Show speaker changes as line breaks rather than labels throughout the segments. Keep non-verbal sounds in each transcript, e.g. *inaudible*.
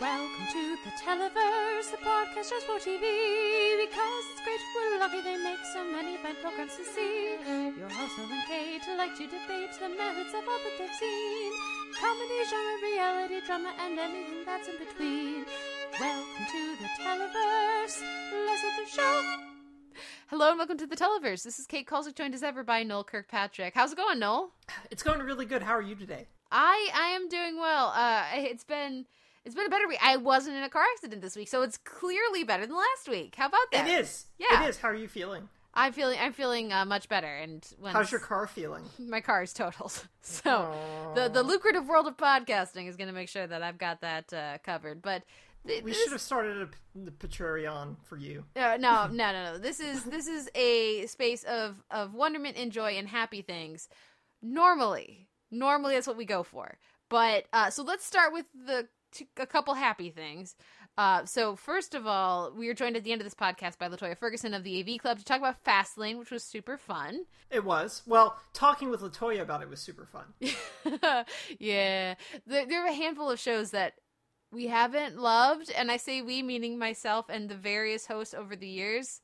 Welcome to the Televerse, the podcast just for TV. Because it's great, we're lucky they make so many fine programs to see. Your host, Noel and Kate, like to debate the merits of all that they've seen. Comedy, genre, reality, drama, and anything that's in between. Welcome to the Televerse. Let's get the show. Hello and welcome to the Televerse. This is Kate Kulzick, joined as ever by Noel Kirkpatrick. How's it going, Noel?
It's going really good. How are you today?
I I am doing well. Uh, it's been it's been a better week. I wasn't in a car accident this week, so it's clearly better than last week. How about that?
It is.
Yeah.
It is. How are you feeling?
I'm feeling I'm feeling uh, much better. And when
How's your car feeling? *laughs*
my car is totaled, *laughs* so the the lucrative world of podcasting is going to make sure that I've got that uh, covered. But th-
We
this-
should have started a, the Patreon for you.
Uh, no, no, no, no. This is this is a space of of wonderment and joy and happy things. Normally, normally that's what we go for. But uh, so let's start with the t- a couple happy things. Uh, so first of all, we are joined at the end of this podcast by Latoya Ferguson of the AV Club to talk about Fastlane, which was super fun.
It was. Well, talking with Latoya about it was super fun. *laughs*
yeah, there, there are a handful of shows that we haven't loved, and I say we meaning myself and the various hosts over the years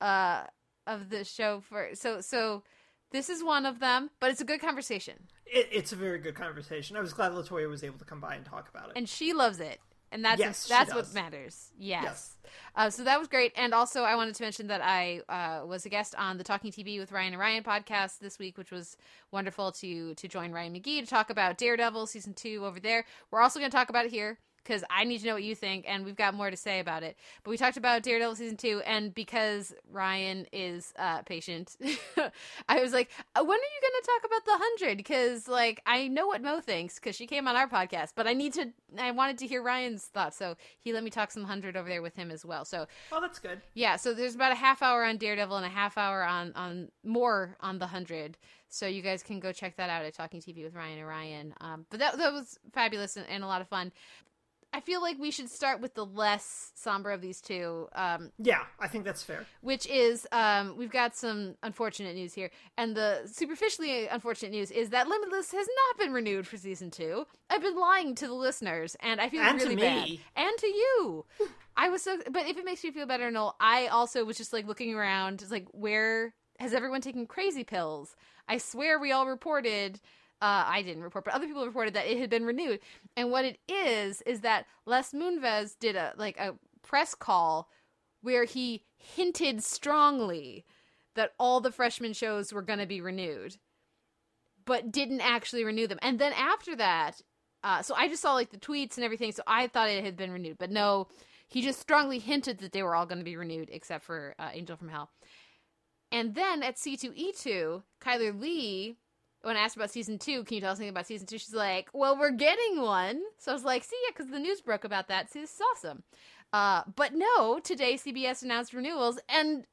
uh, of the show. For so so, this is one of them, but it's a good conversation,
It, it's a very good conversation. I was glad Latoya was able to come by and talk about it.
and she loves it. And that's
Yes,
that's what matters. Yes.
Yes.
Uh, so that was great. And also, I wanted to mention that I uh, was a guest on the Talking TV with Ryan and Ryan podcast this week, which was wonderful to to join Ryan McGee to talk about Daredevil season two over there. We're also going to talk about it here because I need to know what you think, and we've got more to say about it. But we talked about Daredevil season two, and because Ryan is uh, patient, *laughs* I was like, "Uh, "When are you going to talk about the hundred? Because like I know what Mo thinks because she came on our podcast, but I need to. I wanted to hear Ryan's thoughts, so he let me talk some hundred over there with him as well. So
oh, that's good.
yeah, so there's about a half hour on Daredevil and a half hour on on more on the hundred. So you guys can go check that out at Talking TV with Ryan and Ryan. Um, but that that was fabulous and, and a lot of fun. I feel like we should start with the less somber of these two, um,
Yeah, I think that's fair.
which is um, we've got some unfortunate news here, and the superficially unfortunate news is that Limitless has not been renewed for season two. I've been lying to the listeners, and I feel
And to
really
me.
bad, and to you. I was so, but if it makes you feel better, Noel, I also was just like looking around, just like where has everyone taken crazy pills? I swear we all reported. Uh, I didn't report, but other people reported that it had been renewed. And what it is is that Les Moonves did a like a press call where he hinted strongly that all the freshman shows were going to be renewed, but didn't actually renew them. And then after that, uh, so I just saw like the tweets and everything, so I thought it had been renewed, but no, he just strongly hinted that they were all going to be renewed except for uh, Angel from Hell. And then at C2E2, Kyler Lee, when I asked about season two, can you tell us anything about season two? She's like, well, we're getting one. So I was like, see, yeah, because the news broke about that. See, this is awesome. Uh, but no, today CBS announced renewals, and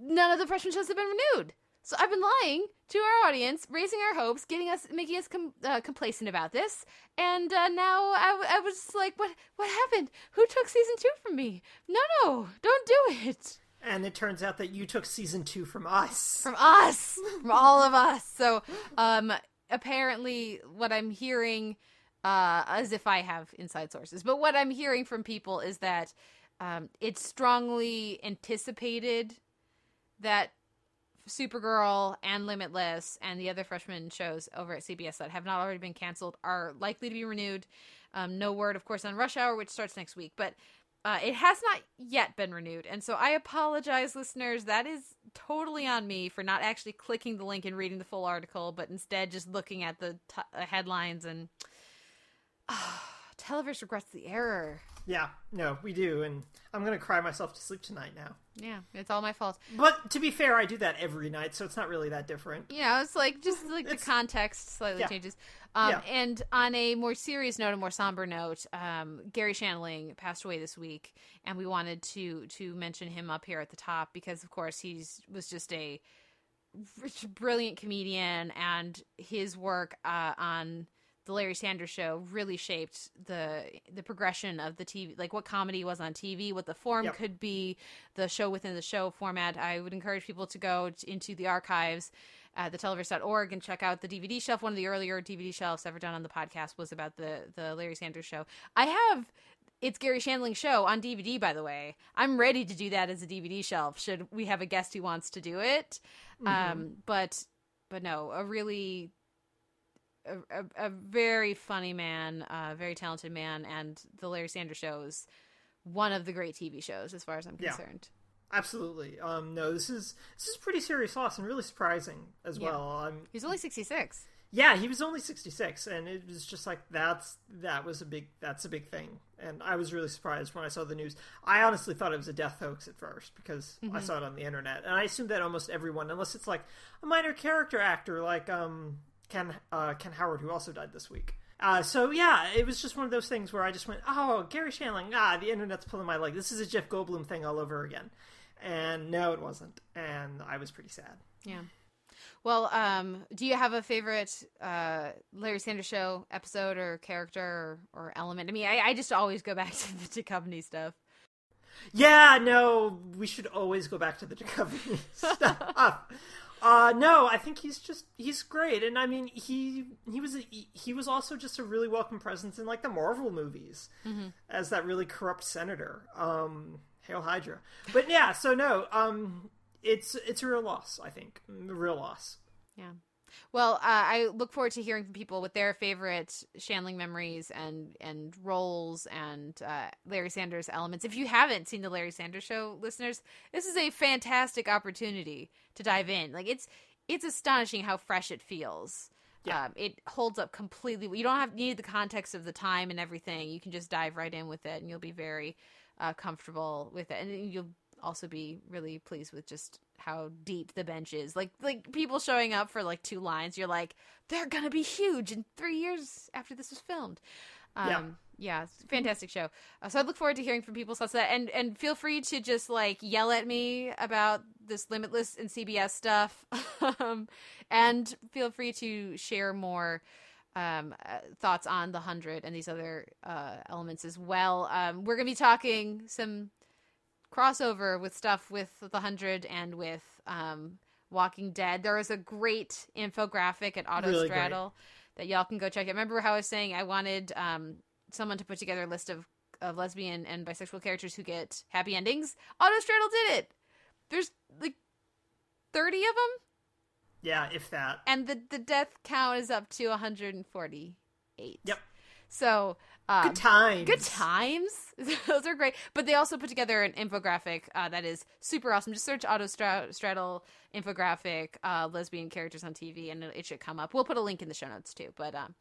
none of the freshman shows have been renewed. So I've been lying to our audience, raising our hopes, getting us, making us com- uh, complacent about this, and uh, now I, w- I was like, "What? What happened? Who took season two from me? No, no, don't do it
And it turns out that you took season two from us.
from us, from all of us." So, um, apparently, what I'm hearing, uh, as if I have inside sources, but what I'm hearing from people is that um, it's strongly anticipated that Supergirl and Limitless and the other freshman shows over at CBS that have not already been canceled are likely to be renewed. Um, no word, of course, on Rush Hour, which starts next week, but uh, it has not yet been renewed. And so I apologize, listeners. That is totally on me for not actually clicking the link and reading the full article, but instead just looking at the t- uh, headlines and. *sighs* Televerse regrets the error.
Yeah, no, we do, and I'm gonna cry myself to sleep tonight now.
Yeah, it's all my fault.
But to be fair, I do that every night, so it's not really that different.
know, it's like just like the context slightly
Yeah.
changes. Um,
Yeah.
And on a more serious note, a more somber note, um, Garry Shandling passed away this week, and we wanted to to mention him up here at the top because, of course, he's was just a rich, brilliant comedian, and his work uh, on the Larry Sanders Show really shaped the the progression of the TV, like what comedy was on TV, what the form
Yep.
could be, the show within the show format. I would encourage people to go into the archives at the televerse.org and check out the DVD shelf. One of the earlier DVD shelves ever done on the podcast was about the the Larry Sanders show. I have it's Garry Shandling show on DVD, by the way. I'm ready to do that as a DVD shelf. Should we have a guest who wants to do it? Mm-hmm. Um, but but no, a really a, a, very funny man, a very talented man, and the Larry Sanders Show is one of the great TV shows as far as I'm concerned.
Yeah, absolutely. Um, no, this is this is pretty serious loss and really surprising as yeah. well. Um,
He's only 66.
Yeah, he was only 66, and it was just like that's that was a big that's a big thing, and I was really surprised when I saw the news. I honestly thought it was a death hoax at first because mm-hmm. I saw it on the internet, and I assumed that almost everyone, unless it's like a minor character actor like um Ken uh, Ken Howard, who also died this week. Uh, so yeah, it was just one of those things where I just went, "Oh, Garry Shandling, ah, the internet's pulling my leg. This is a Jeff Goldblum thing all over again." And no, it wasn't, and I was pretty sad.
Yeah. Well, um, do you have a favorite uh, Larry Sanders Show episode or character or, or element? I mean, I, I, just always go back *laughs* to the Duchovny stuff.
Yeah, no, we should always go back to the Duchovny *laughs* stuff. Uh, no, I think he's just he's great, and I mean he he was a, he was also just a really welcome presence in like the Marvel movies mm-hmm. as that really corrupt senator. Um, Hail Hydra! But yeah, so no, um, it's it's a real loss. I think a real loss.
Yeah. Well, uh, I look forward to hearing from people with their favorite Shandling memories and and roles and uh, Larry Sanders elements. If you haven't seen the Larry Sanders Show, listeners, this is a fantastic opportunity to dive in. Like it's it's astonishing how fresh it feels. Yeah. Um, it holds up completely. You don't have need the context of the time and everything. You can just dive right in with it, and you'll be very uh, comfortable with it, and you'll also be really pleased with just how deep the bench is. Like like people showing up for like two lines, you're like, they're gonna be huge in three years after this was filmed. Um, yeah. Yeah, fantastic show. Uh, so I look forward to hearing from people. thoughts. That and and feel free to just like yell at me about this Limitless and CBS stuff, *laughs* um, and feel free to share more um, uh, thoughts on the hundred and these other uh, elements as well. Um, we're gonna be talking some crossover with stuff with the hundred and with um, Walking Dead. There is a great infographic at Autostraddle really that y'all can go check out. Remember how I was saying I wanted um, someone to put together a list of, of lesbian and bisexual characters who get happy endings? Auto Straddle did it. There's like thirty of them.
Yeah, if that.
And the the death count is up to 148.
Yep.
So
um, good times.
Good times. *laughs* Those are great. But they also put together an infographic uh, that is super awesome. Just search Autostraddle infographic uh, lesbian characters on TV, and it should come up. We'll put a link in the show notes too. But um,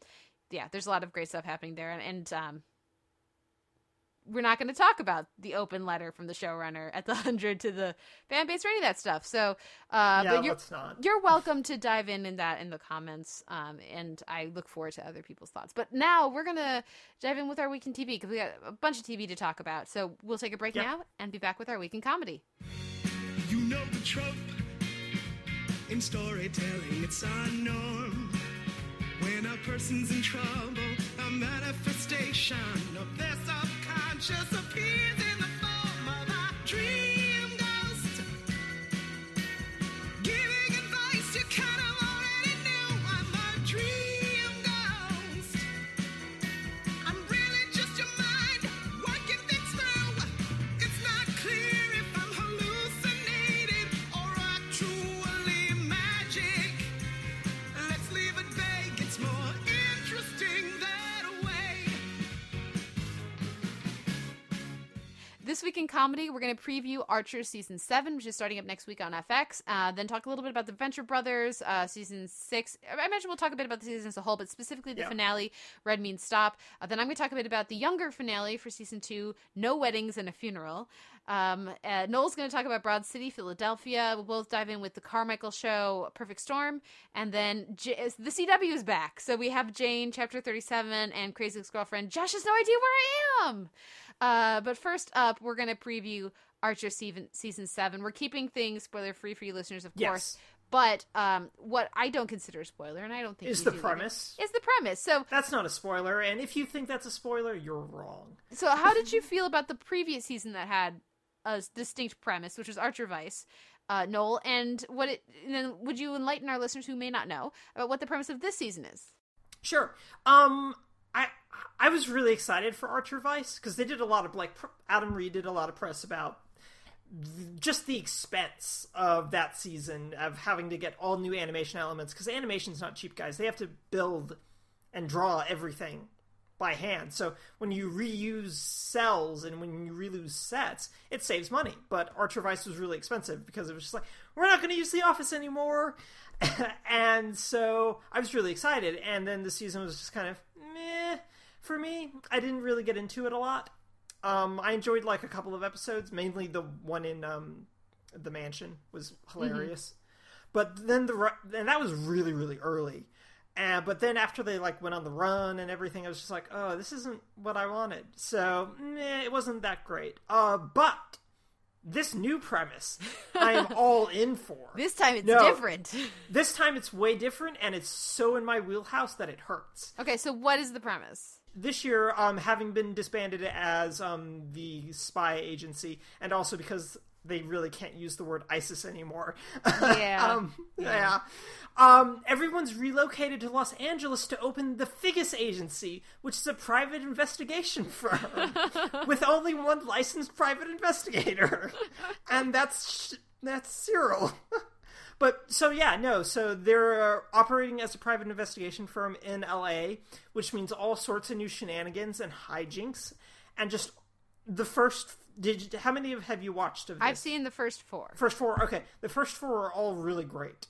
yeah, there's a lot of great stuff happening there, and, and um, we're not going to talk about the open letter from the showrunner at the *laughs* hundred to the fan base or any of that stuff. So, uh,
yeah,
but you're,
not.
you're welcome to dive in in that in the comments. Um, and I look forward to other people's thoughts. But now we're gonna dive in with our week in TV because we got a bunch of TV to talk about. So we'll take a break yep. now and be back with our week in comedy. You know the trope in storytelling, it's our norm. When a person's in trouble, a manifestation of their just appears in This week in comedy, we're going to preview Archer season seven, which is starting up next week on FX. Uh, then talk a little bit about the Venture Brothers uh, season six. I imagine we'll talk a bit about the season as a whole, but specifically the yeah. finale, Red Means Stop. Uh, then I'm going to talk a bit about the younger finale for season two, No Weddings and a Funeral. Um, uh, Noel's going to talk about Broad City, Philadelphia. We'll both dive in with the Carmichael Show, Perfect Storm, and then J- the CW is back. So we have Jane, Chapter 37, and Crazy Ex Girlfriend. Josh has no idea where I am. Uh, but first up, we're going to preview Archer season season seven. We're keeping things spoiler free for you listeners, of yes. course. But um, what I don't consider a spoiler, and I don't think
is the premise.
Is the premise. So
that's not a spoiler, and if you think that's a spoiler, you're wrong.
So how did you feel about the previous season that had a distinct premise, which was Archer Vice? uh, Noel, and what it. And then would you enlighten our listeners who may not know about what the premise of this season is?
Sure. Um, I I was really excited for Archer Vice because they did a lot of like Adam Reed did a lot of press about just the expense of that season of having to get all new animation elements because animation's not cheap guys. They have to build and draw everything by hand. So when you reuse cells and when you reuse sets it saves money. But archer vice was really expensive because it was just like we're not going to use the office anymore. *laughs* And so i was really excited. And then the season was just kind of for me i didn't really get into it a lot um, I enjoyed like a couple of episodes, mainly the one in um, the mansion was hilarious. Mm-hmm. But then the and that was really really early. And but then after they like went on the run and everything, I was just like, oh, this isn't what I wanted. So meh, it wasn't that great. Uh, but this new premise, I am *laughs* all in for.
this time it's no, different.
this time it's way different, and it's so in my wheelhouse that it hurts.
Okay, so what is the premise?
This year, um, having been disbanded as um, the spy agency, and also because they really can't use the word ISIS anymore. *laughs*
Yeah.
um, yeah. Um, everyone's relocated to Los Angeles to open the Figgis Agency, which is a private investigation *laughs* firm *laughs* with only one licensed private investigator, and that's that's Cyril. But so yeah, no. So they're operating as a private investigation firm in L.A., which means all sorts of new shenanigans and hijinks, and just the first. Did you, how many of have you watched of? This?
I've seen the first four.
First four, okay. The first four are all really great.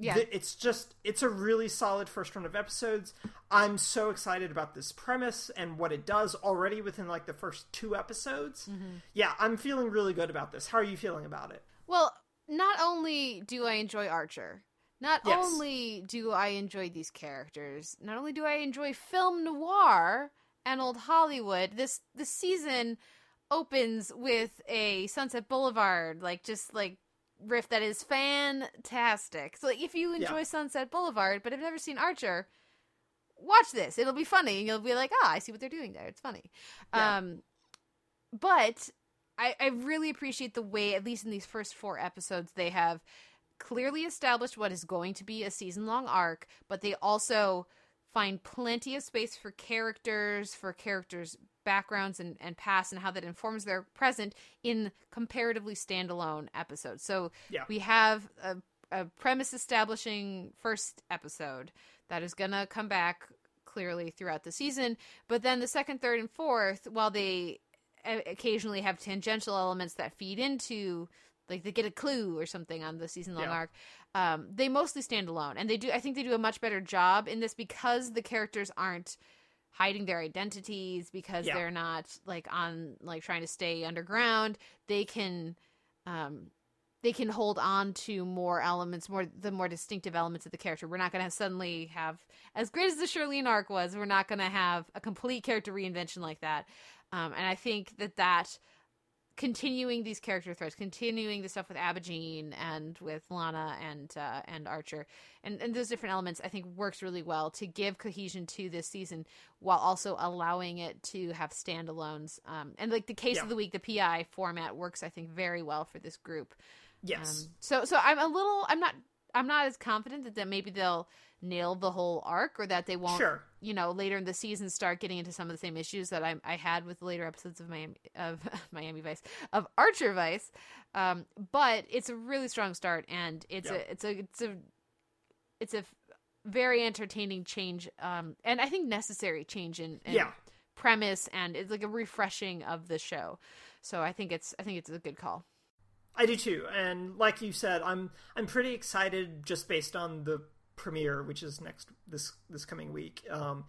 Yeah, it's just it's a really solid first run of episodes. I'm so excited about this premise and what it does already within like the first two episodes. Mm-hmm. Yeah, I'm feeling really good about this. How are you feeling about it?
Well, not only do I enjoy Archer, not yes. only do I enjoy these characters, not only do I enjoy film noir and old Hollywood. This this season opens with a Sunset Boulevard, like just like riff that is fantastic. So like, if you enjoy yeah. Sunset Boulevard but have never seen Archer, watch this. It'll be funny. and You'll be like, ah, I see what they're doing there. It's funny. Yeah. Um, but I, I really appreciate the way, at least in these first four episodes, they have clearly established what is going to be a season long arc, but they also find plenty of space for characters, for characters' backgrounds and, and past, and how that informs their present in comparatively standalone episodes. So yeah. we have a, a premise establishing first episode that is going to come back clearly throughout the season, but then the second, third, and fourth, while they occasionally have tangential elements that feed into like they get a clue or something on the season long yeah. arc. Um, they mostly stand alone, and they do. I think they do a much better job in this because the characters aren't hiding their identities because yeah. they're not like on like trying to stay underground. They can. Um, they can hold on to more elements, more the more distinctive elements of the character. We're not going to suddenly have as great as the Cherlene arc was. We're not going to have a complete character reinvention like that. Um, and I think that that continuing these character threads, continuing the stuff with Abbiejean and with Lana and uh, and Archer, and, and those different elements, I think works really well to give cohesion to this season while also allowing it to have standalones. Um, and like the case yeah. of the week, the PI format works, I think, very well for this group.
Yes.
Um, so so I'm a little I'm not I'm not as confident that, that maybe they'll nail the whole arc or that they won't
sure.
you know later in the season start getting into some of the same issues that I, I had with later episodes of Miami of *laughs* Miami Vice of Archer Vice. Um, but it's a really strong start and it's a it's a it's a it's a very entertaining change um, and I think necessary change in, in
yeah.
premise and it's like a refreshing of the show. So I think it's I think it's a good call.
I do too, and like you said, I'm I'm pretty excited just based on the premiere, which is next this this coming week. Um,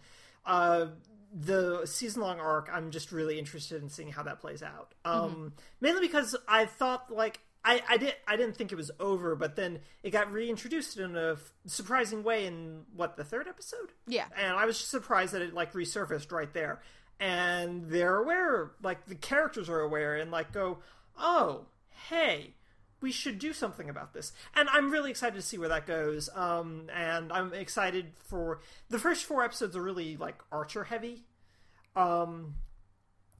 uh, the season long arc, I'm just really interested in seeing how that plays out. Um, mm-hmm. Mainly because I thought like I, I did I didn't think it was over, but then it got reintroduced in a f- surprising way in what the third episode.
Yeah,
and I was just surprised that it like resurfaced right there, and they're aware, like the characters are aware, and like go, oh, hey, we should do something about this. And I'm really excited to see where that goes. Um, and I'm excited for the first four episodes are really like Archer heavy. Um,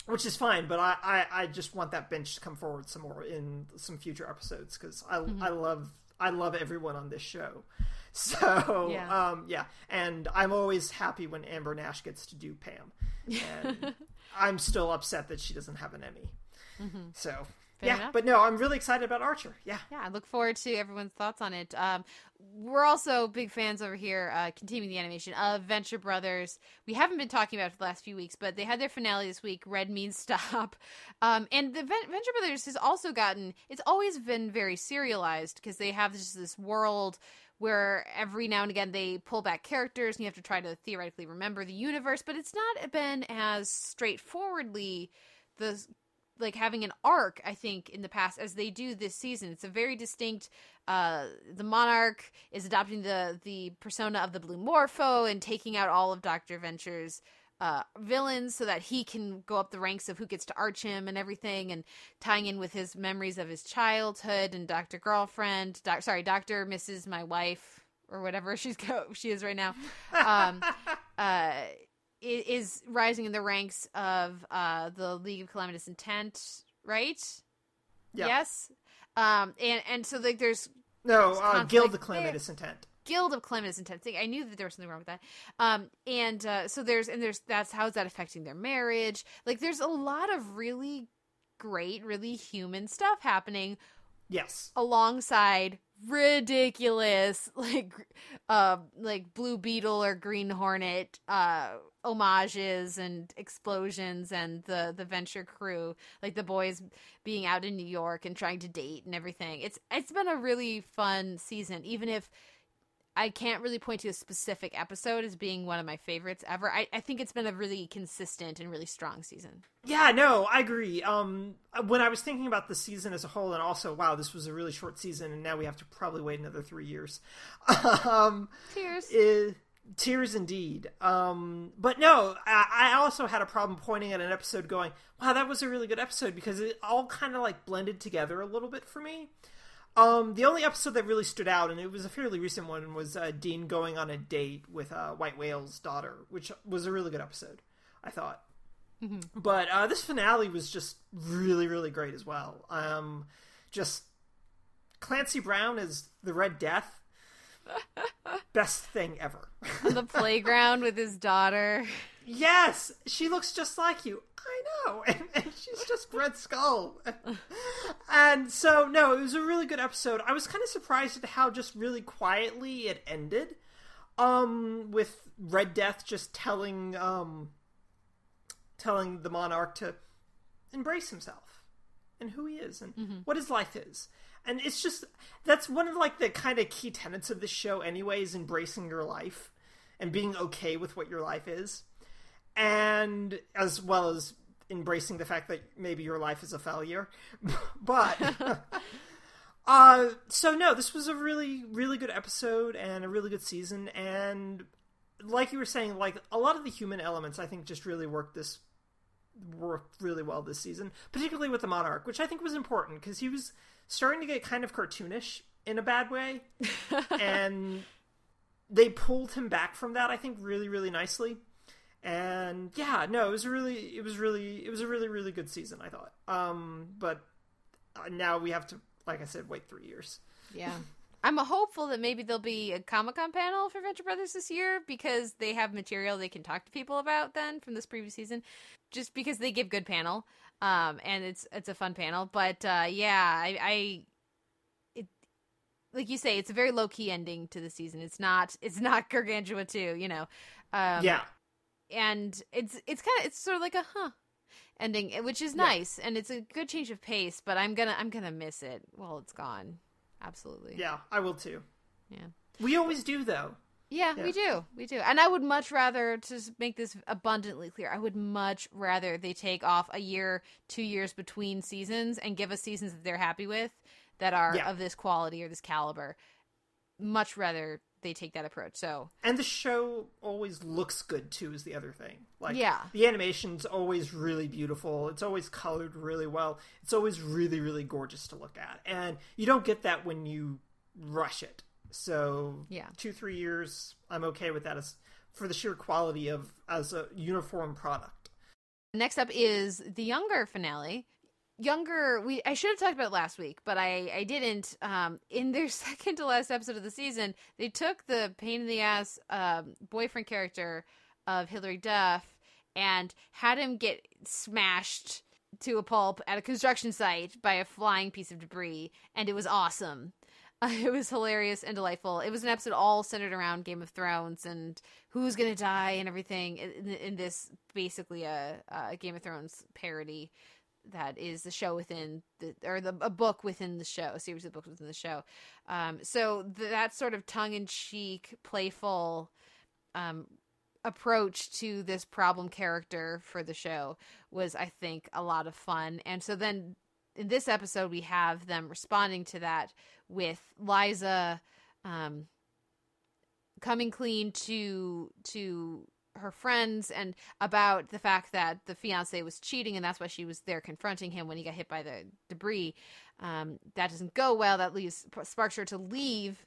which is fine. But I, I, I just want that bench to come forward some more in some future episodes because I
Mm-hmm.
I love I love everyone on this show. *laughs* So
Yeah.
um, yeah, and I'm always happy when Amber Nash gets to do Pam, *laughs* and I'm still upset that she doesn't have an Emmy. So
Mm-hmm. Fair
yeah,
enough.
but no, I'm really excited about Archer. Yeah,
Yeah, I look forward to everyone's thoughts on it. Um, we're also big fans over here, uh, continuing the animation of Venture Brothers. We haven't been talking about it for the last few weeks, but they had their finale this week. Red means stop, *laughs* um, and the Ven- Venture Brothers has also gotten. It's always been very serialized because they have just this world where every now and again they pull back characters and you have to try to theoretically remember the universe, but it's not been as straightforwardly the like having an arc i think in the past as they do this season. It's a very distinct uh the monarch is adopting the the persona of the blue morpho and taking out all of dr venture's uh villains so that he can go up the ranks of who gets to arch him and everything and tying in with his memories of his childhood and dr girlfriend doc, sorry dr mrs my wife or whatever *laughs* she's go she is right now. Um *laughs* uh is rising in the ranks of uh the League of Calamitous Intent, right?
Yeah.
Yes. Um and and so like there's
no, uh, Guild of
there.
Calamitous Intent.
Guild of Calamitous Intent. I knew that there was something wrong with that. Um and uh so there's and there's that's how is that affecting their marriage? Like there's a lot of really great, really human stuff happening
Yes,
alongside ridiculous *laughs* like uh like blue beetle or green hornet uh homages and explosions and the the venture crew like the boys being out in new york and trying to date and everything. It's it's been a really fun season even if I can't really point to a specific episode as being one of my favorites ever. I, I think it's been a really consistent and really strong season.
Yeah, no, I agree. Um, when I was thinking about the season as a whole, and also, wow, this was a really short season, and now we have to probably wait another three years. *laughs* um,
Tears.
is, tears indeed. Um, but no, I, I also had a problem pointing at an episode, going, "Wow, that was a really good episode," because it all kind of like blended together a little bit for me. Um, the only episode that really stood out, and it was a fairly recent one, was uh, Dean going on a date with uh, White Whale's daughter, which was a really good episode. I thought. But uh, this finale was just really, really great as well. Um, just Clancy Brown as the Red Death, *laughs* best thing ever.
On the playground with his daughter. *laughs*
yes, she looks just like you. I know, *laughs* and, and she's just Red Skull. *laughs* and so, no, it was a really good episode. I was kind of surprised at how just really quietly it ended. Um, with Red Death just telling um telling the monarch to embrace himself and who he is and what his life is. And it's just that's one of like the kind of key tenets of this show anyway is embracing your life and being okay with what your life is. And as well as embracing the fact that maybe your life is a failure. *laughs* but *laughs* uh so no, this was a really really good episode and a really good season and like you were saying like a lot of the human elements I think just really worked this worked really well this season, particularly with the Monarch, which I think was important because he was starting to get kind of cartoonish in a bad way, *laughs* and they pulled him back from that. I think really, really nicely. And yeah, no, it was really, it was really, it was a really, really good season. I thought. Um, but uh, now we have to, like I said, wait three years.
Yeah. I'm hopeful that maybe there'll be a Comic Con panel for Venture Brothers this year because they have material they can talk to people about then from this previous season. Just because they give good panel. Um and it's it's a fun panel. But uh yeah, I, I it like you say, it's a very low key ending to the season. It's not it's not *laughs* Gargantua 2, you know. Um
yeah,
and it's it's kind of it's sort of like a huh ending eh, which is nice and it's a good change of pace but i'm gonna i'm gonna miss it while it's gone absolutely
yeah, I will too.
yeah
We always do though.
yeah,
Yeah.
we do we do and i would much rather to make this abundantly clear i would much rather they take off a year two years between seasons and give us seasons that they're happy with that are
Yeah.
of this quality or this caliber much rather they take that approach so
And the show always looks good too. Is the other thing. Like,
Yeah.
the animation's always really beautiful. It's always colored really well. It's always really, really gorgeous to look at, and you don't get that when you rush it. So,
Yeah.
two, three years, I'm okay with that as for the sheer quality of as a uniform product.
Next up is the younger finale. Younger, we I should have talked about last week, but I I didn't. Um, in their *laughs* second to last episode of the season, they took the pain in the ass um, boyfriend character of Hilary Duff and had him get smashed to a pulp at a construction site by a flying piece of debris, and it was awesome. Uh, *laughs* it was hilarious and delightful. It was an episode all centered around Game of Thrones and who's gonna die and everything. In, in this, basically a, a, Game of Thrones parody that is the show within the or the a book within the show, a series of books within the show. Um, so that sort of tongue in cheek, playful um, approach to this problem character for the show was, I think, a lot of fun. And so then in this episode, we have them responding to that with Liza um, coming clean to to her friends and about the fact that the fiance was cheating and that's why she was there confronting him when he got hit by the debris. Um, that doesn't go well. That leaves sparks her to leave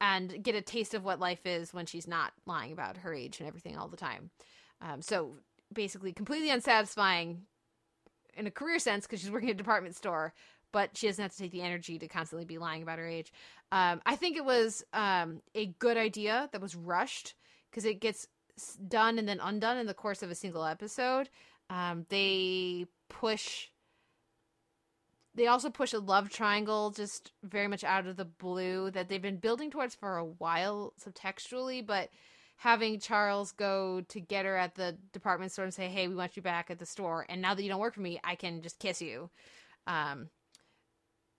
and get a taste of what life is when she's not lying about her age and everything all the time. Um, so basically, completely unsatisfying in a career sense because she's working at a department store, but she doesn't have to take the energy to constantly be lying about her age. Um, I think it was um, a good idea that was rushed because it gets done and then undone in the course of a single episode. Um, they push. They also push a love triangle just very much out of the blue that they've been building towards for a while subtextually, but having Charles go to get her at the department store and say, "Hey, we want you back at the store, and now that you don't work for me, I can just kiss you," um,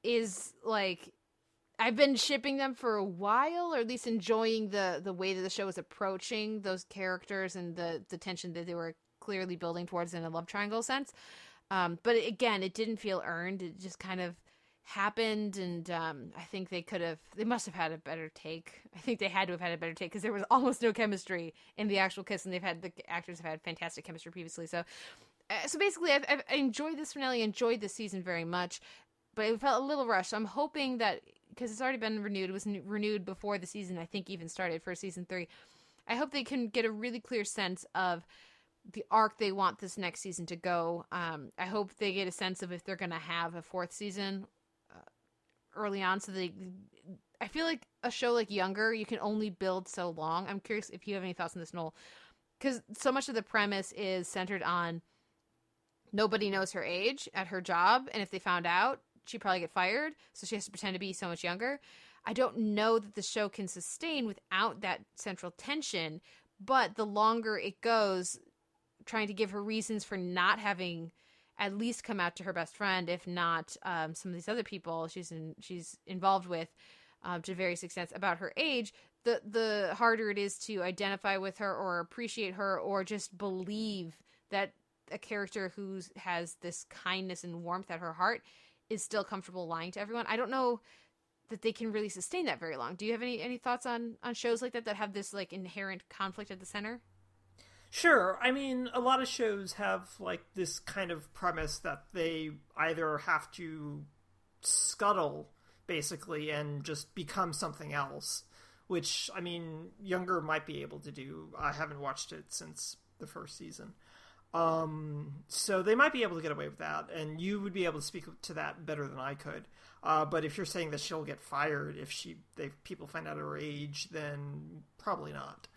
is like I've been shipping them for a while, or at least enjoying the the way that the show is approaching those characters and the the tension that they were clearly building towards in a love triangle sense. Um, but again, it didn't feel earned. It just kind of happened and um, i think they could have they must have had a better take *laughs* i think they had to have had a better take because there was almost no chemistry in the actual kiss and they've had the actors have had fantastic chemistry previously so uh, so basically I've, I've enjoyed this finale enjoyed this season very much but it felt a little rushed so i'm hoping that because it's already been renewed it was renewed before the season i think even started for season three i hope they can get a really clear sense of the arc they want this next season to go. Um, I hope they get a sense of if they're going to have a fourth season early on so they I feel like a show like Younger, you can only build so long. I'm curious if you have any thoughts on this, Noel. Because so much of the premise is centered on nobody knows her age at her job, and if they found out, she'd probably get fired, so she has to pretend to be so much younger. I don't know that the show can sustain without that central tension, but the longer it goes, trying to give her reasons for not having at least come out to her best friend, if not um, some of these other people she's in, she's involved with um, to various extents about her age, the the harder it is to identify with her or appreciate her or just believe that a character who has this kindness and warmth at her heart is still comfortable lying to everyone. I don't know that they can really sustain that very long. Do you have any any thoughts on on shows like that that have this like inherent conflict at the center?
Sure. I mean, a lot of shows have like this kind of premise that they either have to scuttle basically and just become something else, which I mean, Younger might be able to do. I haven't watched it since the first season. Um, so they might be able to get away with that, and you would be able to speak to that better than I could. Uh, but if you're saying that she'll get fired if she they people find out her age, then probably not.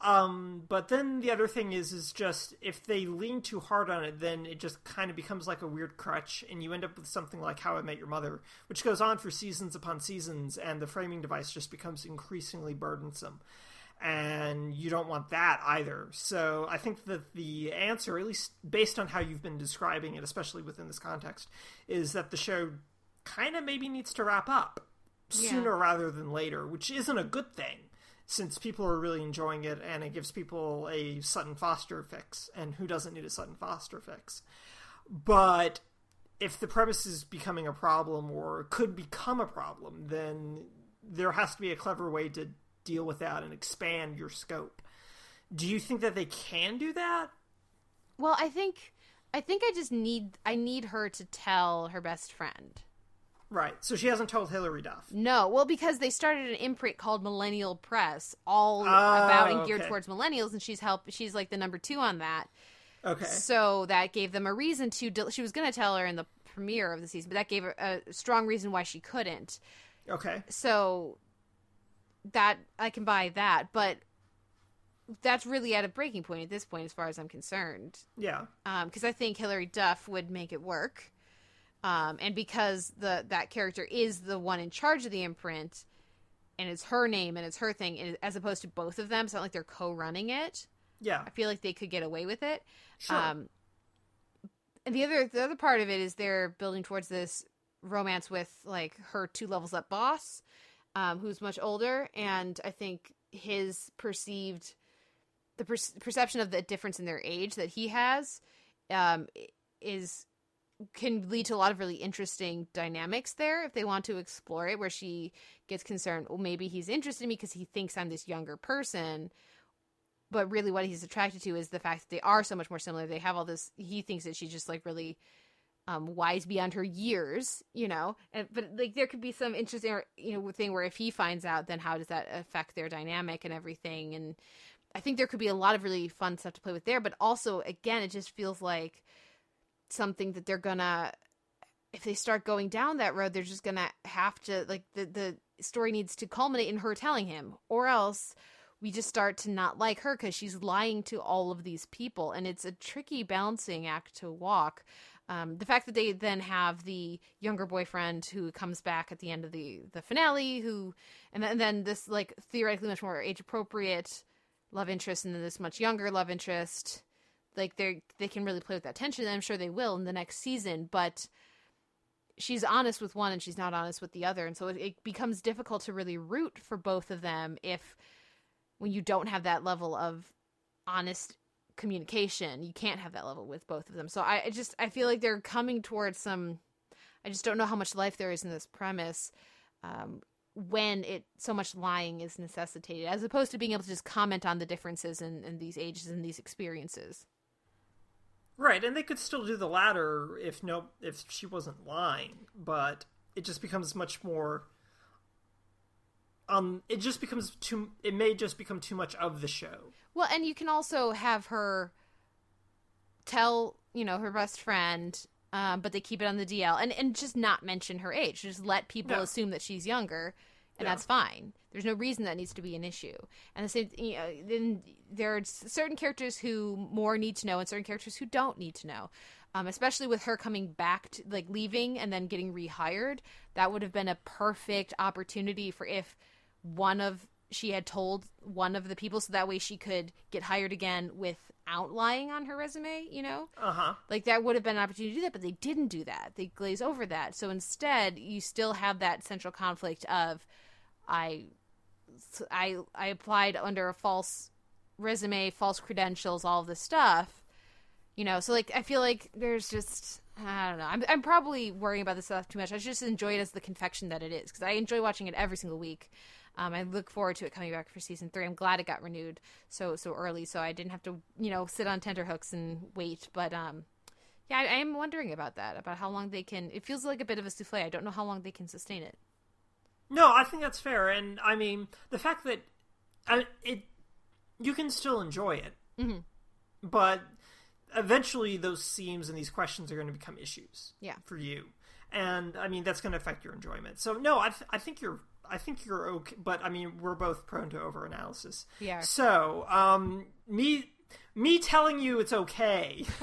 Um, but then the other thing is, is just if they lean too hard on it, then it just kind of becomes like a weird crutch, and you end up with something like How I Met Your Mother, which goes on for seasons upon seasons, and the framing device just becomes increasingly burdensome. And you don't want that either. So I think that the answer, at least based on how you've been describing it, especially within this context, is that the show kind of maybe needs to wrap up yeah. sooner rather than later, which isn't a good thing since people are really enjoying it and it gives people a Sutton Foster fix. And who doesn't need a Sutton Foster fix? But if the premise is becoming a problem or could become a problem, then there has to be a clever way to deal with that and expand your scope. Do you think that they can do that?
Well, I think I think I just need I need her to tell her best friend.
Right. So she hasn't told Hilary Duff.
No. Well, because they started an imprint called Millennial Press, all oh, about and geared okay. towards millennials, and she's help. She's like the number two on that.
Okay.
So that gave them a reason to. Del- she was going to tell her in the premiere of the season, but that gave her a strong reason why she couldn't.
Okay.
So that I can buy that, but that's really at a breaking point at this point, as far as I'm concerned.
Yeah.
Because I think Hilary Duff would make it work, um, and because the that character is the one in charge of the imprint, and it's her name and it's her thing, and as opposed to both of them, it's not like they're co-running it.
Yeah.
I feel like they could get away with it.
Sure.
Um, and the other the other part of it is they're building towards this romance with like her two levels up boss, um, who's much older, and I think his perceived the per- perception of the difference in their age that he has um, is can lead to a lot of really interesting dynamics there if they want to explore it where she gets concerned well maybe he's interested in me because he thinks i'm this younger person. But really what he's attracted to is the fact that they are so much more similar. They have all this he thinks that she's just like really um, wise beyond her years you know? And but like there could be some interesting you know thing where if he finds out then how does that affect their dynamic and everything? And i think there could be a lot of really fun stuff to play with there but also again it just feels like something that they're gonna if they start going down that road they're just gonna have to like the the story needs to culminate in her telling him or else we just start to not like her because she's lying to all of these people. And it's a tricky balancing act to walk um, the fact that they then have the younger boyfriend who comes back at the end of the the finale who and then, and then this like theoretically much more age appropriate love interest and then this much younger love interest like they they can really play with that tension and i'm sure they will in the next season but she's honest with one and she's not honest with the other and so it, it becomes difficult to really root for both of them if when you don't have that level of honest communication. You can't have that level with both of them. So i I just i feel like they're coming towards some i just don't know how much life there is in this premise um, when it so much lying is necessitated as opposed to being able to just comment on the differences in, in these ages and these experiences.
Right, and they could still do the latter if no if she wasn't lying, but it just becomes much more um it just becomes too it may just become too much of the show.
Well, and you can also have her tell, you know, her best friend, um, but they keep it on the DL and, and just not mention her age. Just let people
No.
assume that she's younger, and that's fine. There's no reason that needs to be an issue. And the same, you know, then there are certain characters who more need to know, and certain characters who don't need to know. Um, especially with her coming back, to, like leaving and then getting rehired, that would have been a perfect opportunity for if one of she had told one of the people so that way she could get hired again without lying on her resume, you know?
Uh-huh.
Like that would have been an opportunity to do that, but they didn't do that. They glaze over that. So instead, you still have that central conflict of I I I applied under a false resume, false credentials, all of this stuff. You know, so like I feel like there's just I don't know. I'm I'm probably worrying about this stuff too much. I just enjoy it as the confection that it is because I enjoy watching it every single week. Um, I look forward to it coming back for season three. I'm glad it got renewed so so early, so I didn't have to you know sit on tenterhooks and wait. But um, yeah, I, I am wondering about that about how long they can. It feels like a bit of a souffle. I don't know how long they can sustain it.
No, I think that's fair, and I mean the fact that I, it you can still enjoy it,
Mhm.
but eventually those seams and these questions are going to become issues.
Yeah.
for you, and I mean that's going to affect your enjoyment. So no, I th- I think you're I think you're okay, but I mean we're both prone to overanalysis.
Yeah.
So um me. Me telling you it's okay *laughs*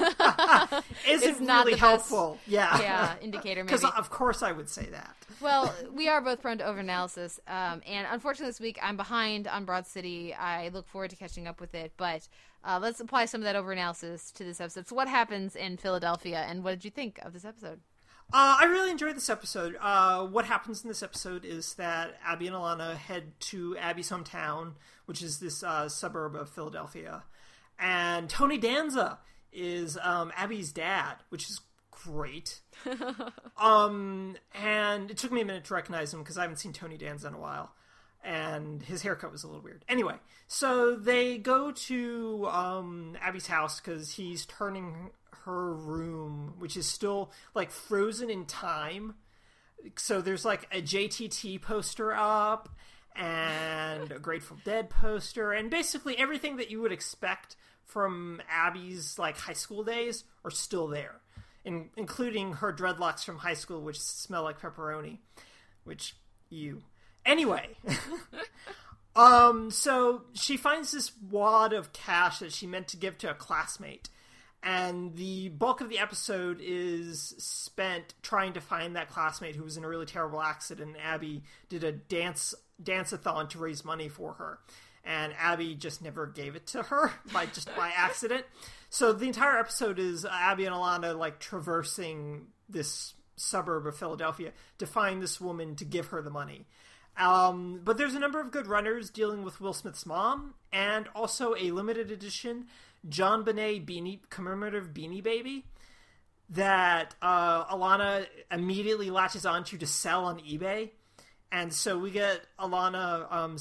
isn't
It's not
really
the best-
helpful. Yeah,
Yeah, indicator. *laughs*
Because of course I would say that.
well, we are both prone to overanalysis, um, and unfortunately, this week I'm behind on Broad City. I look forward to catching up with it, but uh, let's apply some of that overanalysis to this episode. So, what happens in Philadelphia, and what did you think of this episode?
Uh, I really enjoyed this episode. Uh, what happens in this episode is that Abbi and Ilana head to Abbi's hometown, which is this uh, suburb of Philadelphia, and Tony Danza is um, Abbi's dad, which is great. *laughs* um, and it took me a minute to recognize him because I haven't seen Tony Danza in a while, and his haircut was a little weird. Anyway, so they go to um, Abbi's house because he's turning her room, which is still like frozen in time. So there's like a JTT poster up and a Grateful Dead poster, and basically everything that you would expect from Abbi's like high school days are still there, in, including her dreadlocks from high school, which smell like pepperoni, which you anyway. *laughs* um, so she finds this wad of cash that she meant to give to a classmate and the bulk of the episode is spent trying to find that classmate who was in a really terrible accident. And Abbi did a dance dance-a-thon to raise money for her, and Abbi just never gave it to her *laughs* by just by accident. So the entire episode is Abbi and Ilana like traversing this suburb of Philadelphia to find this woman to give her the money. Um, but there's a number of good runners dealing with Will Smith's mom, and also a limited edition JonBenét beanie commemorative beanie baby that uh, Ilana immediately latches onto to sell on eBay, and so we get Ilana um,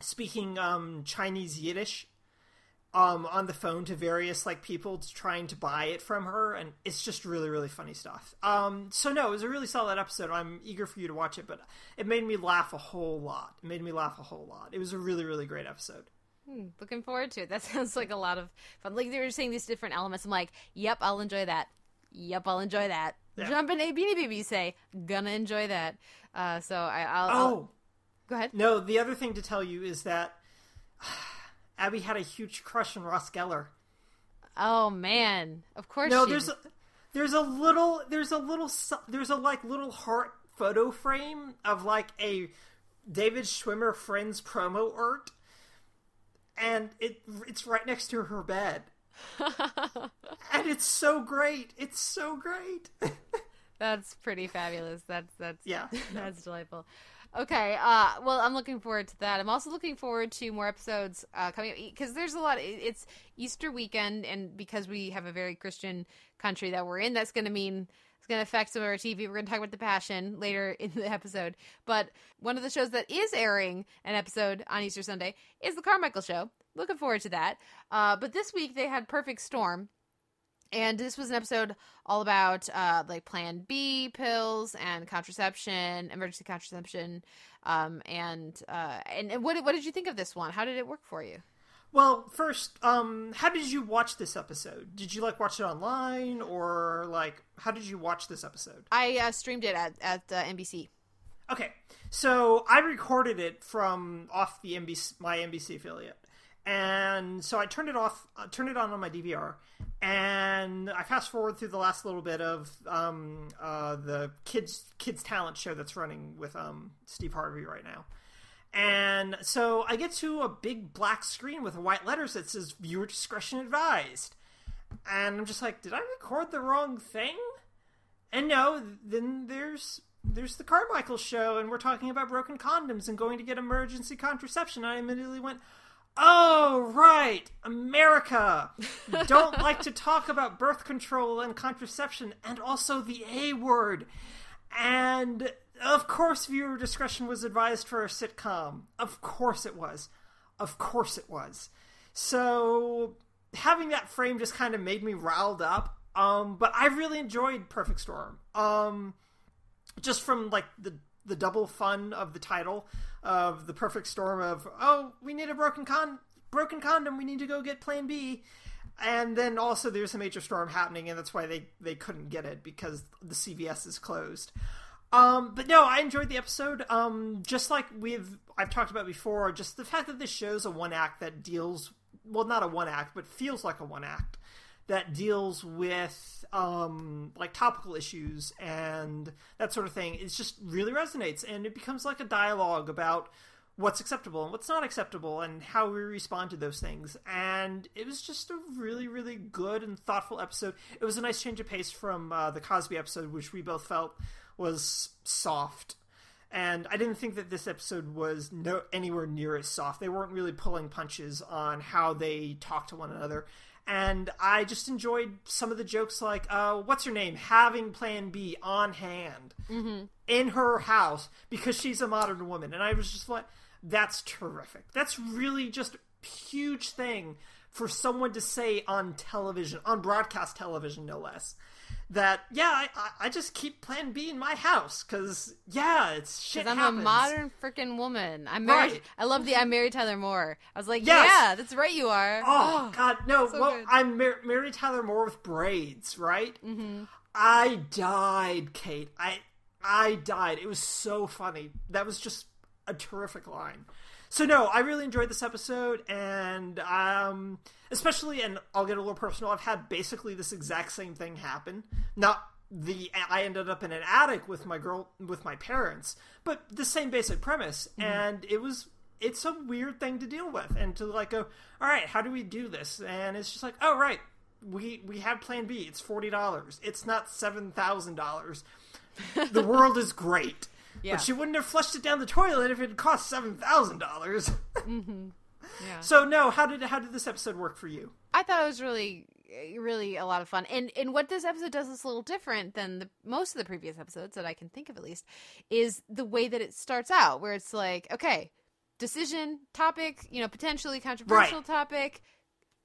speaking um, Chinese Yiddish um, on the phone to various like people trying to buy it from her, and it's just really really funny stuff. Um, so no, it was a really solid episode. I'm eager for you to watch it, but it made me laugh a whole lot. It made me laugh a whole lot. It was a really really great episode.
Hmm, looking forward to it. That *laughs* sounds like a lot of fun. Like they were saying these different elements. I'm like, yep, I'll enjoy that. Yep, I'll enjoy that. Yeah. JonBenét Beanie Baby say, gonna enjoy that. Uh, so I, I'll. Oh, I'll... go ahead.
No, the other thing to tell you is that *sighs* Abbi had a huge crush on Ross Geller.
Oh man, of course.
No, she... there's a, there's a little there's a little there's a like little heart photo frame of like a David Schwimmer Friends promo art and it it's right next to her bed. *laughs* and it's so great. It's so great. *laughs*
that's pretty fabulous. That's that's
yeah, *laughs*
that's delightful. Okay, uh, well, I'm looking forward to that. I'm also looking forward to more episodes uh, coming because there's a lot. Of, it's Easter weekend, and because we have a very Christian country that we're in, that's going to mean going to affect some of our TV. We're going to talk about The Passion later in the episode. But one of the shows that is airing an episode on Easter Sunday is The Carmichael Show. Looking forward to that. Uh, but this week they had Perfect Storm. And this was an episode all about uh, like Plan B pills and contraception, emergency contraception, um, and uh, and, and what what did you think of this one? How did it work for you?
Well, first, um, how did you watch this episode? Did you like watch it online, or like how did you watch this episode?
I uh, streamed it at at uh, NBC.
Okay, so I recorded it from off the NBC my NBC affiliate, and so I turned it off, uh, turned it on on my DVR, and I fast forward through the last little bit of um, uh, the kids kids talent show that's running with um, Steve Harvey right now and so I get to a big black screen with white letters that says viewer discretion advised. And I'm just like, did I record the wrong thing? And no, then there's there's the Carmichael show and we're talking about broken condoms and going to get emergency contraception. I immediately went, Oh, right, America. Don't like to talk about birth control and contraception and also the A word. And of course, viewer discretion was advised for a sitcom. Of course it was. Of course it was. So having that frame just kind of made me riled up. Um, but I really enjoyed Perfect Storm. Um, just from like the the double fun of the title of the perfect storm of oh we need a broken con broken condom we need to go get Plan B, and then also there's a major storm happening and that's why they they couldn't get it because the CVS is closed. Um, but no, I enjoyed the episode. Um, just like we've I've talked about before, just the fact that this show's a one act that deals well, not a one act, but feels like a one act that deals with um, like topical issues and that sort of thing. It just really resonates, and it becomes like a dialogue about what's acceptable and what's not acceptable and how we respond to those things. And it was just a really, really good and thoughtful episode. It was a nice change of pace from uh, the Cosby episode, which we both felt was soft. And I didn't think that this episode was no anywhere near as soft. They weren't really pulling punches on how they talk to one another. And I just enjoyed some of the jokes, like, uh, what's her name? Having Plan B on hand
mm-hmm.
in her house because she's a modern woman. And I was just like, that's terrific. That's really just a huge thing for someone to say on television, on broadcast television, no less that yeah, I, I just keep Plan B in my house because yeah, it's shit.
I'm
happens.
a modern freaking woman. I'm married.
Right.
I love the I'm married Tyler Moore. I was like,
Yes.
yeah, that's right, you are.
Oh, God, no!
so
well,
good.
I'm Mar- Mary Tyler Moore with braids, right? Mm-hmm. I died, Kate. I I died. It was so funny. That was just a terrific line. So no, I really enjoyed this episode, and um, especially, and I'll get a little personal. I've had basically this exact same thing happen. Not the I ended up in an attic with my girl with my parents, but the same basic premise, and it was it's a weird thing to deal with, and to like go, all right, how do we do this? And it's just like, oh right, we we have Plan B. It's forty dollars. It's not seven thousand dollars. The world is great.
Yeah.
But she wouldn't have flushed it down the toilet if it had cost seven thousand dollars. *laughs* Mm-hmm.
Yeah.
So no, how did how did this episode work for you?
I thought it was really, really a lot of fun. And and what this episode does is a little different than the most of the previous episodes that I can think of at least, is the way that it starts out, where it's like, okay, decision topic, you know, potentially controversial
Right.
topic,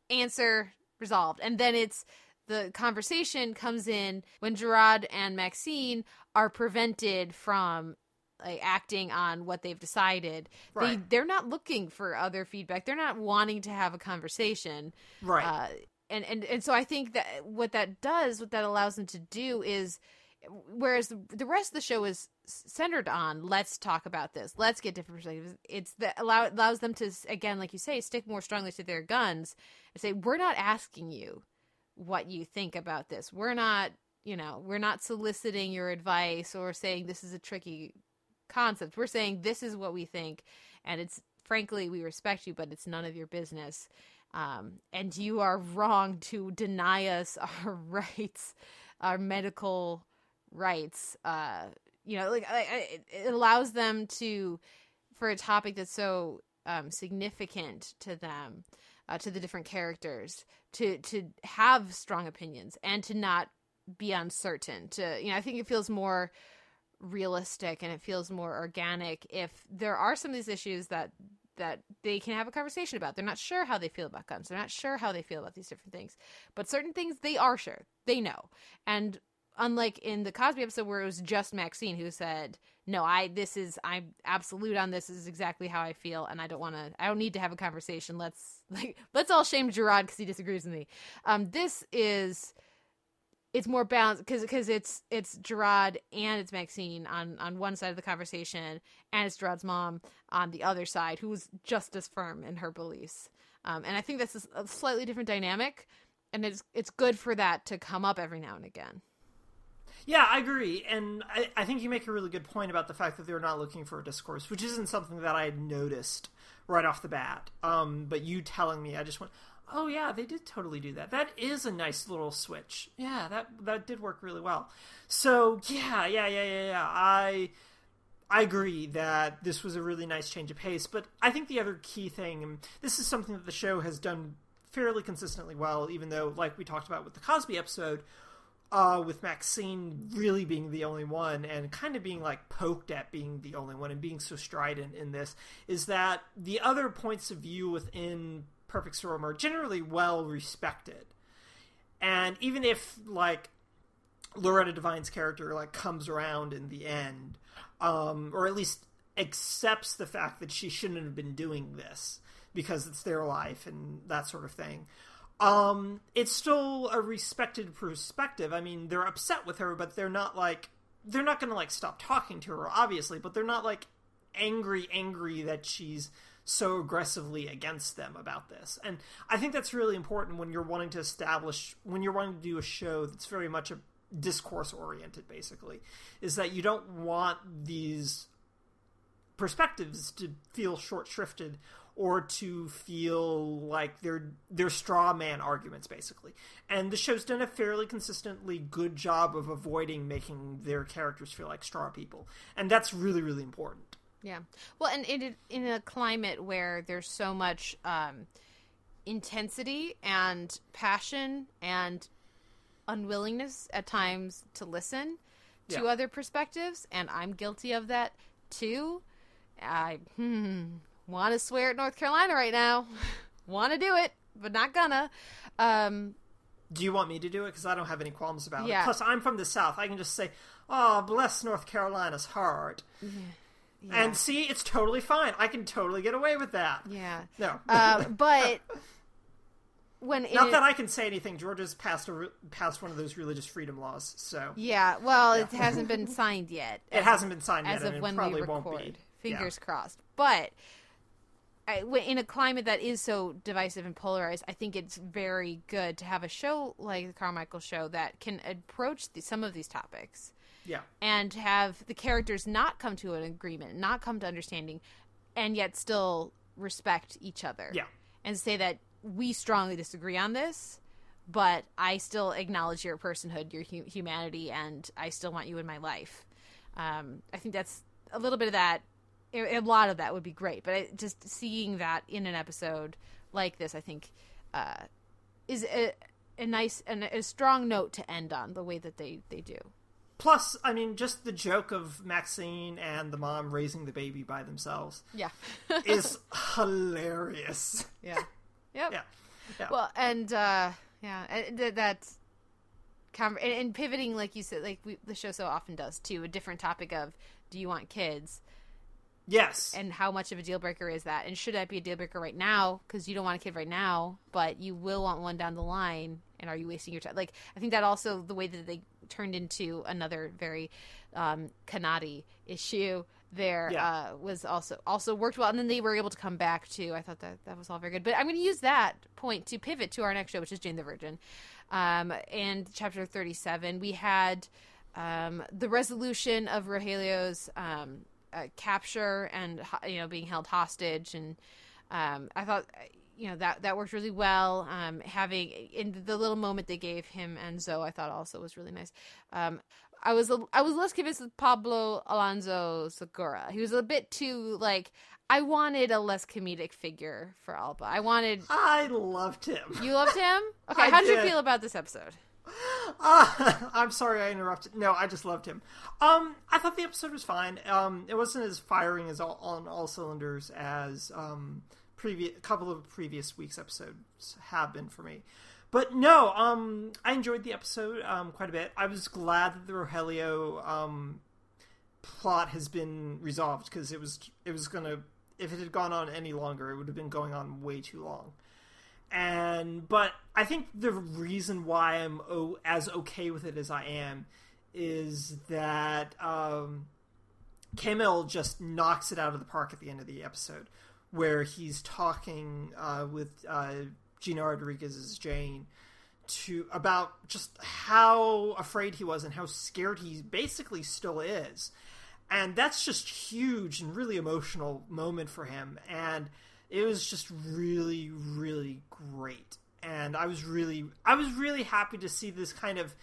answer resolved, and then it's the conversation comes in when Gerard and Maxine are prevented from like acting on what they've decided. They
Right.
they're not looking for other feedback. They're not wanting to have a conversation.
Right.
Uh, and, and and so I think that what that does, what that allows them to do is whereas the, the rest of the show is centered on let's talk about this let's get different perspectives it's that allow allows them to again like you say stick more strongly to their guns and say we're not asking you what you think about this. We're not you know we're not soliciting your advice or saying this is a tricky concept. We're saying this is what we think and it's frankly we respect you but it's none of your business. Um, and you are wrong to deny us *laughs* our rights our medical rights. Uh you know like I, I, it- allows them to for a topic that's so um significant to them uh, to the different characters to to have strong opinions and to not be uncertain to you know i think it feels more realistic and it feels more organic if there are some of these issues that that they can have a conversation about. They're not sure how they feel about guns. They're not sure how they feel about these different things. But certain things they are sure. They know. And unlike in the Cosby episode where it was just Maxine who said, "No, I this is I'm absolute on this. this is exactly how I feel and I don't want to I don't need to have a conversation. Let's *laughs* like let's all shame Gerard cuz he disagrees with me." Um this is it's more balanced because because it's it's Gerard and it's Maxine on on one side of the conversation, and it's Gerard's mom on the other side, who's just as firm in her beliefs. Um, and I think that's a slightly different dynamic, and it's it's good for that to come up every now and again.
Yeah, I agree, and I, I think you make a really good point about the fact that they're not looking for a discourse, which isn't something that I had noticed right off the bat. Um, but you telling me, I just went, "Oh yeah, they did totally do that. That is a nice little switch. Yeah, that that did work really well." So yeah, yeah, yeah, yeah, yeah. I I agree that this was a really nice change of pace, but I think the other key thing, and this is something that the show has done fairly consistently well, even though, like we talked about with the Cosby episode, uh, with Maxine really being the only one and kind of being like poked at being the only one and being so strident in this, is that the other points of view within Perfect Storm are generally well respected. And even if, like, Loretta Devine's character like comes around in the end, um, or at least accepts the fact that she shouldn't have been doing this because it's their life and that sort of thing. Um, it's still a respected perspective. I mean, they're upset with her, but they're not like they're not going to like stop talking to her, obviously. But they're not like angry, angry that she's so aggressively against them about this. And I think that's really important when you're wanting to establish when you're wanting to do a show that's very much a discourse oriented basically is that you don't want these perspectives to feel short shrifted or to feel like they're they're straw man arguments basically and the show's done a fairly consistently good job of avoiding making their characters feel like straw people and that's really really important
Yeah. Well, and in in a climate where there's so much um, intensity and passion and unwillingness at times to listen to
Yeah.
other perspectives, and I'm guilty of that too. I hmm, want to swear at North Carolina right now. want to do it, but not gonna. Um,
Do you want me to do it? Because I don't have any qualms about
Yeah.
it. Plus, I'm from the South. I can just say, "Oh, bless North Carolina's heart,"
Yeah.
and see, it's totally fine. I can totally get away with that.
yeah.
No,
Uh, but *laughs* when
not
it-
that I can say anything. Georgia's passed a passed one of those religious freedom laws, so
yeah, well, it hasn't been *laughs* signed yet.
it hasn't been signed
as
yet,
of
and
when
it probably
we
won't
record.
be.
Fingers crossed. But I, in a climate that is so divisive and polarized, I think it's very good to have a show like the Carmichael Show that can approach the, some of these topics
Yeah,
and have the characters not come to an agreement, not come to understanding, and yet still respect each other.
yeah,
And say that we strongly disagree on this, but I still acknowledge your personhood, your hu- humanity, and I still want you in my life. Um, I think that's a little bit of that. A lot of that would be great, but I, just seeing that in an episode like this, I think, uh, is a, a nice and a strong note to end on the way that they they do.
Plus, I mean, just the joke of Maxine and the mom raising the baby by themselves
Yeah. *laughs*
is hilarious.
yeah. *laughs* Yep.
Yeah, yeah.
Well, and uh, yeah, and th- that's and, and pivoting, like you said, like we, the show so often does, to a different topic of do you want kids
yes,
and how much of a deal breaker is that, and should that be a deal breaker right now because you don't want a kid right now, but you will want one down the line, and are you wasting your time? Like I think that also the way that they turned into another very um, Kanati issue there
Yeah.
uh, was also also worked well, and then they were able to come back to. I thought that that was all very good. But I'm going to use that point to pivot to our next show, which is Jane the Virgin, um, and chapter 37. We had um, the resolution of Rogelio's um, uh, capture and you know being held hostage, and um, I thought you know that that worked really well. Um, having in the little moment they gave him and Zoe, I thought also was really nice. Um, I was I was less convinced with Pablo Alonso Segura. He was a bit too like I wanted a less comedic figure for Alba. I wanted
I loved him.
you loved him. *laughs* Okay, how did you feel about this episode?
Uh, *laughs* I'm sorry I interrupted. No, I just loved him. Um, I thought the episode was fine. Um, it wasn't as firing as all, on all cylinders as um previous a couple of previous weeks' episodes have been for me. But no, um, I enjoyed the episode um quite a bit. I was glad that the Rogelio um plot has been resolved because it was it was gonna if it had gone on any longer, it would have been going on way too long and but I think the reason why I'm o- as okay with it as I am is that um, Camil just knocks it out of the park at the end of the episode, where he's talking uh, with uh, Gina Rodriguez's Jane to about just how afraid he was and how scared he basically still is, and that's just huge and really emotional moment for him. And it was just really really great. And i was really i was really happy to see this kind of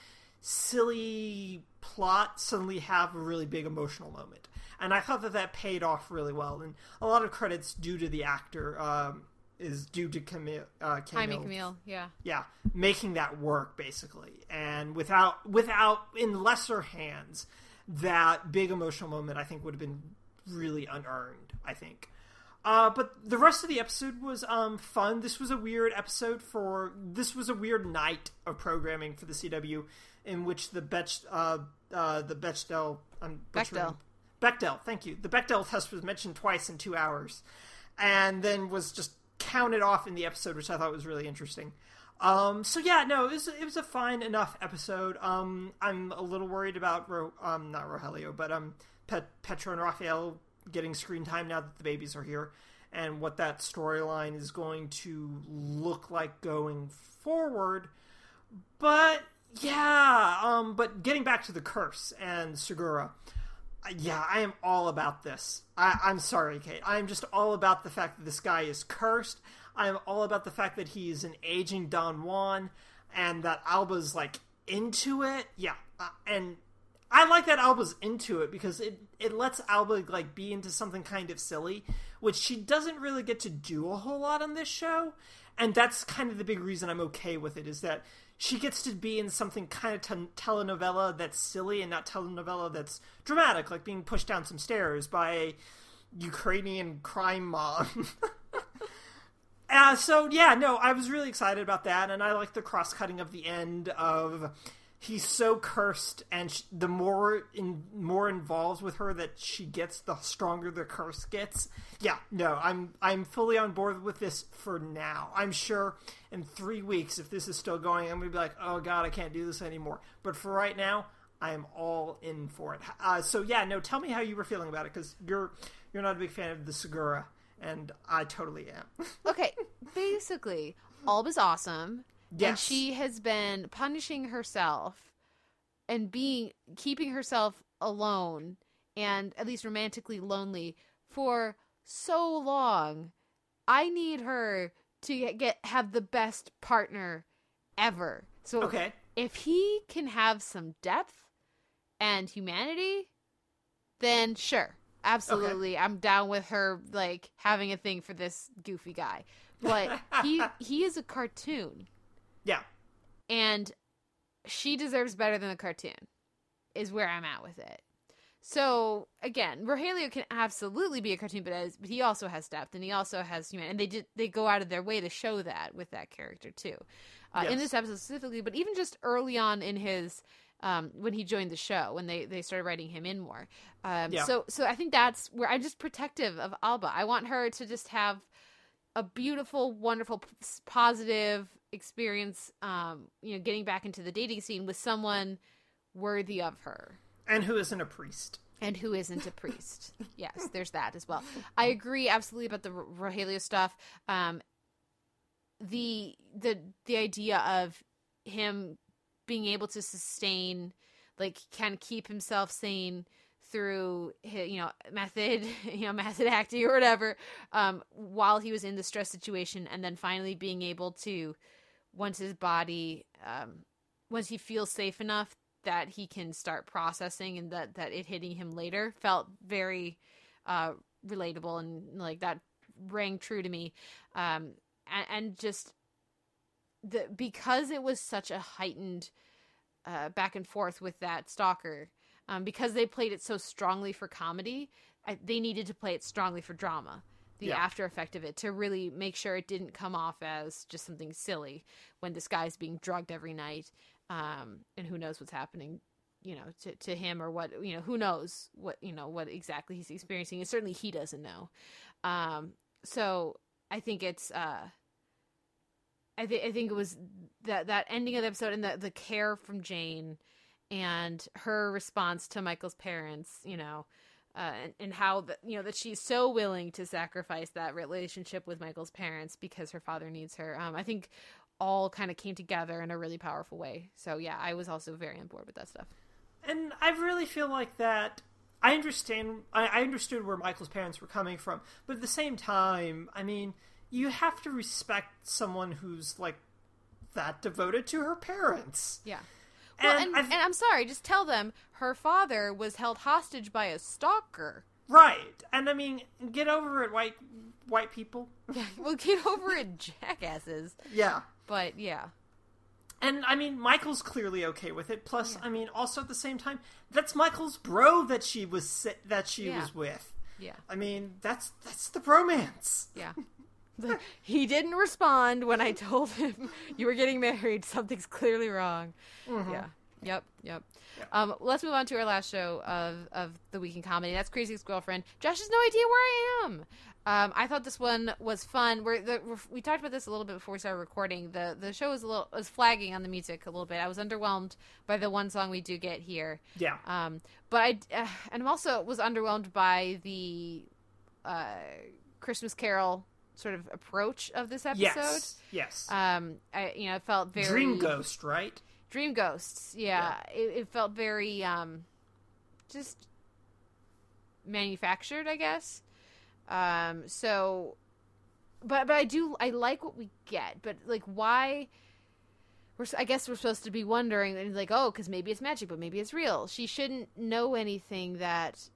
silly plot suddenly have a really big emotional moment. And i thought that that paid off really well. And a lot of credits due to the actor um, is due to Camil, uh,
Jaime
Camil
Camil, yeah.
yeah making that work basically. And without without in lesser hands that big emotional moment i think would have been really unearned i think uh, but the rest of the episode was um, fun. This was a weird episode for this was a weird night of programming for the CW, in which the Bech, uh, uh, the Bechdel, I'm
Bechdel.
Bechdel, thank you. The Bechdel test was mentioned twice in two hours, and then was just counted off in the episode, which I thought was really interesting. Um, so yeah, no, it was it was a fine enough episode. Um, I'm a little worried about Ro, um, not Rogelio, but um, Pet, Petra and Rafael getting screen time now that the babies are here, and what that storyline is going to look like going forward. But yeah, um, but getting back to the curse and Segura, yeah, I am all about this. I, I'm sorry, Kate. I'm just all about the fact that this guy is cursed. I'm all about the fact that he's an aging Don Juan, and that Alba's like into it. Yeah, uh, and I like that Alba's into it because it it lets Alba like be into something kind of silly, which she doesn't really get to do a whole lot on this show, and that's kind of the big reason I'm okay with it is that she gets to be in something kind of t- telenovela that's silly and not telenovela that's dramatic, like being pushed down some stairs by a Ukrainian crime mom. *laughs* Uh, so yeah, no, I was really excited about that, and I like the cross cutting of the end of he's so cursed, and sh- the more in more involved with her that she gets, the stronger the curse gets. Yeah, no, I'm I'm fully on board with this for now. I'm sure in three weeks, if this is still going, I'm gonna be like, oh god, I can't do this anymore. But for right now, I am all in for it. Uh, so yeah, no, tell me how you were feeling about it because you're you're not a big fan of the Segura and I totally am. *laughs*
okay, basically, Alba's awesome.
Yes.
And she has been punishing herself and being keeping herself alone and at least romantically lonely for so long. I need her to get, get have the best partner ever. So
okay.
if he can have some depth and humanity, then sure absolutely okay. i'm down with her like having a thing for this goofy guy but he *laughs* he is a cartoon
yeah
and she deserves better than a cartoon is where i'm at with it so again rogelio can absolutely be a cartoon but as but he also has depth and he also has human and they did they go out of their way to show that with that character too uh, yes. in this episode specifically but even just early on in his um, when he joined the show when they they started writing him in more. Um, yeah. So so I think that's where I'm just protective of Alba. I want her to just have a beautiful, wonderful, positive experience. Um, you know, getting back into the dating scene with someone worthy of her,
and who isn't a priest.
And who isn't a priest? *laughs* yes, there's that as well. I agree absolutely about the Rogelio stuff. Um, the the the idea of him being able to sustain like can keep himself sane through his, you know method *laughs* you know method acting or whatever um while he was in the stress situation and then finally being able to once his body um once he feels safe enough that he can start processing and that that it hitting him later felt very uh relatable and like that rang true to me um and, and just the because it was such a heightened uh, back and forth with that stalker, um, because they played it so strongly for comedy, I, they needed to play it strongly for drama. The yeah. after effect of it to really make sure it didn't come off as just something silly when this guy's being drugged every night, um, and who knows what's happening you know to, to him or what you know who knows what you know what exactly he's experiencing and certainly he doesn't know um so i think it's uh I, th- I think it was that that ending of the episode and the the care from Jane and her response to Michael's parents, you know, uh, and, and how that you know that she's so willing to sacrifice that relationship with Michael's parents because her father needs her. Um, I think all kind of came together in a really powerful way. So yeah, I was also very on board with that stuff.
And I really feel like that. I understand. I, I understood where Michael's parents were coming from, but at the same time, I mean you have to respect someone who's like that devoted to her parents.
Yeah. Well, and, and, and, I'm sorry, just tell them her father was held hostage by a stalker.
Right. And I mean, get over it, white white people. *laughs*
Yeah, well, get over it, jackasses.
Yeah.
But yeah.
And I mean, Michael's clearly okay with it. Plus, yeah. I mean, also at the same time, that's Michael's bro that she was that she yeah. was with.
Yeah.
I mean, that's that's the bromance.
Yeah. *laughs* he didn't respond when I told him *laughs* you were getting married. Something's clearly wrong. Mm-hmm. Yeah. Yep. Yep. Um, let's move on to our last show of, of the week in comedy. That's Crazy Ex-Girlfriend. Josh has no idea where I am. Um, I thought this one was fun. We're, the, we're, we talked about this a little bit before we started recording. The the show was a little was flagging on the music a little bit. I was underwhelmed by the one song we do get here.
Yeah.
Um, but I uh, and I'm also was underwhelmed by the uh, Christmas Carol sort of approach of this episode.
Yes. Yes.
Um, I you know it felt very
Dream Ghost, right?
Dream Ghosts. Yeah. yeah. It, it, felt very um, just manufactured, I guess. Um, so, but but I do I like what we get, but like why? We're, I guess we're supposed to be wondering, and like, oh, because maybe it's magic, but maybe it's real. She shouldn't know anything that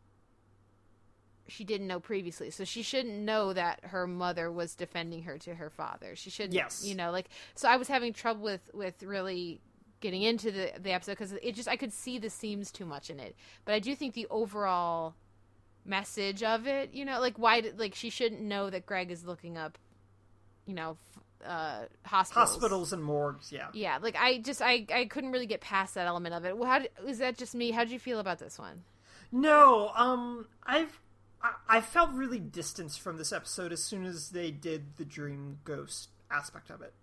she didn't know previously. So she shouldn't know that her mother was defending her to her father. She shouldn't,
yes,
you know, like. So I was having trouble with with really getting into the the episode because it just I could see the seams too much in it. But I do think the overall message of it, you know, like why did like she shouldn't know that Greg is looking up you know, f- uh, hospitals.
Hospitals and morgues, yeah.
Yeah, like I just I I couldn't really get past that element of it. Well, How did, is that just me? How did you feel about this one?
No, um, I've I, I felt really distanced from this episode as soon as they did the dream ghost aspect of it.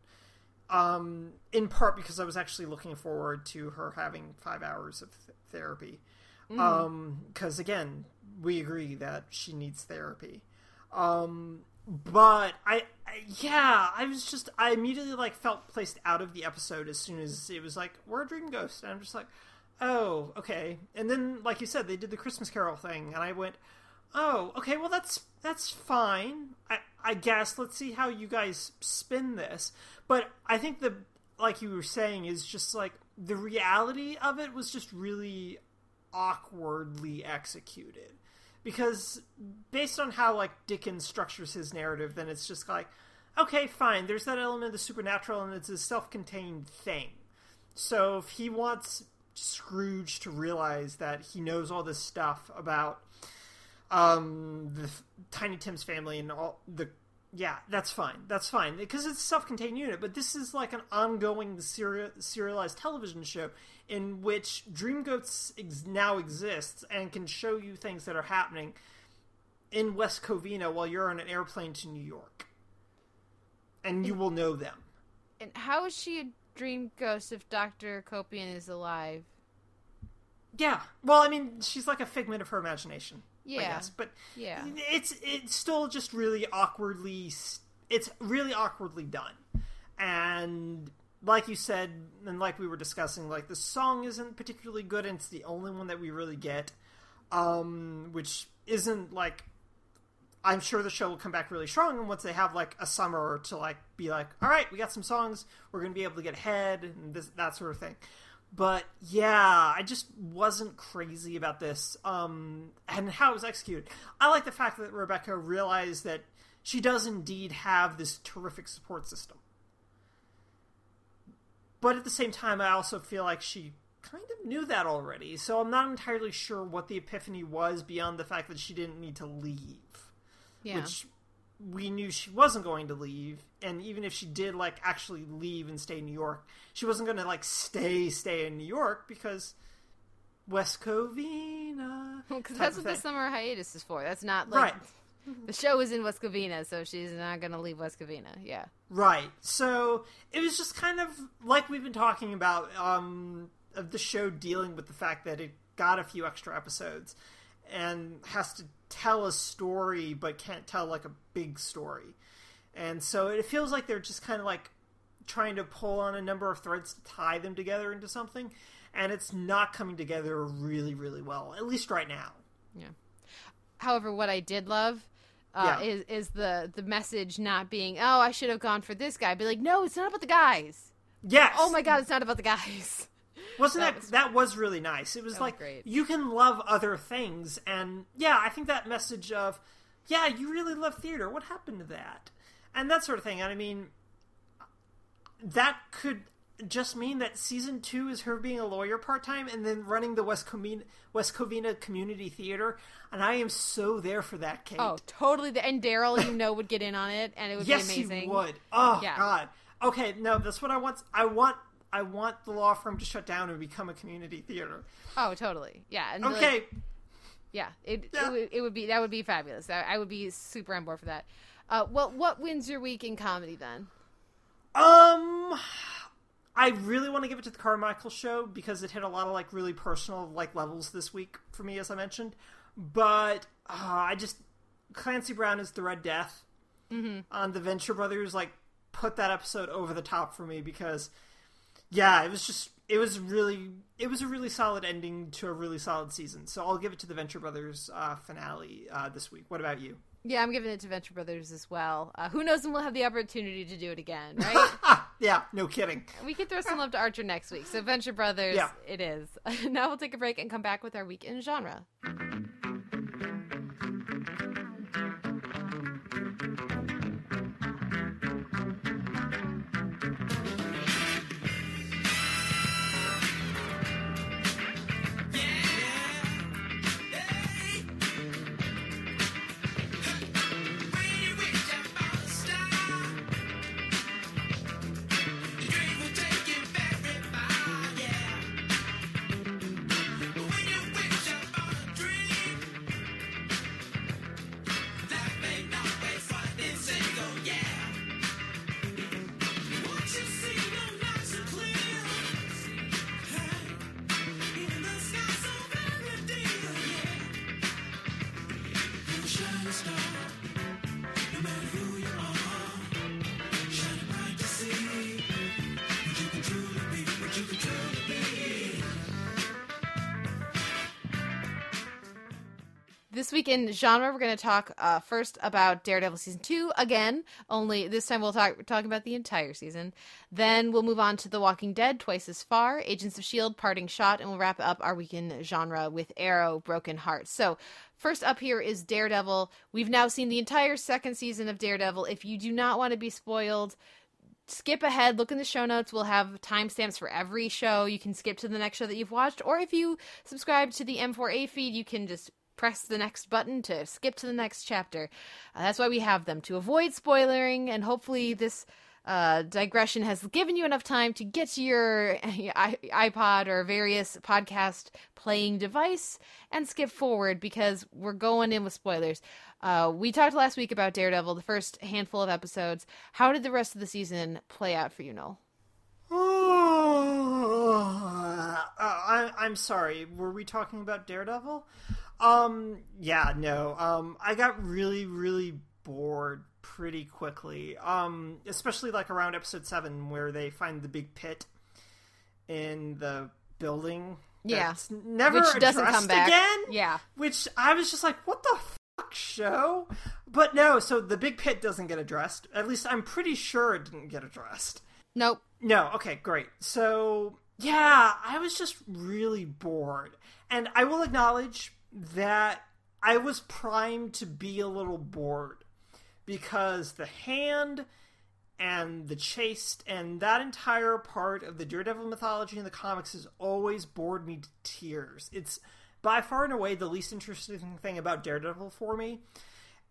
Um, in part because I was actually looking forward to her having five hours of th- therapy. Um, because again, we agree that she needs therapy. Um, but I, I, yeah, I was just I immediately like felt placed out of the episode as soon as it was like we're a dream ghost, and I'm just like, oh, okay. And then, like you said, they did the Christmas Carol thing, and I went, oh, okay, well that's that's fine. I I guess let's see how you guys spin this. But I think the like you were saying is just like the reality of it was just really awkwardly executed because based on how like Dickens structures his narrative, then it's just like, okay, fine. There's that element of the supernatural, and it's a self-contained thing. So if he wants Scrooge to realize that he knows all this stuff about um, the Tiny Tim's family and all the yeah, that's fine. That's fine because it's a self-contained unit. But this is like an ongoing serial, serialized television show in which Dream Ghosts ex- now exists and can show you things that are happening in West Covina while you're on an airplane to New York, and you will know them.
And how is she a dream ghost if Doctor Akopian is alive?
Yeah. Well, I mean, she's like a figment of her imagination. I
Yeah.
guess, but
Yeah.
it's it's still just really awkwardly. It's really awkwardly done, and like you said, and like we were discussing, like the song isn't particularly good, and it's the only one that we really get, um, which isn't like. I'm sure the show will come back really strong, and once they have like a summer to like be like, all right, we got some songs, we're gonna be able to get ahead, and this that sort of thing. But yeah, I just wasn't crazy about this um, and how it was executed. I like the fact that Rebecca realized that she does indeed have this terrific support system. But at the same time, I also feel like she kind of knew that already, so I'm not entirely sure what the epiphany was beyond the fact that she didn't need to leave
Yeah.
which we knew she wasn't going to leave and even if she did like actually leave and stay in new york she wasn't going to like stay stay in new york because west covina *laughs*
Because that's what the summer hiatus is for. That's not like
right
the show is in West Covina, so she's not going to leave West Covina. Yeah.
right so it was just kind of like we've been talking about um of the show dealing with the fact that it got a few extra episodes and has to tell a story but can't tell like a big story and so it feels like they're just kind of like trying to pull on a number of threads to tie them together into something and it's not coming together really really well at least right now Yeah.
However, what I did love uh,
Yeah.
is is the the message not being, oh, I should have gone for this guy. Be like, no, it's not about the guys.
yes
Oh my god, it's not about the guys. *laughs*
wasn't
that
that
was-
that was really nice. It was
That was
like
great.
you can love other things and yeah i think that message of yeah you really love theater. What happened to that? And that sort of thing. And i mean that could just mean that season two is her being a lawyer part-time and then running the west covina west covina community theater. And i am so there for that kate.
Oh, totally. And Darryl, you know, would get in on it, and it would
yes
be amazing.
Yes, he would. Oh
Yeah.
god. Okay no that's what i want. I want i want the law firm to shut down and become a community theater
Oh, totally. Yeah. And like,
okay
yeah. It,
Yeah.
it would it would be that would be fabulous. I, I would be super on board for that. Uh, well, what wins your week in comedy then?
Um, I really want to give it to the Carmichael show because it hit a lot of like really personal like levels this week for me, as I mentioned. But uh, I just Clancy Brown is the Red Death on the Venture Brothers. Like put that episode over the top for me because yeah, it was just it was really it was a really solid ending to a really solid season. So I'll give it to the Venture Brothers uh, finale uh, this week. What about you?
Yeah, I'm giving it to Venture Brothers as well. Uh, who knows when we'll have the opportunity to do it again, *laughs* right?
yeah, no kidding.
we could throw some love to Archer next week. So Venture Brothers,
Yeah.
it is. *laughs* now we'll take a break and come back with our week in genre. Week in genre, we're going to talk uh, first about Daredevil season two again. Only this time we'll talk talking about the entire season. Then we'll move on to The Walking Dead, Twice as Far, Agents of Shield, Parting Shot, and we'll wrap up our weekend genre with Arrow, Broken Hearts. So first up here is Daredevil. We've now seen the entire second season of Daredevil. If you do not want to be spoiled, skip ahead, look in the show notes. We'll have timestamps for every show. You can skip to the next show that you've watched, or if you subscribe to the M4A feed, you can just press the next button to skip to the next chapter. Uh, that's why we have them to avoid spoiling, and hopefully this uh, digression has given you enough time to get to your *laughs* iPod or various podcast playing device and skip forward because we're going in with spoilers. Uh, we talked last week about Daredevil, the first handful of episodes. How did the rest of the season play out for you, Noel?
uh, *sighs* I, I'm sorry. Were we talking about Daredevil? Um, yeah, no. Um, I got really, really bored pretty quickly. Um, especially like around episode seven, where they find the big pit in the building.
Yeah,
never which doesn't come back again.
Yeah,
which I was just like, what the fuck show? But no, so the big pit doesn't get addressed. At least I'm pretty sure it didn't get addressed.
Nope.
No. Okay, great. So yeah, I was just really bored, and I will acknowledge that I was primed to be a little bored because the hand and the chaste and that entire part of the Daredevil mythology in the comics has always bored me to tears. It's by far and away the least interesting thing about Daredevil for me.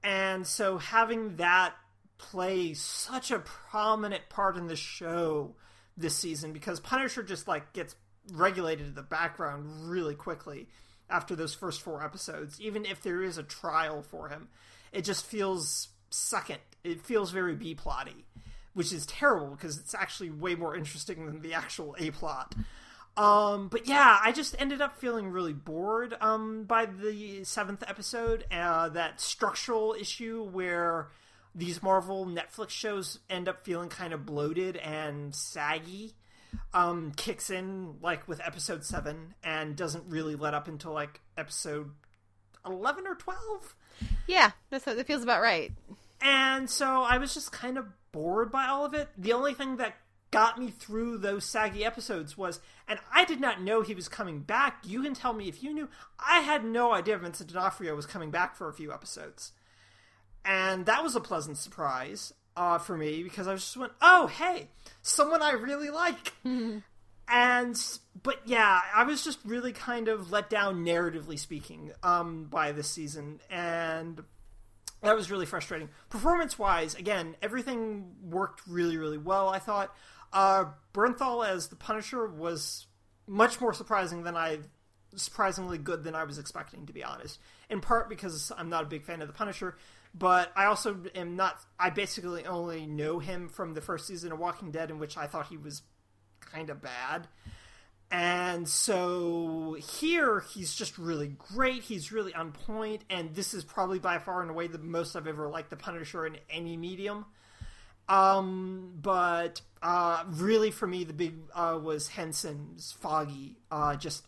And so having that play such a prominent part in the show this season because Punisher just like gets regulated in the background really quickly after those first four episodes, even if there is a trial for him. It just feels second. It feels very B plotty, which is terrible because it's actually way more interesting than the actual A plot. Um, but yeah, I just ended up feeling really bored um, by the seventh episode. Uh, that structural issue where these Marvel Netflix shows end up feeling kind of bloated and saggy um, kicks in like with episode seven and doesn't really let up until like episode eleven or twelve.
Yeah, that's what that feels about right.
And so I was just kind of bored by all of it. The only thing that got me through those saggy episodes was, and I did not know he was coming back. You can tell me if you knew. I had no idea Vincent D'Onofrio was coming back for a few episodes, and that was a pleasant surprise uh, for me because I just went, "Oh, hey, someone I really like." *laughs* and but yeah, I was just really kind of let down narratively speaking um, by this season, and that was really frustrating. Performance wise, again, everything worked really, really well. I thought uh, Bernthal as the Punisher was much more surprising than I surprisingly good than I was expecting, to be honest. In part because I'm not a big fan of the Punisher, but I also am not. I basically only know him from the first season of Walking Dead, in which I thought he was kind of bad. And so here he's just really great. He's really on point, and this is probably by far and away the most I've ever liked the Punisher in any medium. Um, but uh, really for me, the big uh, was Henson's Foggy. Uh, just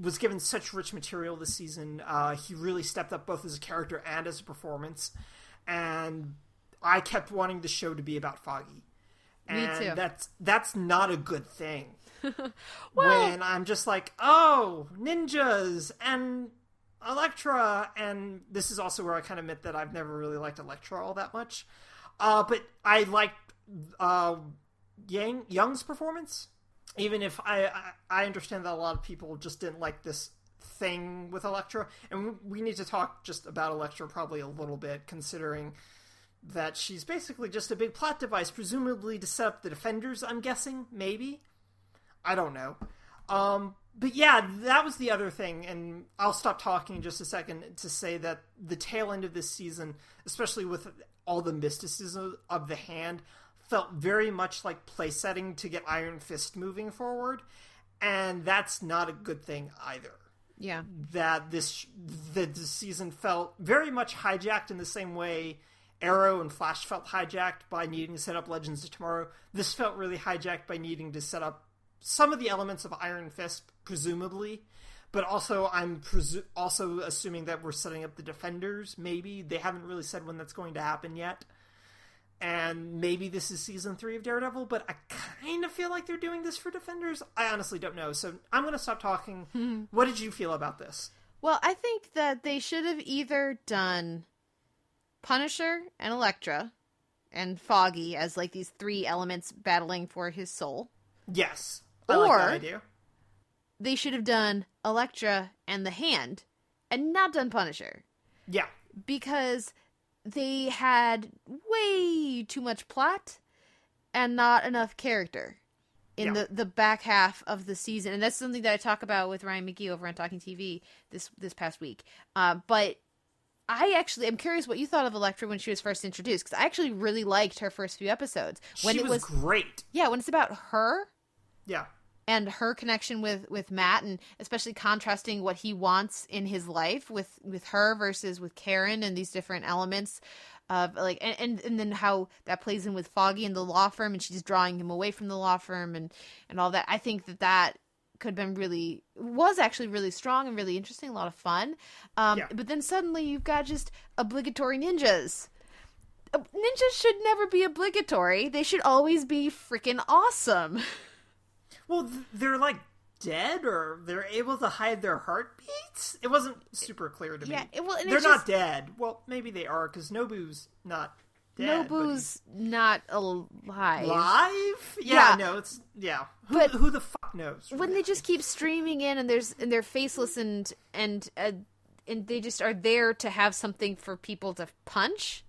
was given such rich material this season. Uh, he really stepped up both as a character and as a performance, and I kept wanting the show to be about Foggy. And
Me too.
That's that's not a good thing. *laughs*
well,
when I'm just like, oh, ninjas and Elektra, and this is also where I kind of admit that I've never really liked Elektra all that much. Uh, but I liked uh, Yang Young's performance even if I, I, I understand that a lot of people just didn't like this thing with Elektra, and we need to talk just about Elektra probably a little bit, considering that she's basically just a big plot device, presumably to set up the defenders. I'm guessing, maybe. I don't know. Um, but yeah, that was the other thing, and I'll stop talking in just a second to say that the tail end of this season, especially with all the mysticism of the hand, felt very much like play setting to get Iron Fist moving forward, and that's not a good thing either.
Yeah,
that this the, season felt very much hijacked in the same way Arrow and Flash felt hijacked by needing to set up Legends of Tomorrow. This felt really hijacked by needing to set up some of the elements of Iron Fist, presumably, but also I'm presu- also assuming that we're setting up the defenders. Maybe they haven't really said when that's going to happen yet, and maybe this is season three of Daredevil. But I kind of feel like they're doing this for defenders. I honestly don't know. So I'm going to stop talking. *laughs* Hmm. what did you feel about this?
Well, I think that they should have either done Punisher and Elektra and Foggy as like these three elements battling for his soul.
Yes, I like that
Or-
idea.
They should have done Elektra and the Hand and not done Punisher
Yeah,
because they had way too much plot and not enough character in
Yeah.
the, the back half of the season. And that's something that I talk about with Ryan McGee over on Talking TV this this past week. Uh, but I actually am curious what you thought of Elektra when she was first introduced because I actually really liked her first few episodes. When
she
it
was,
was
great.
yeah, when it's about her
Yeah,
and her connection with with Matt and especially contrasting what he wants in his life with with her versus with Karen and these different elements of like and, and and then how that plays in with Foggy and the law firm and she's drawing him away from the law firm and and all that. I think that that could have been really was actually really strong and really interesting a lot of fun. Um
Yeah.
but then suddenly you've got just obligatory ninjas. Ninjas should never be obligatory. They should always be freaking awesome *laughs*
Well, they're like dead, or they're able to hide their heartbeats. It wasn't super clear to
Yeah,
me.
it- well,
they're
it's
not
just-
dead. Well, maybe they are because Nobu's not dead.
Nobu's not alive.
live. Yeah,
Yeah.
no, it's yeah. Who,
But-
who the fuck knows?
When they just keep streaming in and there's and they're faceless and and uh, and they just are there to have something for people to punch.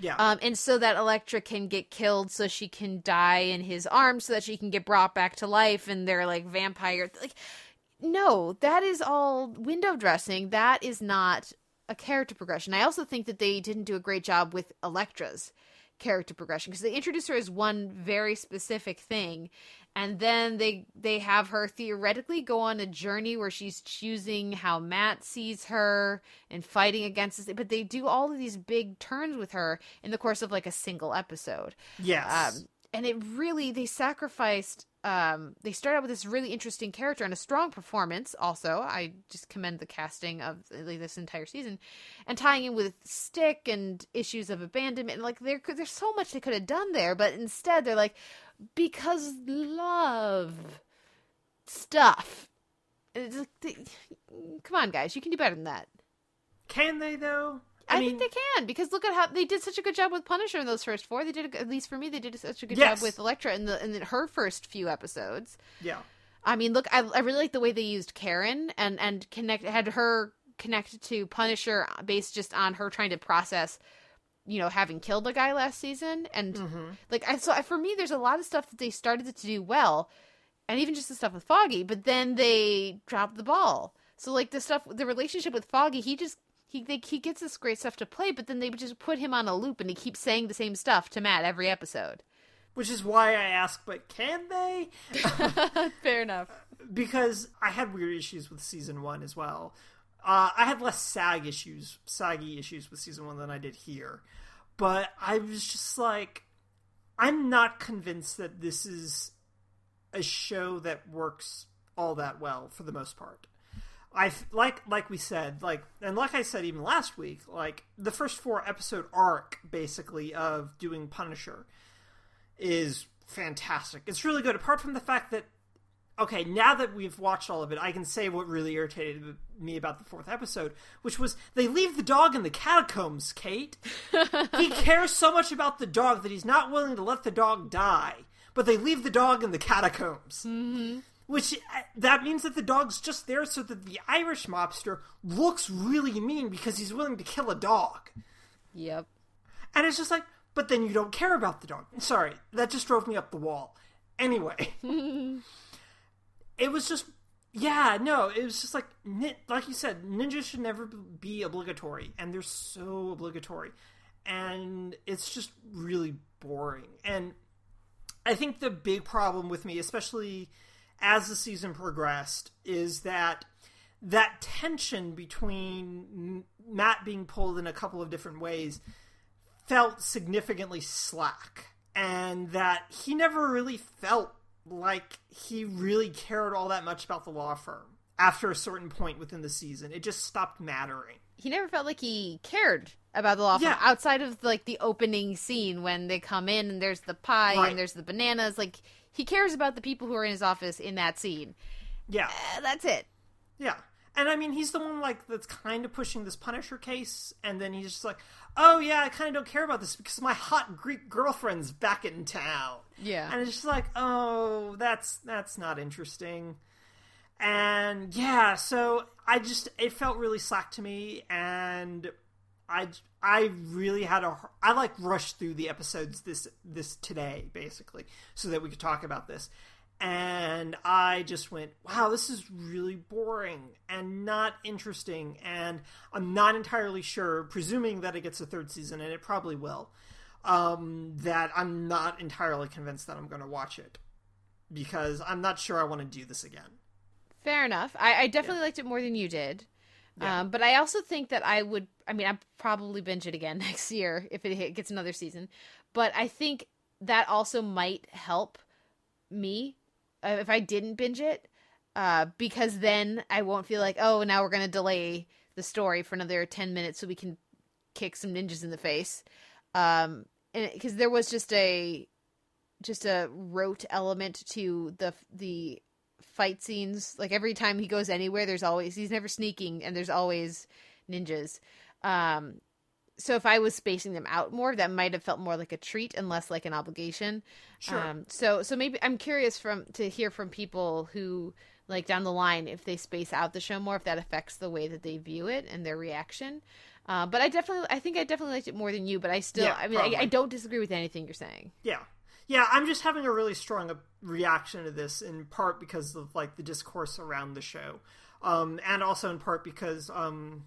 Yeah,
Um, and so that Elektra can get killed, so she can die in his arms, so that she can get brought back to life, and they're like vampire. Like, no, that is all window dressing. That is not a character progression. I also think that they didn't do a great job with Elektra's character progression because they introduced her as one very specific thing and then they they have her theoretically go on a journey where she's choosing how Matt sees her and fighting against this but they do all of these big turns with her in the course of like a single episode.
Yes,
um, and it really they sacrificed um, they start out with this really interesting character and a strong performance also. I just commend the casting of like, this entire season and tying in with Stick and issues of abandonment. Like there there's so much they could have done there but instead they're like because love stuff. They- come on guys you can do better than that.
Can they though?
I,
mean,
think they can because look at how they did such a good job with Punisher in those first four. They did, at least for me, they did such a good
Yes.
job with Elektra in the in her first few episodes.
yeah,
I mean, look, I, I really like the way they used Karen and and connect had her connected to Punisher based just on her trying to process, you know, having killed a guy last season and
Mm-hmm.
like I so I, for me, there's a lot of stuff that they started to do well, and even just the stuff with Foggy, but then they dropped the ball. So like the stuff, the relationship with Foggy, he just he they, he gets this great stuff to play, but then they just put him on a loop, and he keeps saying the same stuff to Matt every episode.
which is why I ask. But can they? *laughs*
Fair enough.
because I had weird issues with season one as well. Uh, I had less sag issues, saggy issues with season one than I did here, but I was just like, I'm not convinced that this is a show that works all that well for the most part. I like like we said like and like I said even last week like the first four episode arc basically of doing Punisher is fantastic. It's really good apart from the fact that okay, now that we've watched all of it, I can say what really irritated me about the fourth episode, which was they leave the dog in the catacombs, Kate. *laughs* he cares so much about the dog that he's not willing to let the dog die, but they leave the dog in the catacombs. Mm-hmm. Which uh, that means that the dog's just there so that the Irish mobster looks really mean because he's willing to kill a dog.
Yep.
And it's just like, but then you don't care about the dog. Sorry, that just drove me up the wall. Anyway, *laughs* it was just, yeah, no, it was just like, like you said, ninjas should never be obligatory, and they're so obligatory, and it's just really boring. And I think the big problem with me, especially as the season progressed, is that that tension between Matt being pulled in a couple of different ways felt significantly slack and that he never really felt like he really cared all that much about the law firm after a certain point within the season. It just stopped mattering.
He never felt like he cared about the law firm outside of like the opening scene when they come in and there's the pie
Right.
and there's the bananas. Like he cares about the people who are in his office in that scene.
Yeah.
Eh, that's it.
Yeah. And I mean, he's the one like that's kind of pushing this Punisher case, and then he's just like, "Oh yeah, I kind of don't care about this because my hot Greek girlfriend's back in town."
Yeah.
and it's just like, "Oh, that's that's not interesting." And yeah, so I just it felt really slack to me, and I I really had a I like rushed through the episodes this this today basically so that we could talk about this. And I just went, wow, this is really boring and not interesting. And I'm not entirely sure, presuming that it gets a third season, and it probably will, um, that I'm not entirely convinced that I'm going to watch it because I'm not sure I want to do this again.
Fair enough. I, I definitely liked it more than you did.
Yeah.
Um, but I also think that I would. I mean, I'd probably binge it again *laughs* next year if it gets another season. But I think that also might help me uh, if I didn't binge it, uh, because then I won't feel like, oh, now we're gonna delay the story for another ten minutes so we can kick some ninjas in the face. Um, and because there was just a just a rote element to the the fight scenes. Like every time he goes anywhere, there's always he's never sneaking, and there's always ninjas. Um, so if I was spacing them out more, that might have felt more like a treat and less like an obligation.
Sure.
Um, so so maybe I'm curious from to hear from people who like down the line if they space out the show more, if that affects the way that they view it and their reaction. Uh, but I definitely, I think I definitely liked it more than you. But I still,
Yeah,
I mean, I. I don't disagree with anything you're saying.
Yeah. Yeah, I'm just having a really strong uh, reaction to this in part because of like the discourse around the show. Um, and also in part because um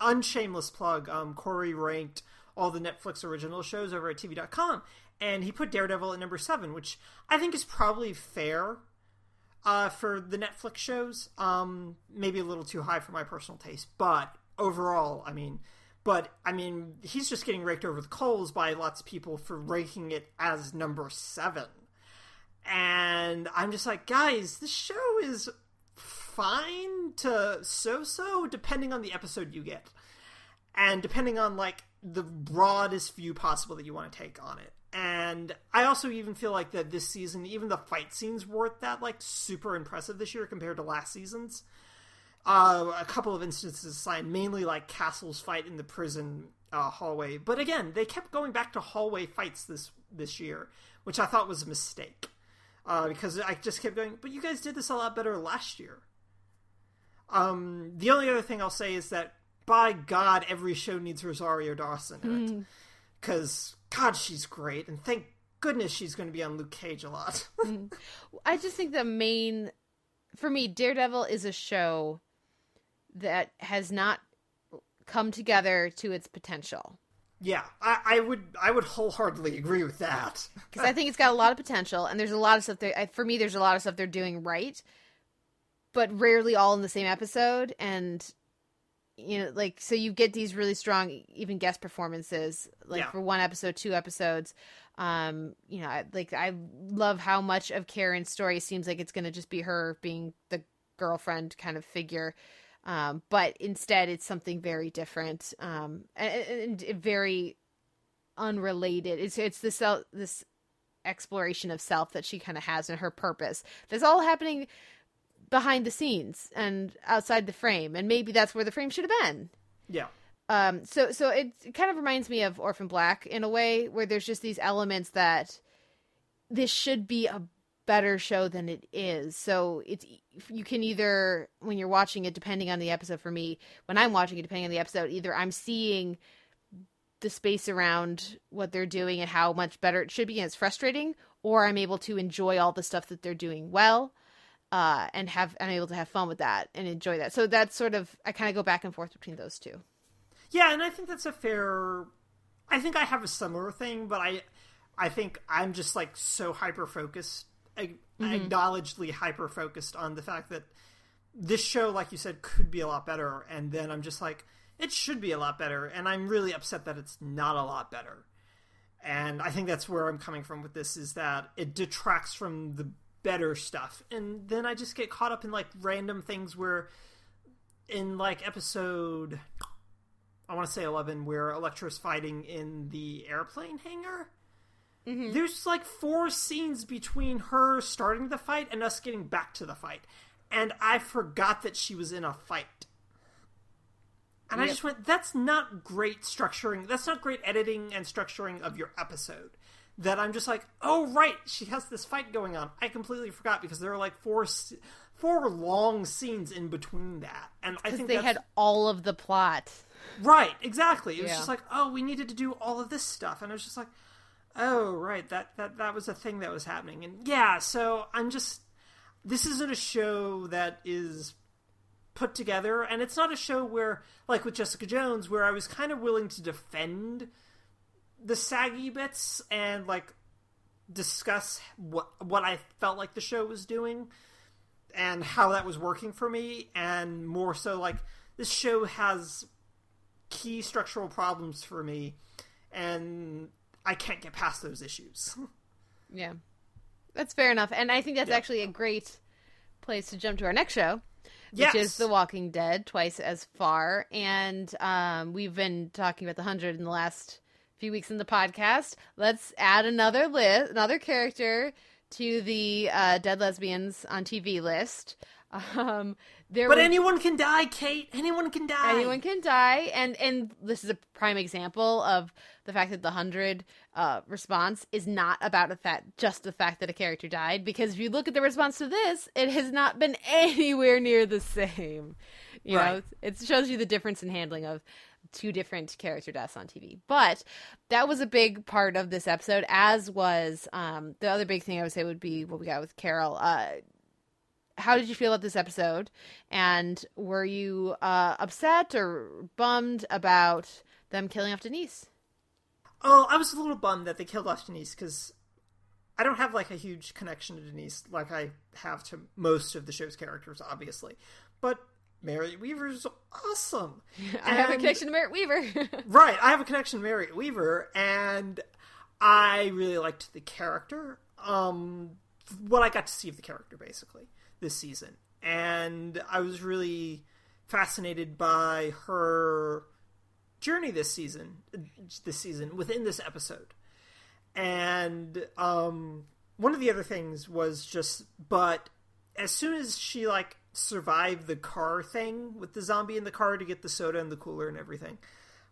unshameless plug, um Corey ranked all the Netflix original shows over at TV.com and he put Daredevil at number seven, which I think is probably fair uh, for the Netflix shows. Um, maybe a little too high for my personal taste, but overall, I mean, but I mean, he's just getting raked over the coals by lots of people for ranking it as number seven. And I'm just like, guys, this show is fine to so so, depending on the episode you get. And depending on like the broadest view possible that you want to take on it. And I also even feel like that this season, even the fight scenes weren't that like super impressive this year compared to last season's. Uh, a couple of instances aside, mainly like Castle's fight in the prison uh, hallway. But again, they kept going back to hallway fights this this year, which I thought was a mistake. Uh, because I just kept going, but you guys did this a lot better last year. Um, the only other thing I'll say is that, by God, every show needs Rosario Dawson in it. Because, God, she's great, and thank goodness she's going to be on Luke Cage a lot. *laughs*
I just think the main, for me, Daredevil is a show that has not come together to its potential.
yeah, I, I would I would wholeheartedly agree with that. *laughs*
because I think it's got a lot of potential, and there's a lot of stuff there. I- For me, there's a lot of stuff they're doing right, but rarely all in the same episode. And you know, like so, you get these really strong, even guest performances, like
Yeah.
for one episode, two episodes. Um, you know, I- like I love how much of Karen's story seems like it's going to just be her being the girlfriend kind of figure. Um, but instead, it's something very different, um, and, and very unrelated. It's it's this self, this exploration of self that she kind of has in her purpose. That's all happening behind the scenes and outside the frame, and maybe that's where the frame should have been.
Yeah,
Um, so so it, it kind of reminds me of Orphan Black in a way, where there's just these elements that this should be a better show than it is. So it's you can either when you're watching it, depending on the episode. For me, when I'm watching it, depending on the episode, either I'm seeing the space around what they're doing and how much better it should be, and it's frustrating, or I'm able to enjoy all the stuff that they're doing well. Uh, and have I'm able to have fun with that and enjoy that. So that's sort of I kind of go back and forth between those two.
yeah, and I think that's a fair. I think I have a similar thing, but I, I think I'm just like so hyper focused, Mm-hmm. acknowledgedly hyper focused on the fact that this show, like you said, could be a lot better, and then I'm just like, it should be a lot better, and I'm really upset that it's not a lot better. And I think that's where I'm coming from with this is that it detracts from the better stuff. And then I just get caught up in like random things where in like episode I want to say 11 where Elektra's fighting in the airplane hangar. Mm-hmm. There's like four scenes between her starting the fight and us getting back to the fight. And I forgot that she was in a fight. And yep. I just went, that's not great structuring. That's not great editing and structuring of your episode. That I'm just like, oh, right, she has this fight going on. I completely forgot because there are like four four long scenes in between that. And I think
they had all of the plot.
Right, exactly. It was yeah. just like, oh, we needed to do all of this stuff. And I was just like, oh, right, that, that, that was a thing that was happening. And yeah, so I'm just, this isn't a show that is put together. And it's not a show where, like with Jessica Jones, where I was kind of willing to defend the saggy bits and like discuss what what I felt like the show was doing and how that was working for me and more so like this show has key structural problems for me and I can't get past those issues. *laughs*
yeah. That's fair enough. And I think that's yeah. actually a great place to jump to our next show. Which yes. is The Walking Dead, twice as far. And um, we've been talking about the hundred in the last few weeks in the podcast. Let's add another list, another character to the uh, dead lesbians on TV list. *laughs* Um,
there but was, anyone can die, Kate. Anyone can die.
Anyone can die, and and this is a prime example of the fact that the hundred uh, response is not about a fact, just the fact that a character died. Because if you look at the response to this, it has not been *laughs* anywhere near the same. You right. know, it shows you the difference in handling of two different character deaths on TV. But that was a big part of this episode, as was um, the other big thing I would say would be what we got with Carol. Uh, how did you feel about this episode? And were you uh, upset or bummed about them killing off Denise?
Oh, I was a little bummed that they killed off Denise because I don't have like a huge connection to Denise like I have to most of the show's characters, obviously. But Merritt Wever's awesome. *laughs*
I and, have a connection to Merritt Wever. *laughs*
right, I have a connection to Merritt Wever, and I really liked the character. Um, what I got to see of the character, basically this season, and I was really fascinated by her journey this season. This season within this episode, and um, one of the other things was just, but as soon as she like survived the car thing with the zombie in the car to get the soda and the cooler and everything.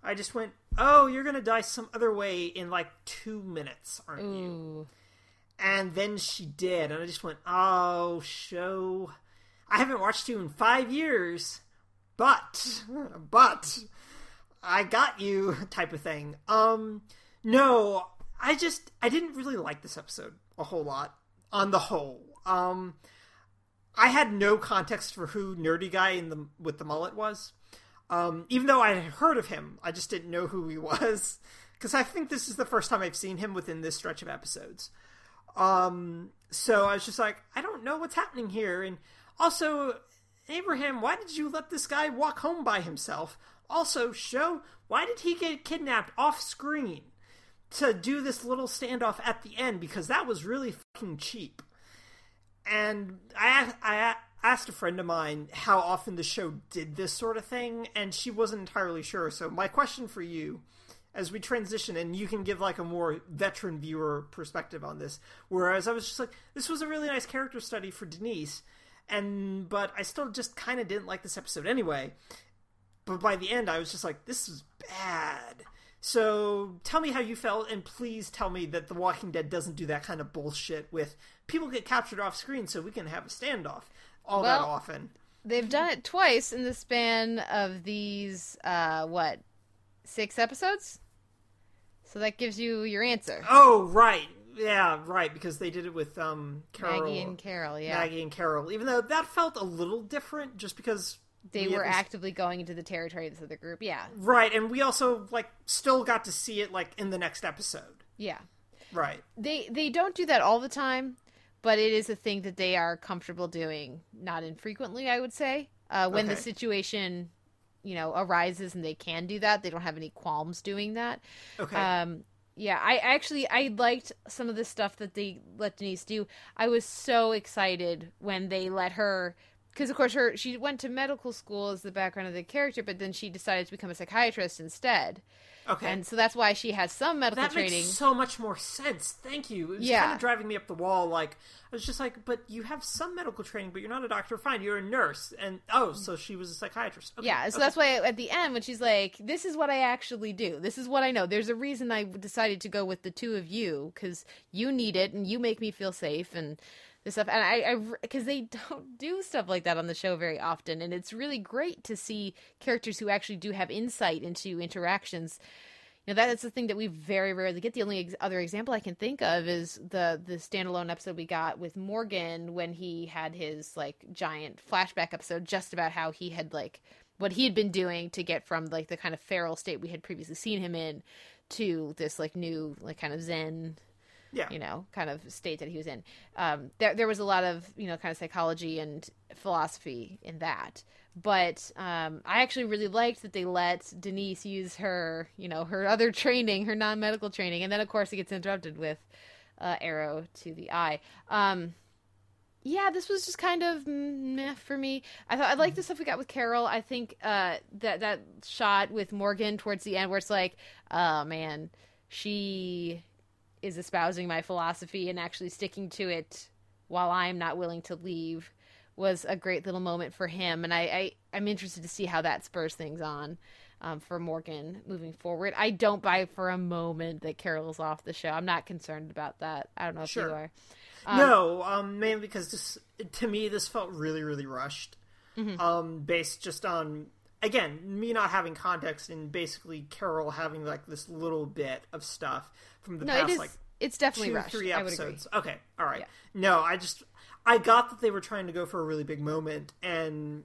I just went, "Oh, you're gonna die some other way in like two minutes, aren't Ooh. you?" And then she did, and I just went, "Oh, show! I haven't watched you in five years, but, but, I got you," type of thing. Um, no, I just I didn't really like this episode a whole lot on the whole. Um, I had no context for who nerdy guy in the with the mullet was. Um, even though I had heard of him, I just didn't know who he *laughs* was because I think this is the first time I've seen him within this stretch of episodes. Um, so I was just like, I don't know what's happening here. And also, Abraham, why did you let this guy walk home by himself? Also, show why did he get kidnapped off screen to do this little standoff at the end? Because that was really fucking cheap. And I, I asked a friend of mine how often the show did this sort of thing, and she wasn't entirely sure. So, my question for you as we transition, and you can give like a more veteran viewer perspective on this. Whereas I was just like, this was a really nice character study for Denise, and but I still just kind of didn't like this episode anyway. But by the end, I was just like, this is bad. So tell me how you felt, and please tell me that The Walking Dead doesn't do that kind of bullshit with people get captured off screen so we can have a standoff all well, that often.
They've done it twice in the span of these, uh, what, six episodes? So that gives you your answer.
Oh, right. Yeah, right, because they did it with um
Carol, Maggie and Carol, yeah.
Maggie and Carol. Even though that felt a little different just because
they we were actively going into the territory of this other group, yeah.
Right, and we also like still got to see it like in the next episode.
Yeah.
Right.
They they don't do that all the time but it is a thing that they are comfortable doing, not infrequently, I would say. Uh, when okay. the situation, you know, arises and they can do that, they don't have any qualms doing that.
Okay.
Um, Yeah, I actually I liked some of the stuff that they let Denise do. I was so excited when they let her because of course her she went to medical school as the background of the character, but then she decided to become a psychiatrist instead.
Okay.
And so that's why she has some medical
that
training.
makes so much more sense. Thank you. It was
Yeah.
kind of driving me up the wall. Like I was just like, but you have some medical training, but you're not a doctor. Fine, you're a nurse. And oh, so she was a psychiatrist. Okay,
Yeah, so
okay.
that's why at the end when she's like, "This is what I actually do. This is what I know." There's a reason I decided to go with the two of you because you need it and you make me feel safe and this stuff. And I, because they *laughs* don't do stuff like that on the show very often, and it's really great to see characters who actually do have insight into interactions. You know, that's the thing that we very rarely get. The only ex- other example I can think of is the the standalone episode we got with Morgan when he had his like giant flashback episode just about how he had like what he had been doing to get from like the kind of feral state we had previously seen him in to this like new like kind of zen
yeah.
you know, kind of state that he was in. Um, there, there was a lot of, you know, kind of psychology and philosophy in that. But um, I actually really liked that they let Denise use her, you know, her other training, her non medical training. And then, of course, it gets interrupted with uh, arrow to the eye. Um, yeah, this was just kind of meh for me. I thought I liked the stuff we got with Carol. I think uh, that that shot with Morgan towards the end, where it's like, oh man, she is espousing my philosophy and actually sticking to it while I'm not willing to leave was a great little moment for him. And I, I I'm interested to see how that spurs things on. Um, for Morgan moving forward, I don't buy for a moment that Carol's off the show. I'm not concerned about that. I don't know if
Sure.
you are.
no, um, mainly because this to me this felt really really rushed.
Mm-hmm.
Um, based just on again me not having context and basically Carol having like this little bit of stuff from the
No,
past
it is.
like
it's definitely
two
rushed.
three
I would agree.
episodes. Okay, all right.
Yeah.
No, I just I got that they were trying to go for a really big moment and.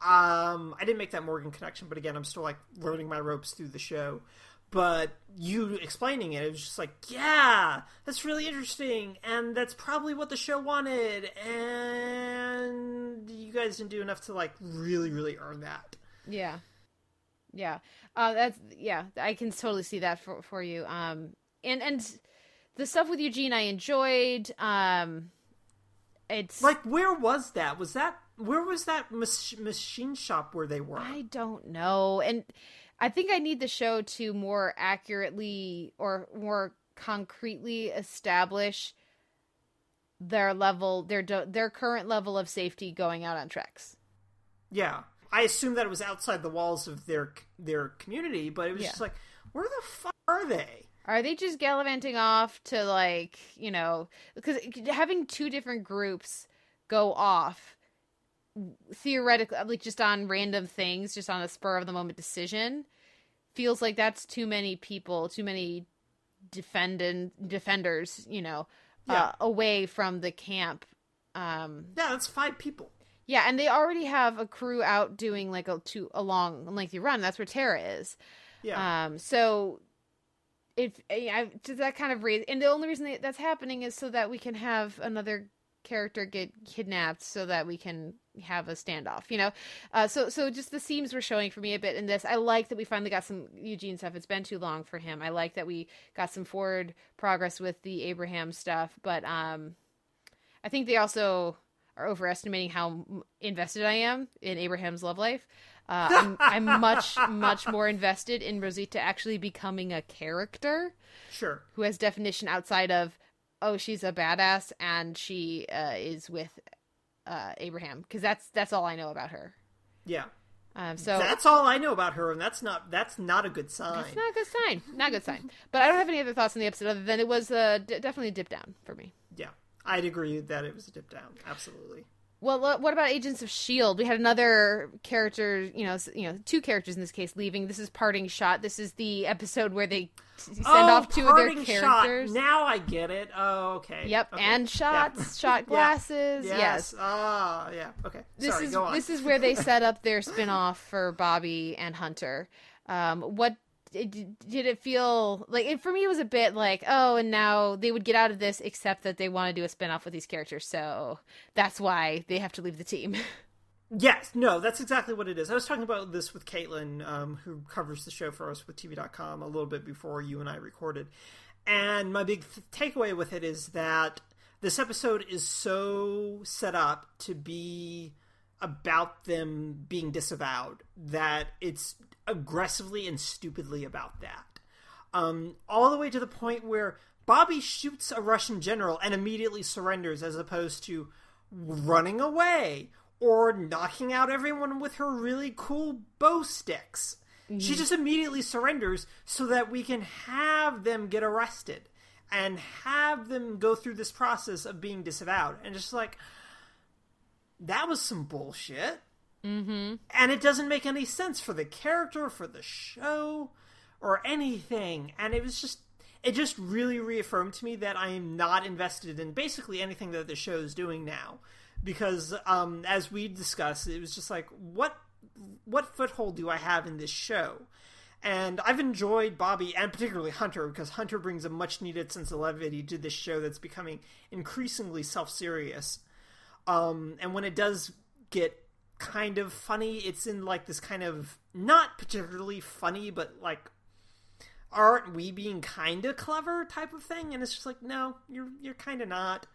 Um, I didn't make that Morgan connection, but again, I'm still like learning my ropes through the show. But you explaining it, it was just like, yeah, that's really interesting, and that's probably what the show wanted, and you guys didn't do enough to like really, really earn that.
Yeah, yeah. Uh, that's yeah. I can totally see that for for you. Um, and and the stuff with Eugene, I enjoyed. Um, it's
Like, where was that? Was that where was that mach- machine shop where they were?
I don't know, and I think I need the show to more accurately or more concretely establish their level, their do- their current level of safety going out on treks.
Yeah, I assume that it was outside the walls of their their community, but it was
Yeah.
just like, where the fuck are they?
Are they just gallivanting off to like, you know, because having two different groups go off theoretically like just on random things, just on a spur of the moment decision feels like that's too many people, too many defendant defenders, you know,
Yeah.
uh, away from the camp. Um
Yeah, that's five people.
Yeah, and they already have a crew out doing like a two a long lengthy run. That's where Tara is.
Yeah,
Um, so if I does that kind of raise, and the only reason that that's happening is so that we can have another character get kidnapped, so that we can have a standoff. You know, uh, so so just the seams were showing for me a bit in this. I like that we finally got some Eugene stuff. It's been too long for him. I like that we got some forward progress with the Abraham stuff, but um, I think they also are overestimating how invested I am in Abraham's love life. Uh, *laughs* I'm, I'm much, much more invested in Rosita actually becoming a character
sure.
who has definition outside of, oh, she's a badass and she uh, is with uh, Abraham because that's that's all I know about her.
Yeah,
Um, so
that's all I know about her, and that's not that's not a good sign.
it's not a good sign. Not a good sign. But I don't have any other thoughts on the episode other than it was uh, d- definitely a dip down for me.
Yeah, I'd agree that it was a dip down. Absolutely.
Well, what about Agents of Shield? We had another character, you know, you know, two characters in this case leaving. This is parting shot. This is the episode where they send
oh,
off two of their characters.
Shot. Now I get it. Oh, okay.
Yep,
Okay.
and shots, *laughs* shot glasses.
Yeah.
Yes.
Yes. Ah, yeah. Okay.
This
Sorry.
is
go on.
this is where they *laughs* set up their spin-off for Bobbi and Hunter. Um, what did, did it feel like? It, for me, it was a bit like, oh, and now they would get out of this, except that they want to do a spin-off with these characters, so that's why they have to leave the team. *laughs*
Yes, no, that's exactly what it is. I was talking about this with Caitlin, um, who covers the show for us with TV.com a little bit before you and I recorded. And my big th- takeaway with it is that this episode is so set up to be about them being disavowed that it's aggressively and stupidly about that. Um, all the way to the point where Bobbi shoots a Russian general and immediately surrenders as opposed to running away or knocking out everyone with her really cool bow sticks. Mm-hmm. She just immediately surrenders so that we can have them get arrested and have them go through this process of being disavowed. And just like, that was some bullshit.
Mm-hmm.
And it doesn't make any sense for the character, for the show, or anything. And it was just, it just really reaffirmed to me that I am not invested in basically anything that the show is doing now because um, as we discussed, it was just like what what foothold do I have in this show? And I've enjoyed Bobbi and particularly Hunter because Hunter brings a much needed sense of levity to this show that's becoming increasingly self serious. Um, and when it does get kind of funny, it's in like this kind of not particularly funny, but like aren't we being kind of clever type of thing? And it's just like no, you're you're kind of not.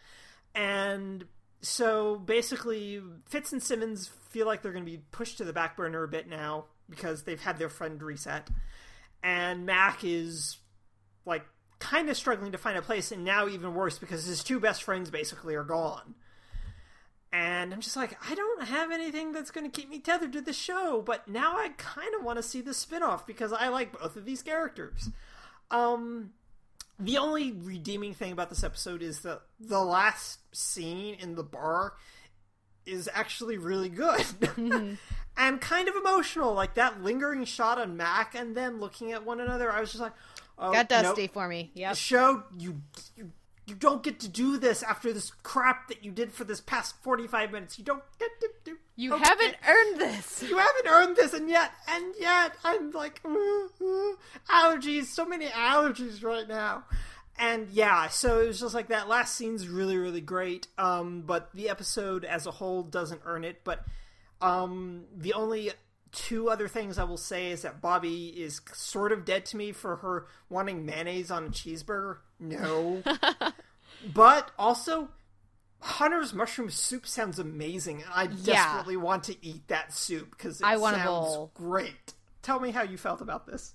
And so basically, Fitz and Simmons feel like they're going to be pushed to the back burner a bit now because they've had their friend reset, and Mack is like kind of struggling to find a place, and now even worse because his two best friends basically are gone. And I'm just like, I don't have anything that's going to keep me tethered to the show, but now I kind of want to see the spinoff because I like both of these characters. Um, the only redeeming thing about this episode is that the last scene in the bar is actually really good mm-hmm. *laughs* and kind of emotional. Like that lingering shot on Mack and them looking at one another. I was just like,
oh, got dusty nope. for me. Yeah,
show you, you you don't get to do this after this crap that you did for this past 45 minutes. You don't get to do.
You okay. haven't earned this. *laughs*
You haven't earned this, and yet, and yet, I'm like, uh, uh, allergies, so many allergies right now. And yeah, so it was just like that last scene's really, really great. Um, but the episode as a whole doesn't earn it. But um, the only two other things I will say is that Bobbi is sort of dead to me for her wanting mayonnaise on a cheeseburger. No. *laughs* but also, Hunter's mushroom soup sounds amazing. I desperately yeah. want to eat that soup because it I want sounds great. Tell me how you felt about this.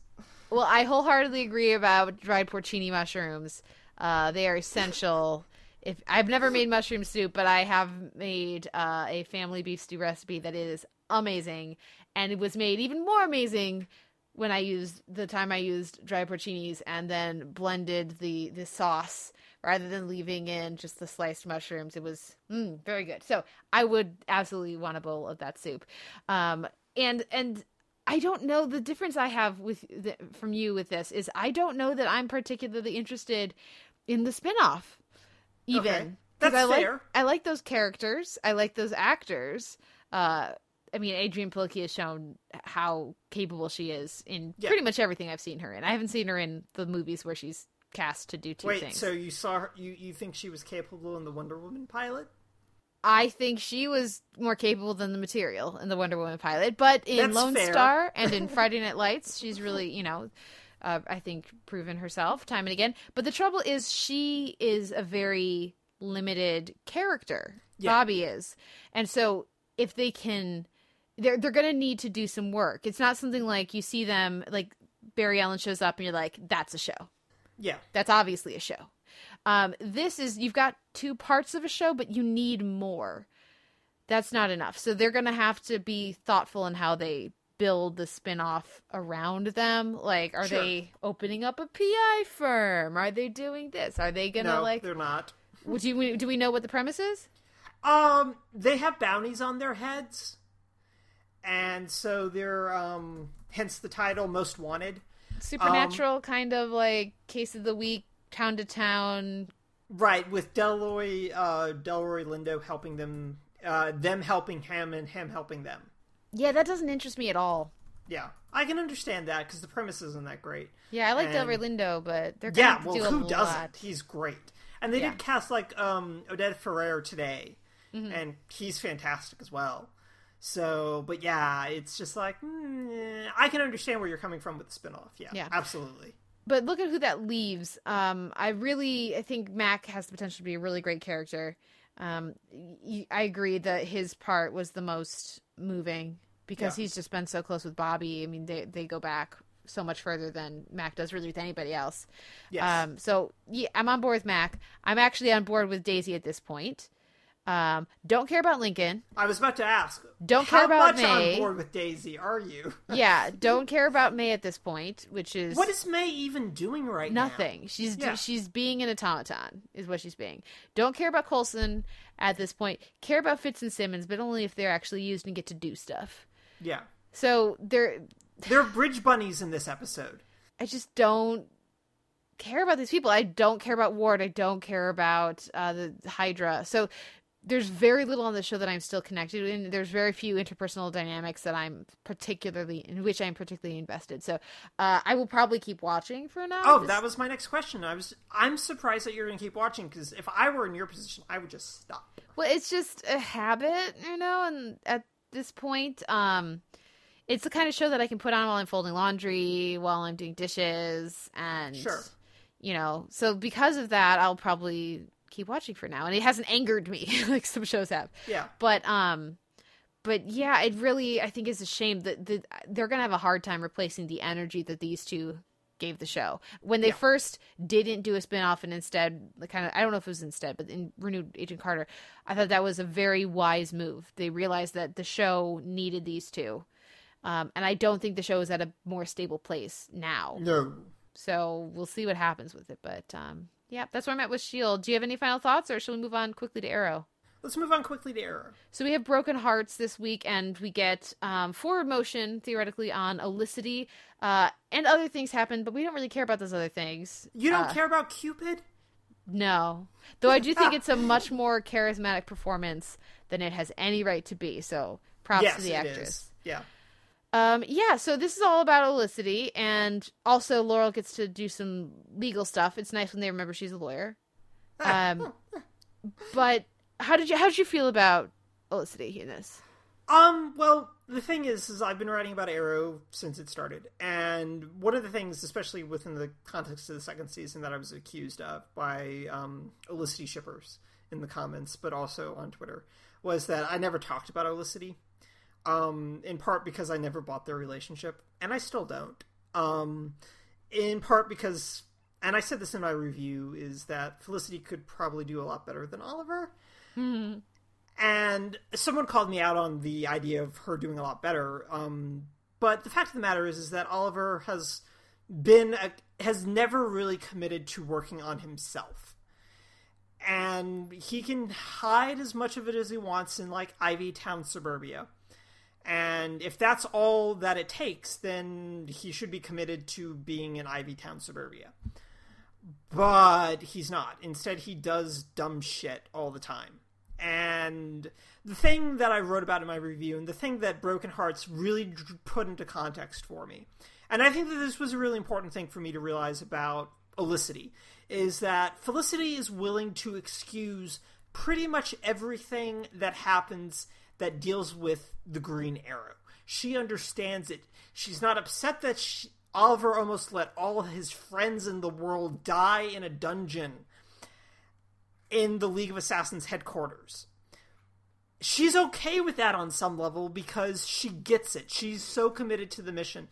Well, I wholeheartedly agree about dried porcini mushrooms. Uh, they are essential. If I've never made mushroom soup, but I have made uh, a family beef stew recipe that is amazing, and it was made even more amazing when I used the time I used dry porcinis and then blended the the sauce rather than leaving in just the sliced mushrooms. It was mm, very good. So I would absolutely want a bowl of that soup. Um, and and I don't know the difference I have with the, from you with this is I don't know that I'm particularly interested in the spinoff. Even okay.
that's
I
fair.
Like, I like those characters. I like those actors. Uh, I mean, Adrianne Palicki has shown how capable she is in yeah. pretty much everything I've seen her in. I haven't seen her in the movies where she's cast to do two
Wait,
things.
so you saw her? You you think she was capable in the Wonder Woman pilot?
I think she was more capable than the material in the Wonder Woman pilot, but in That's Lone fair. Star and in *laughs* Friday Night Lights, she's really, you know, uh, I think proven herself time and again. But the trouble is, she is a very limited character. Yeah. Bobbi is, and so if they can they're they're gonna need to do some work. It's not something like you see them like Barry Allen shows up and you're like, that's a show.
Yeah.
That's obviously a show. Um, this is you've got two parts of a show, but you need more. That's not enough. So they're gonna have to be thoughtful in how they build the spin-off around them. Like, are sure. they opening up a PI firm? Are they doing this? Are they gonna
no,
like
they're not.
do we do we know what the premise is?
Um, they have bounties on their heads and so they're um, hence the title Most Wanted.
Supernatural um, kind of like case of the week, town to town.
Right, with Delroy uh Delroy Lindo helping them uh them helping him and him helping them.
Yeah, that doesn't interest me at all.
Yeah, I can understand that because the premise isn't that great.
Yeah, I like and... Delroy Lindo, but they're
yeah.
Well,
who
doesn't?
Lot. He's great, and they yeah. did cast like um Oded Fehr today, mm-hmm. and he's fantastic as well. So, but yeah, it's just like mm, I can understand where you're coming from with the spinoff. Yeah,
Yeah.
absolutely.
but look at who that leaves. Um, I really, I think Mack has the potential to be a really great character. Um, I agree that his part was the most moving because
Yeah.
he's just been so close with Bobbi. I mean, they they go back so much further than Mack does really with anybody else.
Yes.
Um, so yeah, I'm on board with Mack. I'm actually on board with Daisy at this point. Um, don't care about Lincoln.
I was about to ask.
Don't
how
care about
much
May.
on board with Daisy are you? *laughs*
Yeah, don't care about May at this point, which is
what is May even doing right now?
Nothing. She's
Yeah.
she's being an automaton, is what she's being. Don't care about Coulson at this point. Care about Fitz and Simmons, but only if they're actually used and get to do stuff.
Yeah,
So they're.
they're bridge bunnies in this episode.
I just don't care about these people. I don't care about Ward. I don't care about uh, the Hydra. So there's very little on the show that I'm still connected in. There's very few interpersonal dynamics that I'm particularly in which I'm particularly invested. So uh, I will probably keep watching for now.
Oh,
Just-
that was my next question. I was I'm surprised that you're going to keep watching because if I were in your position, I would just stop.
Well, it's just a habit, you know, and at this point, um it's the kind of show that I can put on while I'm folding laundry, while I'm doing dishes, and
Sure.
you know, so because of that, I'll probably keep watching for now. And it hasn't angered me *laughs* like some shows have.
Yeah,
But um but yeah, it really I think is a shame that that they're gonna have a hard time replacing the energy that these two gave the show. When they
Yeah.
first didn't do a spin-off and instead the kind of I don't know if it was instead, but in renewed Agent Carter, I thought that was a very wise move. They realized that the show needed these two. Um, and I don't think the show is at a more stable place now.
no.
So we'll see what happens with it. But um, yeah, that's where I'm at with Shield. Do you have any final thoughts, or should we move on quickly to Arrow?
Let's move on quickly to Arrow.
So we have Broken Hearts this week, and we get um, forward motion theoretically on Olicity, uh, and other things happen, but we don't really care about those other things.
You don't
Uh,
care about Cupid?
No, though I do think *laughs* it's a much more charismatic performance than it has any right to be. So props
yes,
to the actress.
is. Yeah.
Um, yeah, so this is all about Olicity, and also Laurel gets to do some legal stuff. It's nice when they remember she's a lawyer. Um, but how did you how did you feel about Olicity in this?
Um, well, the thing is, is I've been writing about Arrow since it started, and one of the things, especially within the context of the second season, that I was accused of by um, Olicity shippers in the comments, but also on Twitter, was that I never talked about Olicity. Um, in part because I never bought their relationship, and I still don't. Um, in part because, and I said this in my review, is that Felicity could probably do a lot better than Oliver. and someone called me out on the idea of her doing a lot better. Um, but the fact of the matter is, is that Oliver has been a, has never really committed to working on himself, and he can hide as much of it as he wants in like Ivy Town suburbia. And if that's all that it takes, then he should be committed to being in Ivy Town suburbia. But he's not. Instead, he does dumb shit all the time. And the thing that I wrote about in my review, and the thing that Broken Hearts really put into context for me, and I think that this was a really important thing for me to realize about Olicity, is that Felicity is willing to excuse pretty much everything that happens that deals with the Green Arrow. She understands it. She's not upset that she, Oliver almost let all his friends in the world die in a dungeon in the League of Assassins headquarters. She's okay with that on some level because she gets it. She's so committed to the mission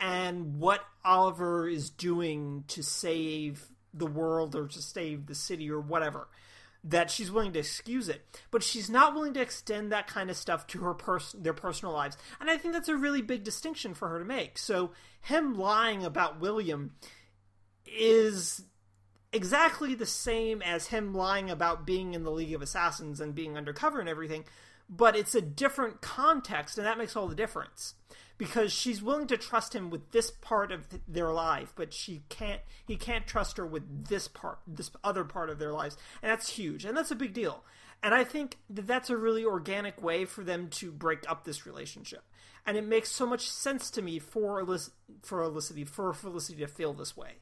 and what Oliver is doing to save the world or to save the city or whatever that she's willing to excuse it, but she's not willing to extend that kind of stuff to her pers- their personal lives. And I think that's a really big distinction for her to make. So him lying about William is exactly the same as him lying about being in the League of Assassins and being undercover and everything, but it's a different context, and that makes all the difference. Because she's willing to trust him with this part of th- their life, but she can't. He can't trust her with this part, this other part of their lives, and that's huge, and that's a big deal. And I think that that's a really organic way for them to break up this relationship, and it makes so much sense to me for Elic- for Felicity for Felicity to feel this way.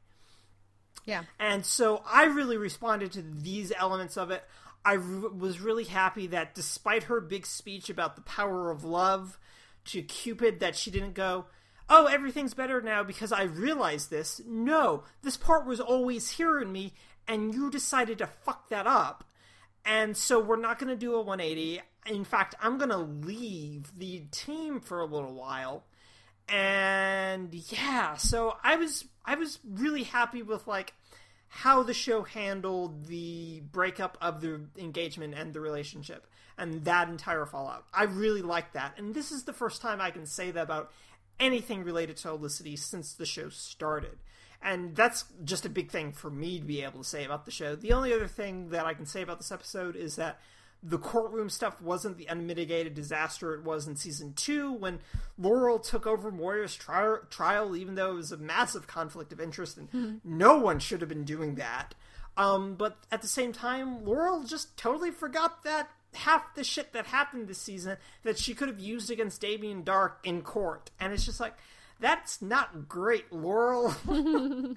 Yeah.
And so I really responded to these elements of it. I r- was really happy that despite her big speech about the power of love to Cupid, that she didn't go, "Oh, everything's better now because I realized this." No, this part was always here in me, and you decided to fuck that up. And so we're not going to do a 180. In fact, I'm going to leave the team for a little while. And yeah, so I was I was really happy with like how the show handled the breakup of the engagement and the relationship and that entire fallout. I really like that. And this is the first time I can say that about anything related to Olicity since the show started. And that's just a big thing for me to be able to say about the show. The only other thing that I can say about this episode is that the courtroom stuff wasn't the unmitigated disaster it was in season two when Laurel took over Moira's tri- trial, even though it was a massive conflict of interest and mm-hmm. no one should have been doing that. Um, but at the same time, Laurel just totally forgot that half the shit that happened this season that she could have used against Damien Darhk in court. And it's just like, that's not great, Laurel. *laughs*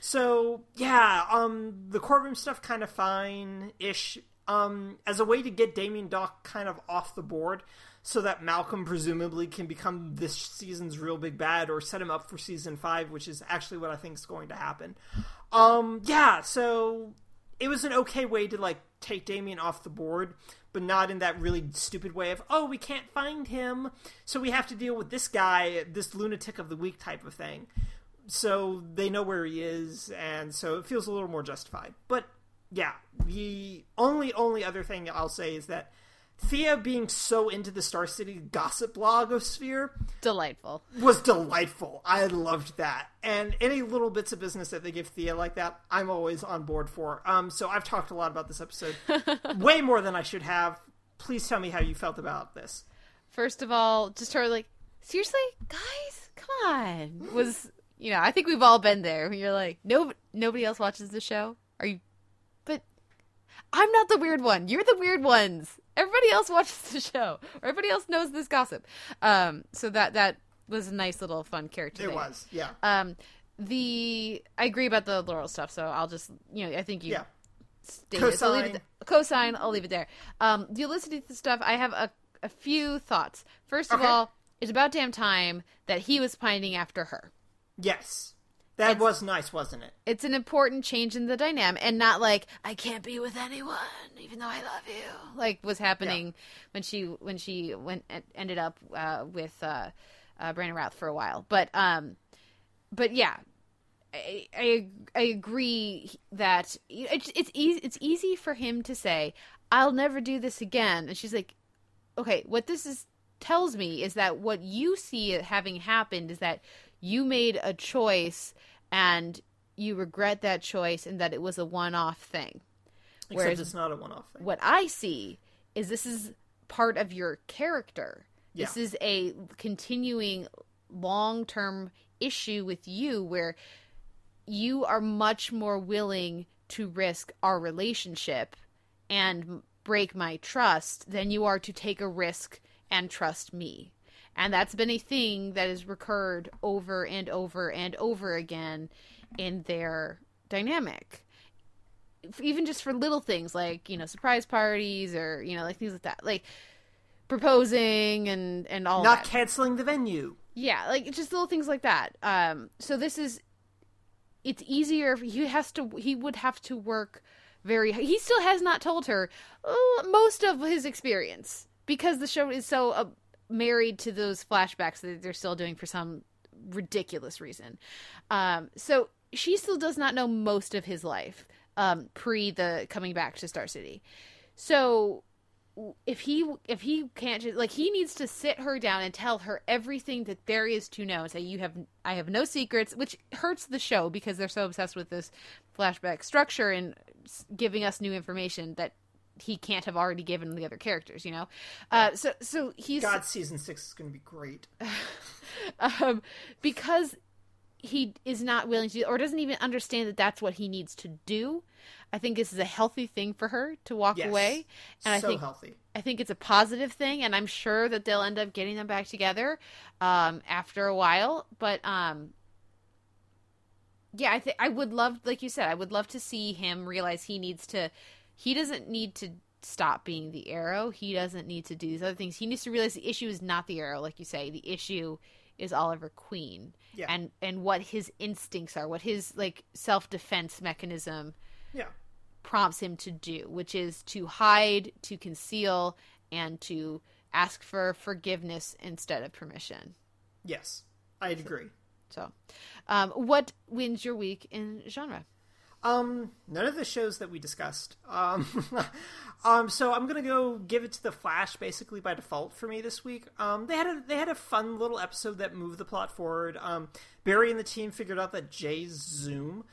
so yeah, um, the courtroom stuff kind of fine ish um, as a way to get Damien Darhk kind of off the board so that Malcolm presumably can become this season's real big bad or set him up for season five, which is actually what I think is going to happen. Um, yeah, so it was an okay way to like take Damien off the board, but not in that really stupid way of, oh, we can't find him, so we have to deal with this guy, this lunatic of the week type of thing. So they know where he is, and so it feels a little more justified. But yeah, the only only other thing I'll say is that Thea being so into the Star City gossip blogosphere
delightful
was delightful. I loved that, and any little bits of business that they give Thea like that, I'm always on board for. Um, so I've talked a lot about this episode, *laughs* way more than I should have. Please tell me how you felt about this.
First of all, just her like, seriously, guys, come on. Was you know, I think we've all been there. You're like, no, nobody else watches the show. Are you But I'm not the weird one. You're the weird ones. Everybody else watches the show. Everybody else knows this gossip. Um, so that that was a nice little fun character.
It
thing.
was, yeah.
Um, the I agree about the Laurel stuff, so I'll just you know I think you
yeah.
Cosign. So I'll leave it cosign. I'll leave it there. Um, the stuff, I have a a few thoughts. First of okay. all, it's about damn time that he was pining after her.
Yes. That it's, was nice, wasn't it?
It's an important change in the dynamic, and not like I can't be with anyone, even though I love you. Like was happening yeah. when she when she went ended up uh, with uh, uh, Brandon Routh for a while. But um, but yeah, I, I, I agree that it's it's easy it's easy for him to say I'll never do this again, and she's like, okay, what this is tells me is that what you see having happened is that you made a choice and you regret that choice and that it was a one-off thing.
Except Whereas it's not a one-off thing.
What I see is this is part of your character. Yeah. This is a continuing long-term issue with you where you are much more willing to risk our relationship and break my trust than you are to take a risk and trust me. And that's been a thing that has recurred over and over and over again in their dynamic. Even just for little things like, you know, surprise parties or, you know, like things like that. Like proposing and and all
Not canceling the venue.
Yeah, like just little things like that. Um so this is it's easier he has to he would have to work very he still has not told her uh, most of his experience because the show is so uh, married to those flashbacks that they're still doing for some ridiculous reason. Um, so she still does not know most of his life um, pre the coming back to Star City. So if he if he can't just like he needs to sit her down and tell her everything that there is to know and say you have I have no secrets, which hurts the show because they're so obsessed with this flashback structure and giving us new information that he can't have already given the other characters, you know. Uh, so so he's
God season six is going to be great *laughs*
um, because he is not willing to or doesn't even understand that that's what he needs to do. I think this is a healthy thing for her to walk
yes.
away, and
so
I think
healthy.
I think it's a positive thing, and I'm sure that they'll end up getting them back together um, after a while. But um, yeah, I think I would love, like you said, I would love to see him realize he needs to he doesn't need to stop being the arrow. He doesn't need to do these other things. He needs to realize the issue is not the arrow, like you say. The issue is Oliver Queen
Yeah.
and and what his instincts are, what his like self defense mechanism
Yeah.
prompts him to do, which is to hide, to conceal, and to ask for forgiveness instead of permission.
Yes. I'd agree.
So, um, what wins your week in genre?
Um, none of the shows that we discussed. Um, *laughs* um, so I'm gonna go give it to the Flash basically by default for me this week. Um, they had a they had a fun little episode that moved the plot forward. Um, Barry and the team figured out that Jay's Zoom,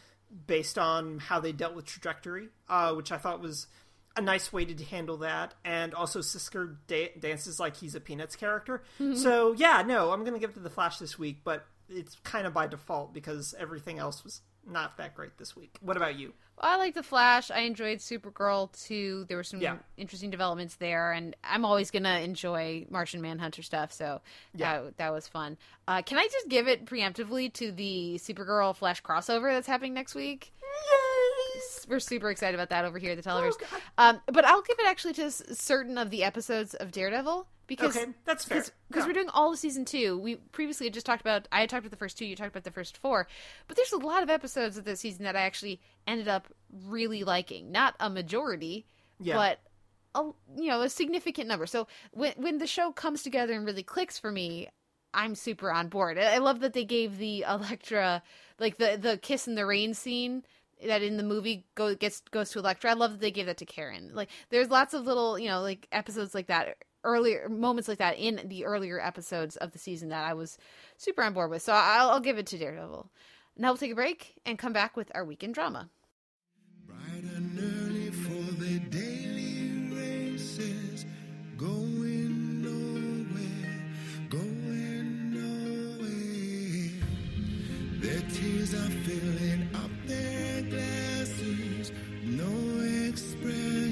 based on how they dealt with trajectory, uh, which I thought was a nice way to handle that. And also, Cisco da- dances like he's a Peanuts character. So yeah, no, I'm gonna give it to the Flash this week, but it's kind of by default because everything else was not that great this week. What about you?
I like the Flash. I enjoyed Supergirl too. There were some
Yeah.
interesting developments there, and I'm always gonna enjoy Martian Manhunter stuff. So
Yeah.
that that was fun. Uh, can I just give it preemptively to the Supergirl Flash crossover that's happening next week? We're super excited about that over here at the Televerse.
God.
um, but I'll give it actually to certain of the episodes of Daredevil because
Okay, that's fair.
because
Yeah.
we're doing all of season two. We previously had just talked about. I had talked about the first two. You talked about the first four. But there's a lot of episodes of this season that I actually ended up really liking. Not a majority,
Yeah.
but a you know a significant number. So when when the show comes together and really clicks for me, I'm super on board. I I love that they gave the Elektra like the the kiss in the rain scene that in the movie go gets goes to Elektra. I love that they gave that to Karen. Like there's lots of little you know like episodes like that earlier moments like that in the earlier episodes of the season that I was super on board with. So I'll, I'll give it to Daredevil. Now we'll take a break and come back with our weekend drama.
Bright and early for the daily races, going.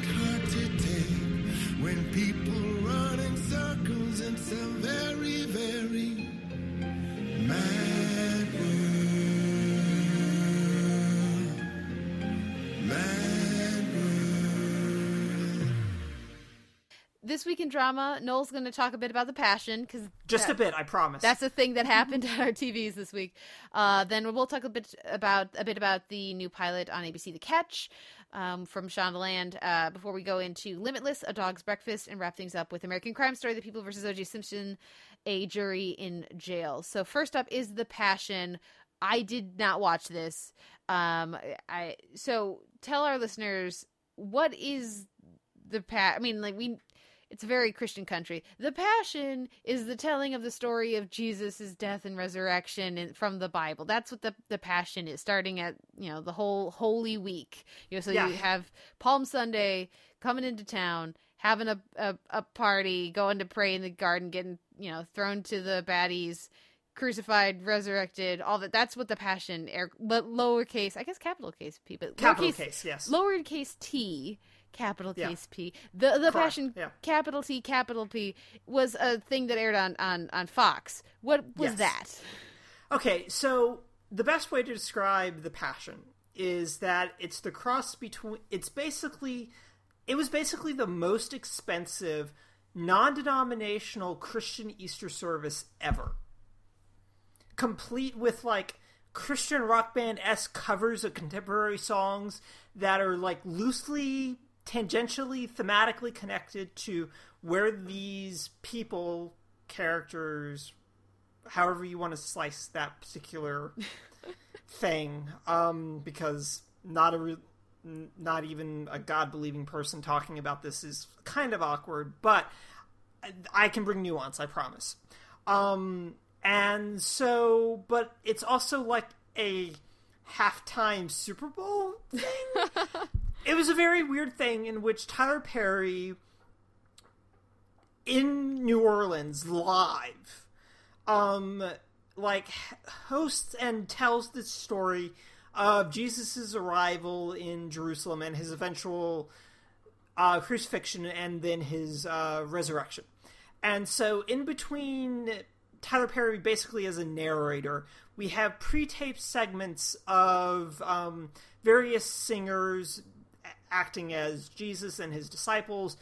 it hard to take. When people run in circles, it's a
This week in drama, Noel's going to talk a bit about the Passion because
Just a bit, I promise.
That's the thing that *laughs* happened on our TVs this week. Uh, then we'll talk a bit about a bit about the new pilot on ABC, The Catch, um, from Shondaland. Uh, before we go into Limitless, A Dog's Breakfast, and wrap things up with American Crime Story: The People versus O.J. Simpson, a jury in jail. So first up is The Passion. I did not watch this. Um, I so tell our listeners what is the pa- I mean, like we it's a very Christian country. The Passion is the telling of the story of Jesus' death and resurrection from the Bible. That's what the the Passion is. Starting at you know the whole Holy Week. You know, so
Yeah.
you have Palm Sunday coming into town, having a, a a party, going to pray in the garden, getting you know thrown to the baddies. Crucified, resurrected, all that. That's what the passion, air, but lowercase, I guess capital case P, but
Capital
lowercase-
case, yes.
lowercase t capital
Yeah.
case p the the passion
yeah.
capital t capital p was a thing that aired on on on fox what was
Yes.
that
Okay, so the best way to describe the Passion is that it's the cross between. It's basically. It was basically the most expensive non denominational Christian Easter service ever. Complete with like Christian rock band s covers of contemporary songs that are like loosely, tangentially, thematically connected to where these people, characters, however you want to slice that particular *laughs* thing um because not a re- not even a god believing person talking about this is kind of awkward but I- i can bring nuance i promise. Um and so but it's also like a halftime super bowl thing *laughs* it was a very weird thing in which Tyler Perry in New Orleans live um like hosts and tells the story of Jesus' arrival in Jerusalem and his eventual uh, crucifixion and then his uh, resurrection. And so, in between Tyler Perry basically as a narrator, we have pre taped segments of um, various singers acting as Jesus and his disciples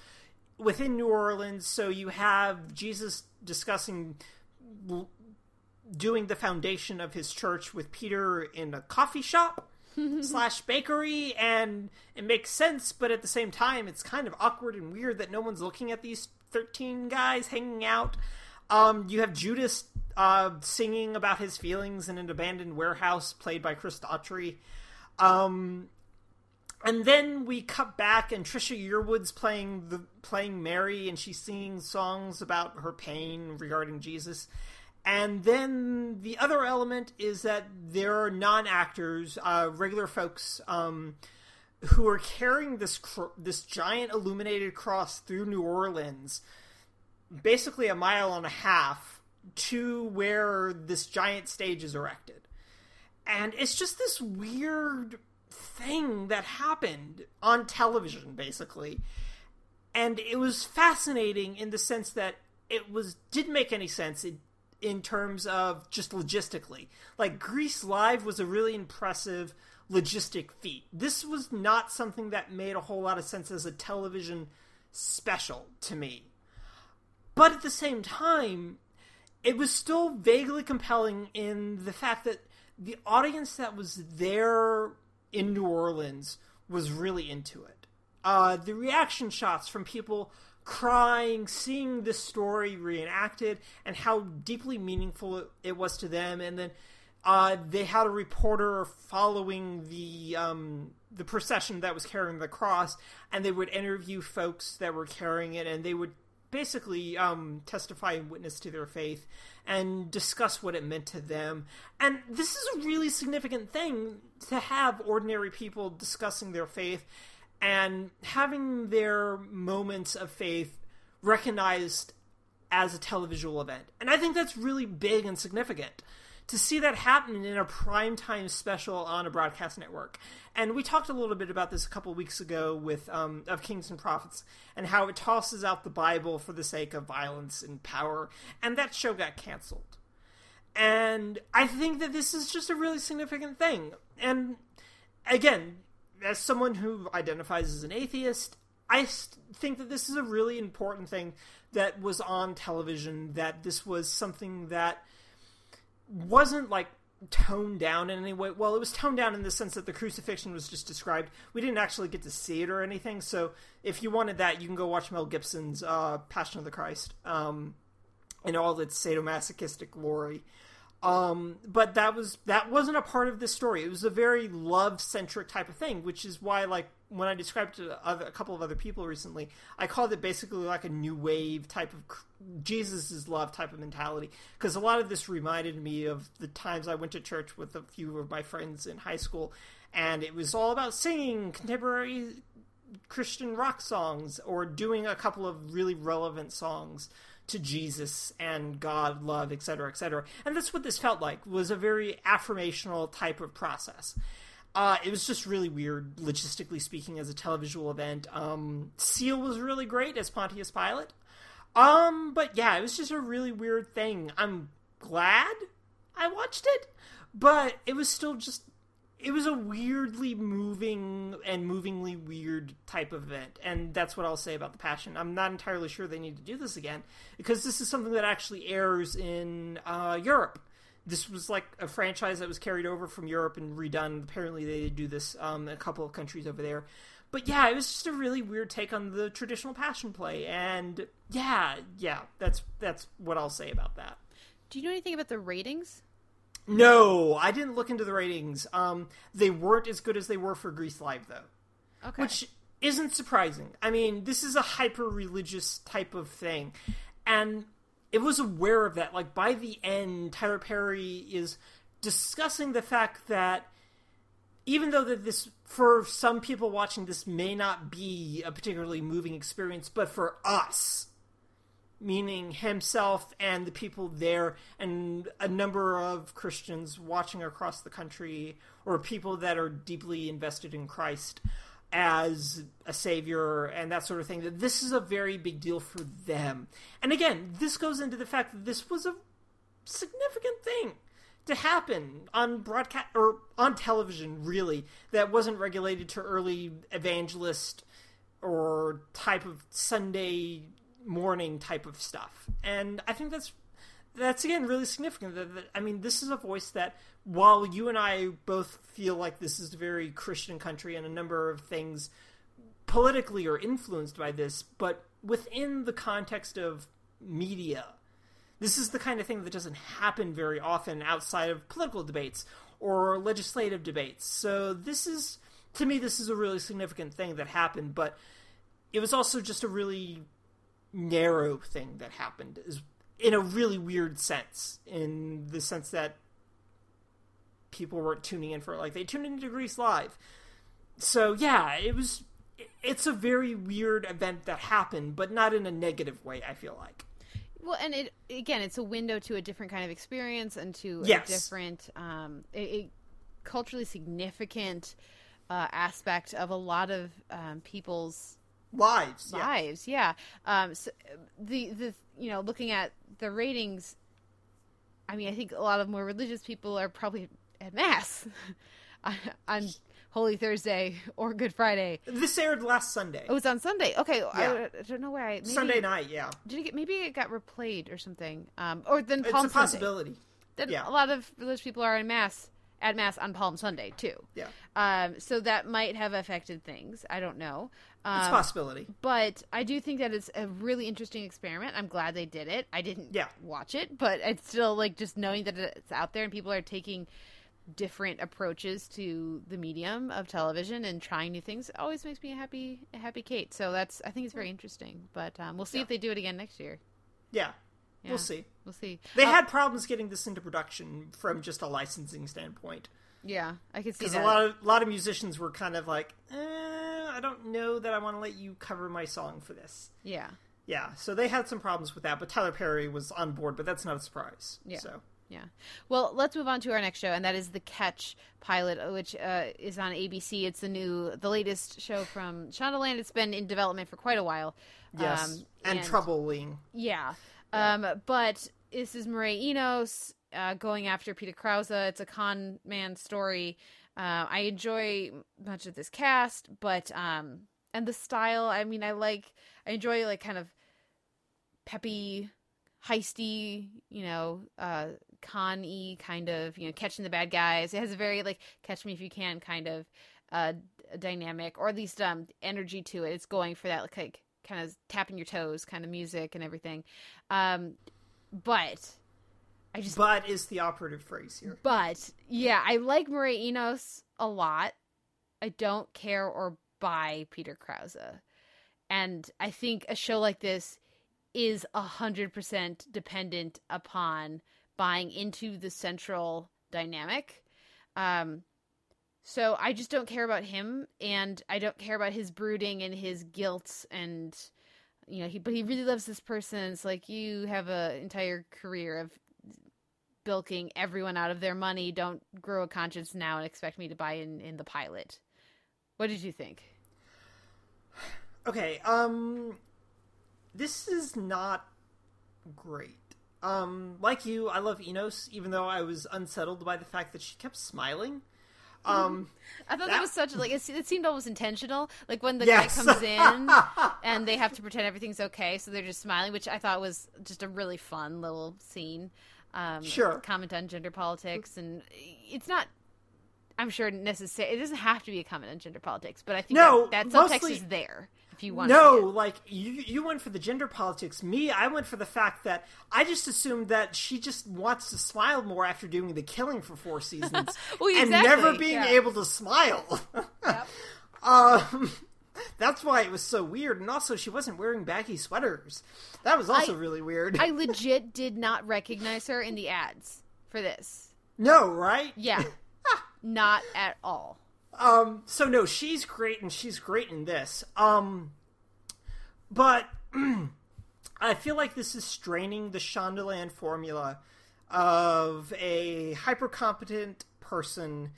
within New Orleans. So, you have Jesus discussing doing the foundation of his church with Peter in a coffee shop *laughs* slash bakery, and it makes sense, but at the same time, it's kind of awkward and weird that no one's looking at these 13 guys hanging out. Um, you have Judas uh, singing about his feelings in an abandoned warehouse, played by Chris Daughtry. Um, and then we cut back, and Trisha Yearwood's playing the playing Mary, and she's singing songs about her pain regarding Jesus. And then the other element is that there are non actors, uh, regular folks, um, who are carrying this cr- this giant illuminated cross through New Orleans, basically a mile and a half to where this giant stage is erected. And it's just this weird thing that happened on television, basically. And it was fascinating in the sense that it was didn't make any sense. It in terms of just logistically. Like Grease Live was a really impressive logistic feat. This was not something that made a whole lot of sense as a television special to me. But at the same time, it was still vaguely compelling in the fact that the audience that was there in New Orleans was really into it. Uh, the reaction shots from people crying, seeing this story reenacted, and how deeply meaningful it, was to them. And then uh, they had a reporter following the um, the procession that was carrying the cross, and they would interview folks that were carrying it, and they would basically um, testify and witness to their faith and discuss what it meant to them. And this is a really significant thing to have ordinary people discussing their faith and having their moments of faith recognized as a televisual event. And I think that's really big and significant to see that happen in a primetime special on a broadcast network. And we talked a little bit about this a couple weeks ago with um, of Kings and Prophets and how it tosses out the Bible for the sake of violence and power, and that show got canceled. And I think that this is just a really significant thing. And again, as someone who identifies as an atheist, I think that this is a really important thing that was on television. That this was something that wasn't like toned down in any way. Well, it was toned down in the sense that the crucifixion was just described. We didn't actually get to see it or anything. So if you wanted that, you can go watch Mel Gibson's uh, Passion of the Christ um, in all its sadomasochistic glory. Um, but that was that wasn't a part of this story. It was a very love centric type of thing, which is why, like, when I described to other, a couple of other people recently, I called it basically like a new wave type of Jesus's love type of mentality. Because a lot of this reminded me of the times I went to church with a few of my friends in high school, and it was all about singing contemporary Christian rock songs or doing a couple of really relevant songs to Jesus and God, love, etc., etc. And that's what this felt like was a very affirmational type of process. Uh, it was just really weird, logistically speaking, as a televisual event. Um, Seal was really great as Pontius Pilate. Um, but yeah, it was just a really weird thing. I'm glad I watched it, but it was still just it was a weirdly moving and movingly weird type of event and that's what i'll say about the passion. I'm not entirely sure they need to do this again because this is something that actually airs in uh, europe. This was like a franchise that was carried over from europe and redone. Apparently they did do this um, in a couple of countries over there. But yeah it was just a really weird take on the traditional passion play and yeah yeah that's that's what i'll say about that.
Do you know anything about the ratings
no, I didn't look into the ratings. Um, they weren't as good as they were for Grease Live, though.
Okay.
Which isn't surprising. I mean, this is a hyper religious type of thing. And it was aware of that. Like, by the end, Tyler Perry is discussing the fact that even though that this for some people watching this may not be a particularly moving experience, but for us, meaning himself and the people there, and a number of Christians watching across the country, or people that are deeply invested in Christ as a savior and that sort of thing, that this is a very big deal for them. And again, this goes into the fact that this was a significant thing to happen on broadcast or on television really that wasn't regulated to early evangelist or type of Sunday morning type of stuff. And I think that's that's again really significant. That, that, I mean, this is a voice that while you and I both feel like this is a very Christian country and a number of things politically are influenced by this, but within the context of media, this is the kind of thing that doesn't happen very often outside of political debates or legislative debates. So this is to me this is a really significant thing that happened, but it was also just a really narrow thing that happened is in a really weird sense in the sense that people weren't tuning in for it like they tuned into Grease Live. So yeah, it was it's a very weird event that happened, but not in a negative way, I feel like.
Well, and it again, it's a window to a different kind of experience and to
Yes.
a different, um, a, a culturally significant uh, aspect of a lot of um, people's
Lives, yeah.
lives. Yeah. Um, so the the you know looking at the ratings, I mean, I think a lot of more religious people are probably at mass *laughs* on Holy Thursday or Good Friday.
This aired last Sunday.
it was on Sunday. Okay, I,
Yeah.
I don't know why. Maybe,
Sunday night, yeah.
Did it get, maybe it got replayed or something. Um, or then palm It's
a
Sunday.
possibility.
Then
yeah.
a lot of religious people are in mass at mass on Palm Sunday too.
Yeah.
Um, so that might have affected things. I don't know. Um,
It's a possibility.
but I do think that it's a really interesting experiment. I'm glad they did it. I didn't
Yeah.
watch it, but it's still like just knowing that it's out there and people are taking different approaches to the medium of television and trying new things always makes me a happy a happy Kate. So that's I think it's very interesting. But um, we'll see
Yeah.
if they do it again next year.
Yeah.
Yeah.
We'll see.
We'll see.
They
Uh,
had problems getting this into production from just a licensing standpoint.
yeah, I could see
Because a lot of a lot of musicians were kind of like, eh, I don't know that I want to let you cover my song for this.
yeah.
Yeah, so they had some problems with that, but Tyler Perry was on board, but that's not a surprise.
Yeah.
So
Yeah. Well, let's move on to our next show, and that is the Catch pilot, which uh, is on ABC. It's the new, the latest show from Shondaland. It's been in development for quite a while.
yes,
Um,
and, troubling.
Yeah. Um, but this is Mireille Enos uh, going after Peter Krause. It's a con man story. Uh, I enjoy much of this cast, but um, and the style. I mean, I like. I enjoy like kind of peppy, heisty. You know, uh, con-y kind of. You know, catching the bad guys. It has a very like catch me if you can kind of uh dynamic or at least um energy to it it's going for that like, like kind of tapping your toes kind of music and everything um but i just
But is the operative phrase here.
but yeah i like Mireille enos a lot i don't care or buy peter krause and i think a show like this is a hundred percent dependent upon buying into the central dynamic um so I just don't care about him, and I don't care about his brooding and his guilt, and you know, he but he really loves this person. It's like you have a entire career of bilking everyone out of their money. Don't grow a conscience now and expect me to buy in in the pilot. What did you think?
Okay, um this is not great. Um like you, I love Enos even though I was unsettled by the fact that she kept smiling. Um
I thought that,
That-
was such like it, it seemed almost intentional. Like when the
Yes.
guy comes in *laughs* and they have to pretend everything's okay, so they're just smiling, which I thought was just a really fun little scene. Um,
Sure.
Comment on gender politics, and it's not. I'm sure necessary. It doesn't have to be a comment on gender politics, but I think
No,
that, that subtext
mostly-
is there if you want.
no, like you you went for the gender politics. Me, I went for the fact that I just assumed that she just wants to smile more after doing the killing for four *laughs* seasons
Well,
and never being
yeah.
able to smile. *laughs* um that's why it was so weird and also she wasn't wearing baggy sweaters. That was also
I-
really weird.
I *laughs* legit did not recognize her in the ads for this.
no, right?
Yeah, *laughs* not at all.
Um, so no, she's great, and she's great in this. Um, but *clears throat* I feel like this is straining the Shondaland formula of a hyper competent person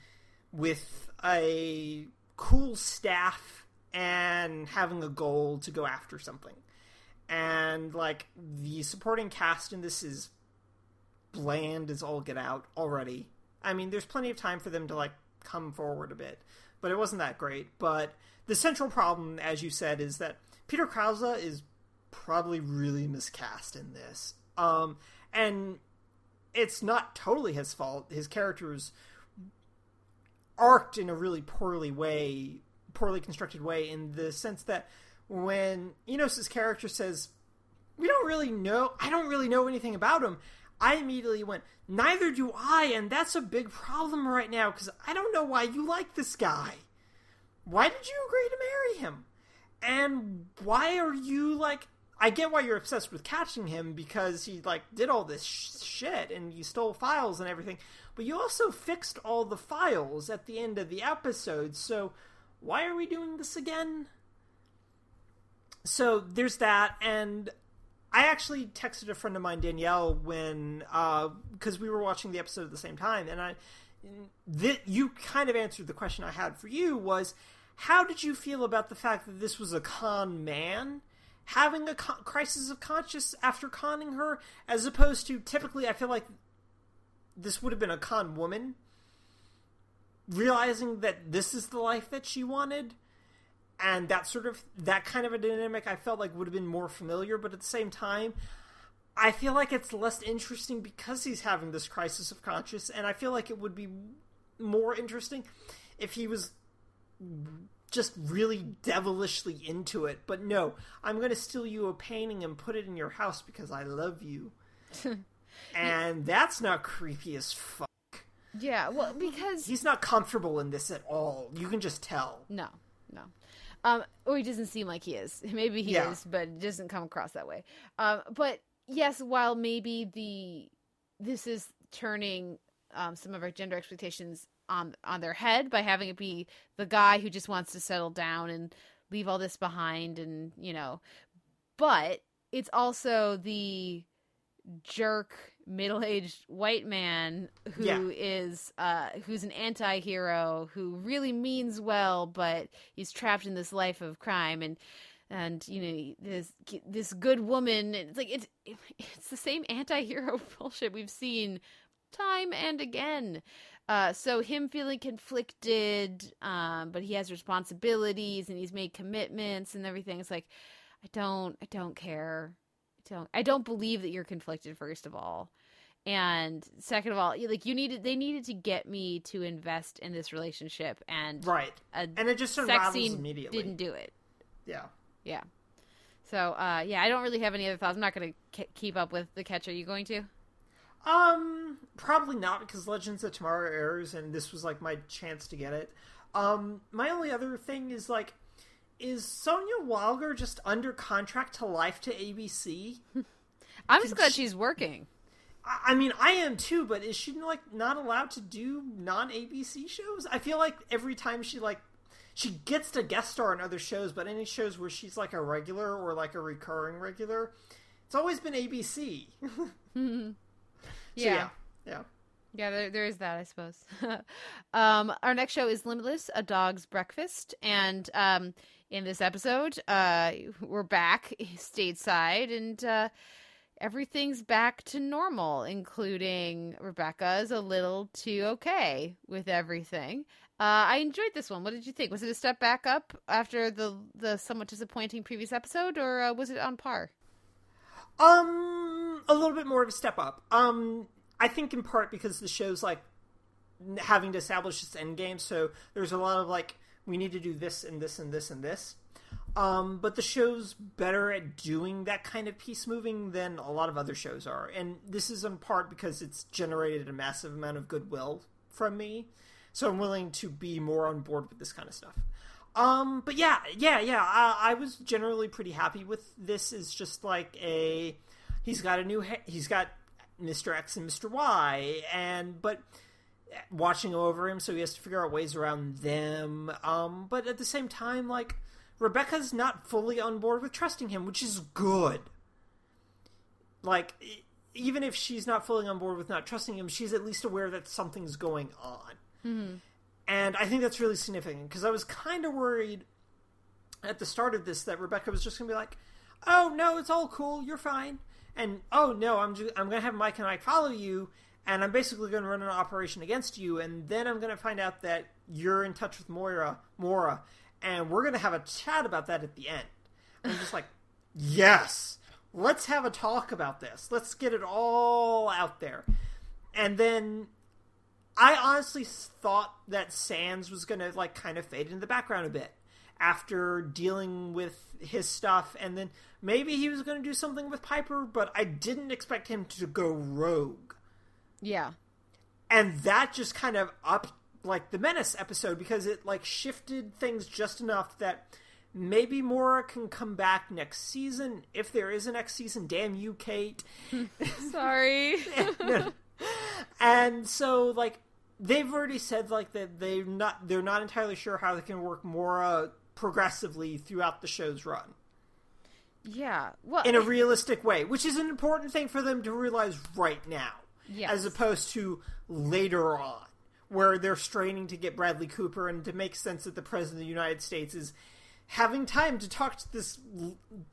with a cool staff and having a goal to go after something. And like the supporting cast in this is bland as all get out already. I mean, there's plenty of time for them to like come forward a bit, but it wasn't that great. But the central problem, as you said, is that Peter Krause is probably really miscast in this. Um, and it's not totally his fault. His character's arced in a really poorly way, poorly constructed way, in the sense that when Enos's character says, "We don't really know. I don't really know anything about him," I immediately went, "Neither do I," and that's a big problem right now because I don't know why you like this guy. Why did you agree to marry him? And why are you like I get why you're obsessed with catching him because he like did all this sh- shit and you stole files and everything, but you also fixed all the files at the end of the episode. So why are we doing this again? So there's that, and I actually texted a friend of mine, Danielle, when because uh, we were watching the episode at the same time, and I that you kind of answered the question I had for you was how did you feel about the fact that this was a con man having a con- crisis of conscience after conning her, as opposed to typically, I feel like this would have been a con woman realizing that this is the life that she wanted and that sort of that kind of a dynamic i felt like would have been more familiar but at the same time i feel like it's less interesting because he's having this crisis of conscience and i feel like it would be more interesting if he was just really devilishly into it. But no, I'm going to steal you a painting and put it in your house because I love you. *laughs* and that's not creepy as fuck.
Yeah, well, because
he's not comfortable in this at all. You can just tell.
No, no. Um, or he doesn't seem like he is. *laughs* Maybe he yeah. is, but it doesn't come across that way. Um, but yes, while maybe the this is turning um, some of our gender expectations on on their head by having it be the guy who just wants to settle down and leave all this behind and you know but it's also the jerk middle-aged white man who yeah. is uh who's an anti-hero who really means well but he's trapped in this life of crime and and you know this this good woman it's like it's it's the same anti-hero *laughs* bullshit we've seen time and again uh, so him feeling conflicted, um, but he has responsibilities and he's made commitments and everything. It's like, I don't, I don't care. I don't, I don't believe that you're conflicted. First of all, and second of all, like you needed, they needed to get me to invest in this relationship, and
right, and it just sex scene immediately.
Didn't do it.
Yeah,
yeah. So, uh, yeah, I don't really have any other thoughts. I'm not going to k- keep up with the catch. Are you going to?
Um, probably not because Legends of Tomorrow airs, and this was like my chance to get it. Um, my only other thing is like, is Sonya Walger just under contract to life to ABC?
I'm just glad she... she's working.
I mean, I am too, but is she like not allowed to do non ABC shows? I feel like every time she like she gets to guest star in other shows, but any shows where she's like a regular or like a recurring regular, it's always been ABC. *laughs*
yeah. *laughs* yeah.
Yeah.
Yeah, there, there is that, I suppose. *laughs* um, our next show is Limitless, A Dog's Breakfast. And um, in this episode, uh, we're back stateside and uh, everything's back to normal, including Rebecca is a little too okay with everything. Uh, I enjoyed this one. What did you think? Was it a step back up after the the somewhat disappointing previous episode, or uh, was it on par?
Um, a little bit more of a step up. Um, I think in part because the show's like having to establish its end game, so there's a lot of like we need to do this and this and this and this. Um, but the show's better at doing that kind of piece moving than a lot of other shows are, and this is in part because it's generated a massive amount of goodwill from me, so I'm willing to be more on board with this kind of stuff. Um, but yeah, yeah, yeah. I, I was generally pretty happy with this. Is just like a he's got a new ha- he's got Mr. X and Mr. Y, and but watching over him, so he has to figure out ways around them. Um, but at the same time, like Rebecca's not fully on board with trusting him, which is good. Like even if she's not fully on board with not trusting him, she's at least aware that something's going on. Mm-hmm. And I think that's really significant because I was kind of worried at the start of this that Rebecca was just going to be like, "Oh no, it's all cool, you're fine," and "Oh no, I'm I'm going to have Mike and I follow you, and I'm basically going to run an operation against you, and then I'm going to find out that you're in touch with Moira, Morra, and we're going to have a chat about that at the end." And I'm just like, *laughs* "Yes, let's have a talk about this. Let's get it all out there," and then I honestly thought that Sands was gonna like kind of fade into the background a bit after dealing with his stuff, and then maybe he was gonna do something with Piper, but I didn't expect him to go rogue,
Yeah.
and that just kind of upped like the Menace episode because it like shifted things just enough that maybe Morra can come back next season if there is a next season. Damn you, Kate. *laughs*
Sorry. *laughs*
and so like they've already said like that they're not they're not entirely sure how they can work Morra progressively throughout the show's run
yeah. Well,
in a realistic way, which is an important thing for them to realize right now,
Yes.
as opposed to later on, where they're straining to get Bradley Cooper and to make sense that the president of the United States is having time to talk to this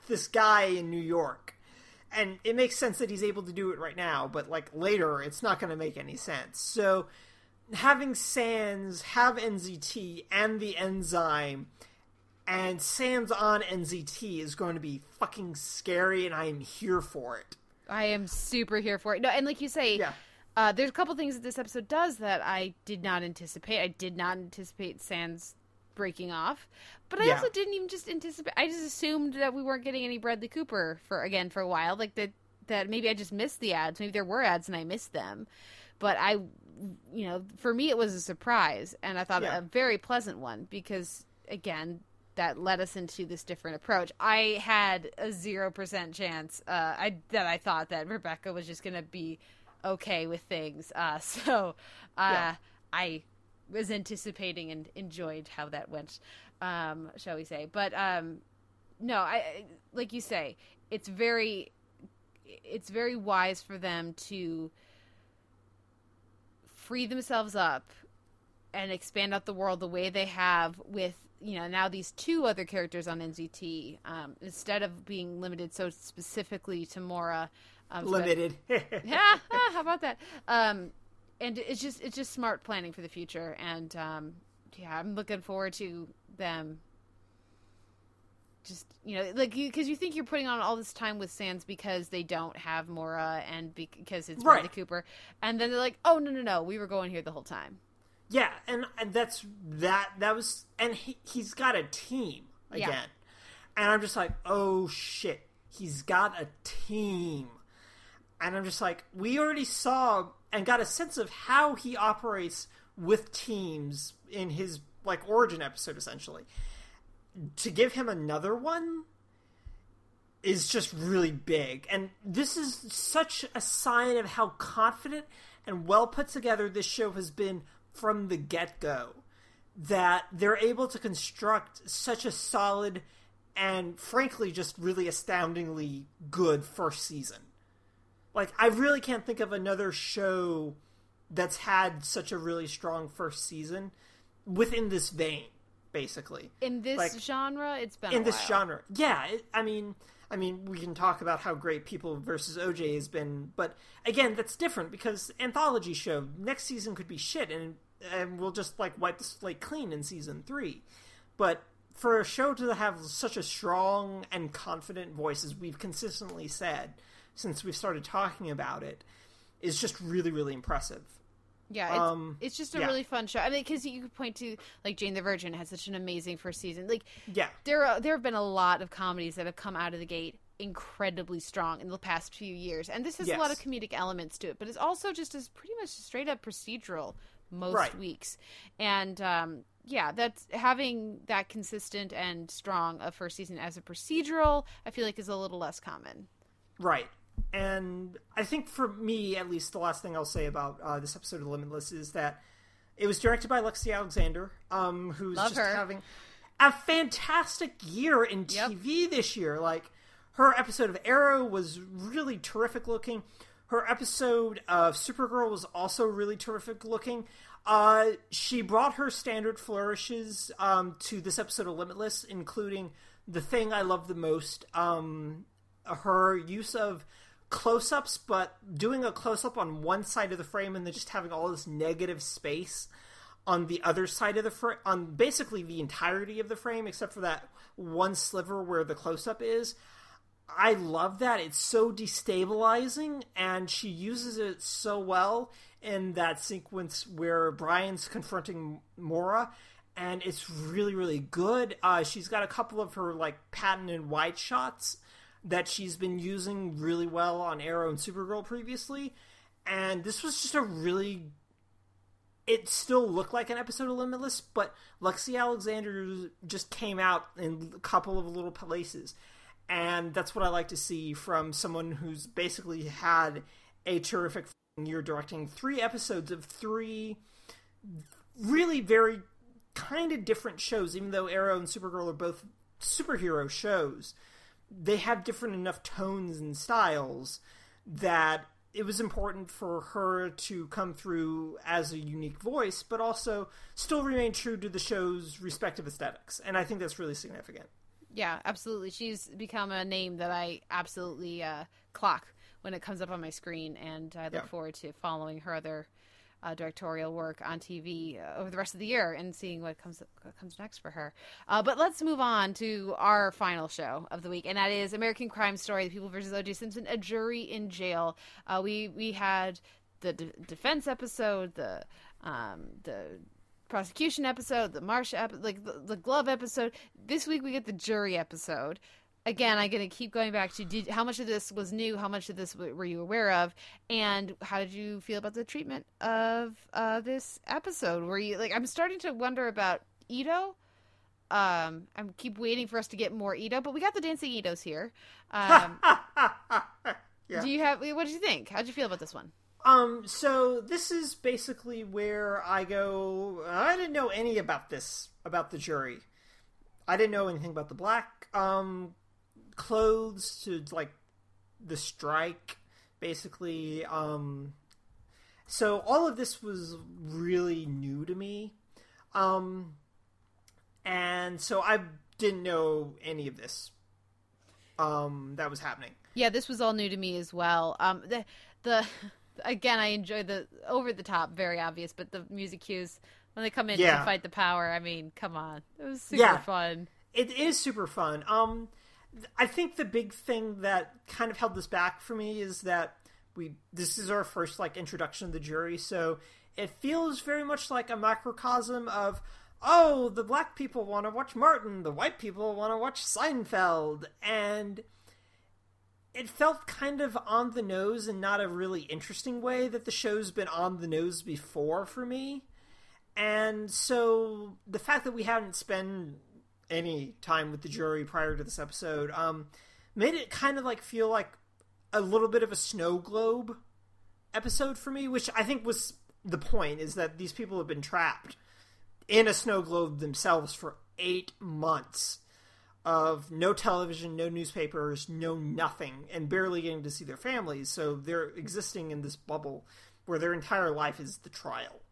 this guy in New York. And it makes sense that he's able to do it right now, but like later, it's not going to make any sense. So, having Sands have NZT and the enzyme and Sands on NZT is going to be fucking scary, and I am here for it.
I am super here for it. No, and like you say,
Yeah.
Uh, there's a couple things that this episode does that I did not anticipate. I did not anticipate Sands breaking off, but I
Yeah.
also didn't even just anticipate. I just assumed that we weren't getting any Bradley Cooper for again for a while. Like that, that maybe I just missed the ads. Maybe there were ads and I missed them. But I, you know, for me it was a surprise, and I thought
Yeah.
a very pleasant one because again. That led us into this different approach. I had a zero percent chance uh, I, that I thought that Rebecca was just gonna be okay with things. Uh, *laughs* so uh,
Yeah.
I was anticipating and enjoyed how that went, um, shall we say? But um, no, I I- like you say, it's very, it's very wise for them to free themselves up and expand out the world the way they have with you know now these two other characters on NZT um, instead of being limited so specifically to Morra. Um, so that-
Limited. *laughs* *laughs*
yeah, ah, *laughs* how about that? Um, and it's just it's just smart planning for the future, and um, yeah, I'm looking forward to them. Just you know, like you because you think you're putting on all this time with Sands because they don't have Morra and because it's
Right.
Bradley Cooper, and then they're like, oh no no no, we were going here the whole time.
Yeah, and, and that's that. That was, and he he's got a team
Yeah.
again, and I'm just like, oh shit, he's got a team, and I'm just like, we already saw and got a sense of how he operates with teams in his like origin episode, essentially. To give him another one is just really big. And this is such a sign of how confident and well put together this show has been from the get go. That they're able to construct such a solid and, frankly, just really astoundingly good first season. Like, I really can't think of another show that's had such a really strong first season within this vein, basically
In this
Like,
genre, it's been
in this genre. Yeah, it, I mean, I mean, we can talk about how great People versus OJ has been, but again, that's different because anthology show next season could be shit, and and we'll just like wipe the slate clean in season three. But for a show to have such a strong and confident voice, as we've consistently said since we started talking about it, is just really, really impressive.
Yeah, it's,
Um,
it's just a
yeah.
really fun show. I mean, because you could point to like Jane the Virgin had such an amazing first season. Like
Yeah,
there are, there have been a lot of comedies that have come out of the gate incredibly strong in the past few years, and this has a lot of comedic elements to it. But it's also just as pretty much straight up procedural most
Right.
weeks, and um, yeah, that's having that consistent and strong a first season as a procedural. I feel like is a little less common.
Right. And I think for me, at least, the last thing I'll say about uh, this episode of Limitless is that it was directed by Lexi Alexander, um, who's
Love
just
her.
having a fantastic year in
Yep.
TV this year. Like her episode of Arrow was really terrific looking. Her episode of Supergirl was also really terrific looking. Uh, she brought her standard flourishes um, to this episode of Limitless, including the thing I love the most um, her use of close ups, but doing a close up on one side of the frame and then just having all this negative space on the other side of the frame, on basically the entirety of the frame, except for that one sliver where the close up is. I love that. It's so destabilizing, and she uses it so well in that sequence where Brian's confronting Morra, and it's really, really good. Uh, she's got a couple of her like patent and wide shots that she's been using really well on Arrow and Supergirl previously, and this was just a really it still looked like an episode of Limitless, but Lexi Alexander just came out in a couple of little places. And that's what I like to see from someone who's basically had a terrific year directing three episodes of three really very kind of different shows, even though Arrow and Supergirl are both superhero shows. They have different enough tones and styles that it was important for her to come through as a unique voice, but also still remain true to the show's respective aesthetics. And I think that's really significant.
Yeah, absolutely. She's become a name that I absolutely uh, clock when it comes up on my screen, and I look
Yeah.
forward to following her other uh, directorial work on TV uh, over the rest of the year and seeing what comes what comes next for her. Uh, but let's move on to our final show of the week, and that is American Crime Story: The People versus O.J. Simpson, a jury in jail. Uh, we we had the de- defense episode, the um, the prosecution episode, the Marsh ep- like the, the glove episode. This week we get the jury episode. Again, I'm going to keep going back to did, how much of this was new, how much of this w- were you aware of, and how did you feel about the treatment of uh, this episode? Were you like I'm starting to wonder about Ito. Um, I keep waiting for us to get more Ito, but we got the dancing Itos here. Um, *laughs*
Yeah.
Do you have? What did you think? How did you feel about this one?
Um, so this is basically where I go. I didn't know any about this about the jury. I didn't know anything about the black um clothes to like the strike, basically. Um, so all of this was really new to me. Um, and so I didn't know any of this. Um, that was happening.
Yeah, this was all new to me as well. Um, the the again, I enjoy the over the top, very obvious, but the music cues when they come in
Yeah.
to fight the power. I mean, come on, it was super
Yeah.
fun.
It is super fun. Um, I think the big thing that kind of held this back for me is that we this is our first like introduction to the jury, so it feels very much like a microcosm of oh, the black people want to watch Martin, the white people want to watch Seinfeld, and it felt kind of on the nose and not a really interesting way that the show's been on the nose before for me. And so the fact that we hadn't spent any time with the jury prior to this episode um, made it kind of like feel like a little bit of a snow globe episode for me, which I think was the point is that these people have been trapped in a snow globe themselves for eight months of no television, no newspapers, no nothing, and barely getting to see their families. So they're existing in this bubble where their entire life is the trial.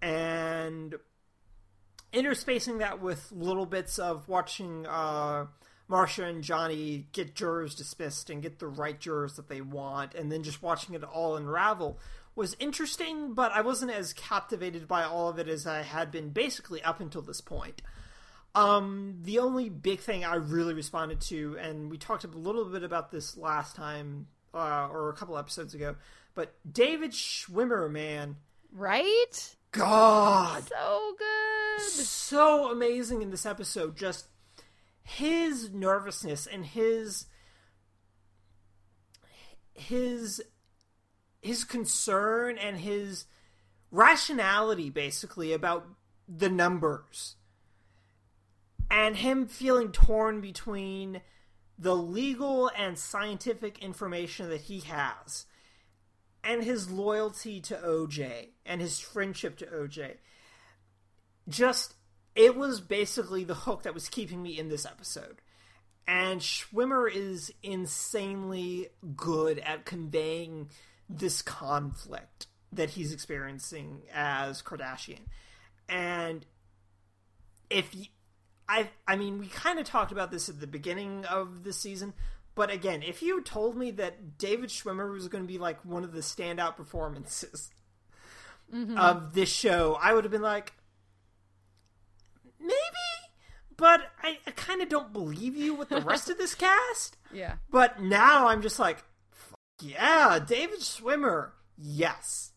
And interspacing that with little bits of watching uh, Marcia and Johnny get jurors dismissed and get the right jurors that they want, and then just watching it all unravel was interesting, but I wasn't as captivated by all of it as I had been basically up until this point. Um, the only big thing I really responded to, and we talked a little bit about this last time, uh, or a couple episodes ago, but David Schwimmer, man,
Right?
God,
So good.
so amazing in this episode. Just his nervousness and his his his concern and his rationality basically about the numbers and him feeling torn between the legal and scientific information that he has and his loyalty to OJ and his friendship to OJ just it was basically the hook that was keeping me in this episode. And Schwimmer is insanely good at conveying this conflict that he's experiencing as Kardashian. And if you, I I mean, we kind of talked about this at the beginning of the season, but again, if you told me that David Schwimmer was going to be like one of the standout performances mm-hmm. of this show, I would have been like, maybe, but I, I kind of don't believe you with the rest of this *laughs* cast.
Yeah.
But now I'm just like, yeah, David Schwimmer, yes.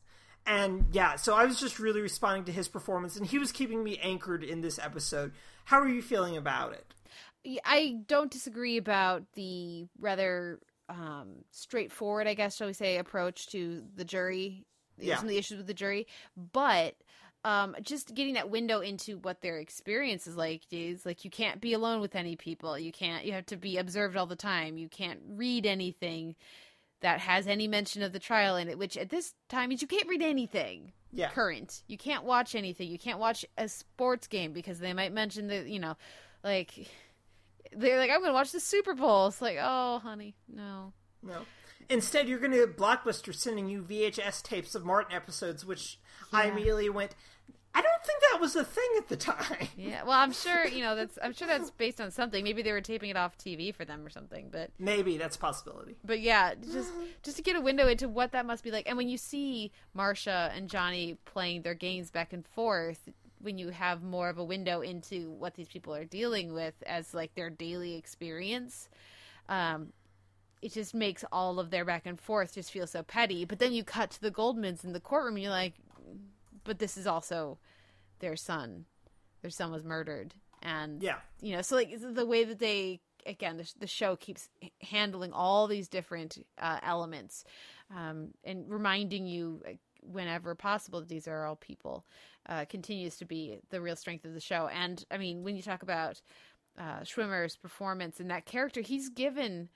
And yeah, so I was just really responding to his performance, and he was keeping me anchored in this episode. How are you feeling about it?
I don't disagree about the rather um, straightforward, I guess, shall we say, approach to the jury.
Yeah.
Some of the issues with the jury, but um, just getting that window into what their experience is like is like you can't be alone with any people. You can't. You have to be observed all the time. You can't read anything that has any mention of the trial in it. Which at this time means you can't read anything
Yeah.
current. You can't watch anything. You can't watch a sports game because they might mention the you know, like they're like, I'm gonna watch the Super Bowl. It's like, oh, honey, no.
No. Instead, you're going to Blockbuster sending you VHS tapes of Martin episodes, which I
Yeah.
immediately went, I don't think that was a thing at the time. *laughs*
Yeah, well, I'm sure you know that's. I'm sure that's based on something. Maybe they were taping it off TV for them or something. But
Maybe that's a possibility.
but yeah, just just to get a window into what that must be like. And when you see Marcia and Johnny playing their games back and forth, when you have more of a window into what these people are dealing with as like their daily experience, um, it just makes all of their back and forth just feel so petty. But then you cut to the Goldmans in the courtroom, and you're like, but this is also their son. Their son was murdered, and
Yeah.
you know, so like the way that they again the, the show keeps handling all these different uh, elements um, and reminding you whenever possible these are all people uh, continues to be the real strength of the show. And I mean, when you talk about uh, Schwimmer's performance and that character, he's given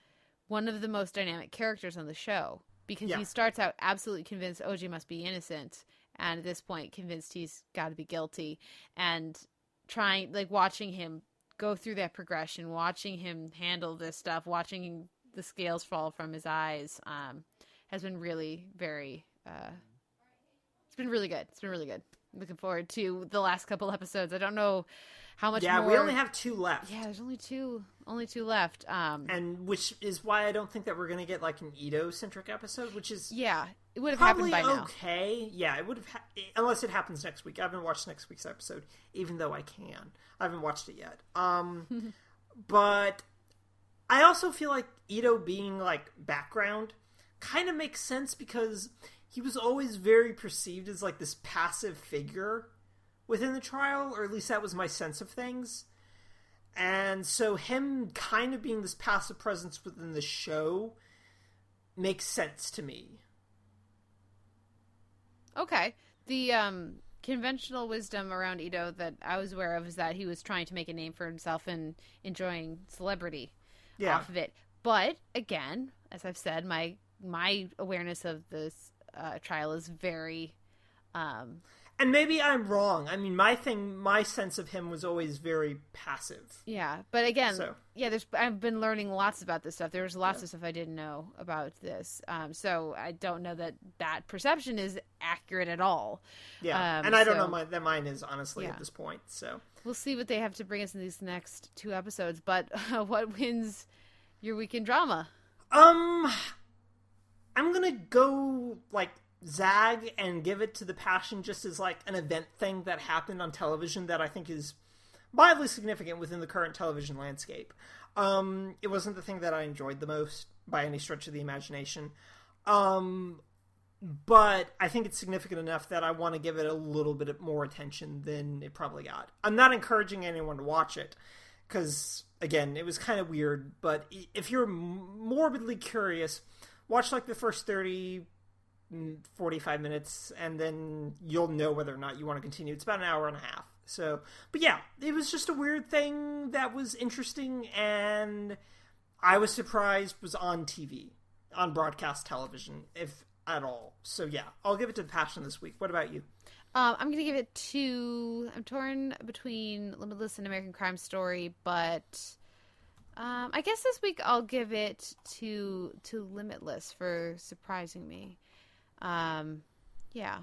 one of the most dynamic characters on the show because
Yeah.
he starts out absolutely convinced OJ must be innocent, and at this point, convinced he's got to be guilty, and trying like watching him go through that progression, watching him handle this stuff, watching the scales fall from his eyes, um, has been really very. Uh, it's been really good. It's been really good. Looking forward to the last couple episodes. I don't know how much.
Yeah,
more...
we only have two left.
Yeah, there's only two. Only two left. Um,
And which is why I don't think that we're going to get like an Ito centric episode, which is
yeah, it would have happened by now.
okay. Yeah, it would have, ha- unless it happens next week. I haven't watched next week's episode, even though I can. I haven't watched it yet. Um, *laughs* but I also feel like Ito being like background kind of makes sense because he was always very perceived as like this passive figure within the trial, or at least that was my sense of things. And so him kind of being this passive presence within the show makes sense to me.
Okay. The um conventional wisdom around Ito that I was aware of is that he was trying to make a name for himself and enjoying celebrity
Yeah.
off of it. But again, as I've said, my my awareness of this uh, trial is very um
And maybe I'm wrong. I mean, my thing, my sense of him was always very passive.
yeah, but again,
So-
yeah, there's I've been learning lots about this stuff. There's lots of stuff I didn't know about this. Um so I don't know that that perception is accurate at all.
Yeah,
Um,
and I don't know my, that mine is honestly
Yeah.
at this point. So
We'll see what they have to bring us in these next two episodes. But *laughs* what wins your weekend drama?
Um, I'm gonna go like zag and give it to the passion just as like an event thing that happened on television that I think is mildly significant within the current television landscape. Um, it wasn't the thing that I enjoyed the most by any stretch of the imagination. Um, but I think it's significant enough that I want to give it a little bit more attention than it probably got. I'm not encouraging anyone to watch it because again, it was kind of weird. But if you're morbidly curious, watch like the first 30, mm, 45 minutes, and then you'll know whether or not you want to continue. It's about an hour and a half. So, but yeah, it was just a weird thing that was interesting and I was surprised was on TV, on broadcast television, if at all. So yeah, I'll give it to The Passion this week. What about you?
Um, I'm gonna give it to. I'm torn between Limitless and American Crime Story, but um, I guess this week I'll give it to to Limitless for surprising me. Um, yeah,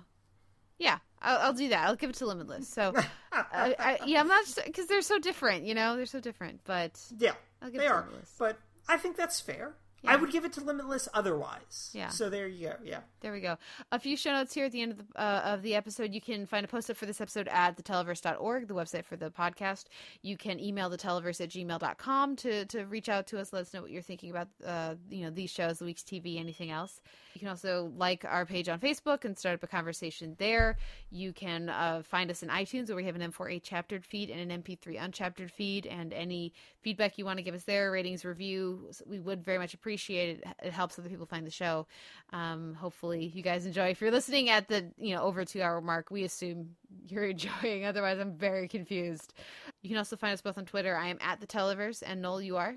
yeah, I'll, I'll do that. I'll give it to Limitless. So, *laughs* I, I, yeah, I'm not because they're so different. You know, they're so different. But
Yeah,
I'll give
they
it to
are.
Limitless.
But I think that's fair.
Yeah.
I would give it to Limitless otherwise.
Yeah.
So there you go. Yeah.
There we go. A few show notes here at the end of the uh, of the episode. You can find a post up for this episode at theteleverse.org, the website for the podcast. You can email the televerse at gmail.com to, to reach out to us, let us know what you're thinking about uh, you know, these shows, the week's TV, anything else. You can also like our page on Facebook and start up a conversation there. You can uh, find us in iTunes where we have an M4A chaptered feed and an MP3 unchaptered feed. And any feedback you want to give us there, ratings, review, we would very much appreciate it. It helps other people find the show. Um, hopefully, you guys enjoy. If you're listening at the you know over two hour mark, we assume you're *laughs* enjoying. Otherwise, I'm very confused. You can also find us both on Twitter. I am at the Televerse, and Noel, you are.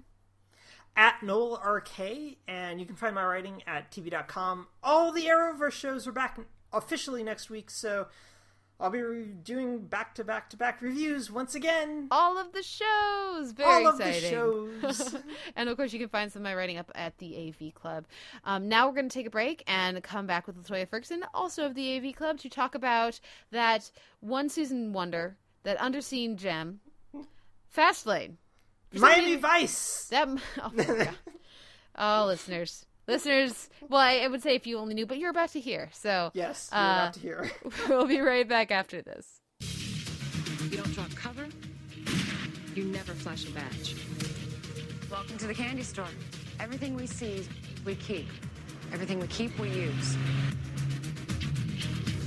At Noel RK, and you can find my writing at TV.com. All the Arrowverse shows are back officially next week, so I'll be re- doing back to back to back reviews once again.
All of the shows. Very
All of the
exciting.
shows. *laughs*
and of course, you can find some of my writing up at the AV Club. Um, now we're going to take a break and come back with Latoya Ferguson, also of the AV Club, to talk about that one season wonder, that underseen gem, Fastlane.
Miami Vice.
That *laughs* oh, *laughs* oh, listeners, listeners. Well, I, I would say if you only knew, but you're about to hear. So
Yes, you're
Uh,
about to hear. *laughs*
we'll be right back after this.
You don't drop cover. You never flash a badge. Welcome to the candy store. Everything we see, we keep. Everything we keep, we use.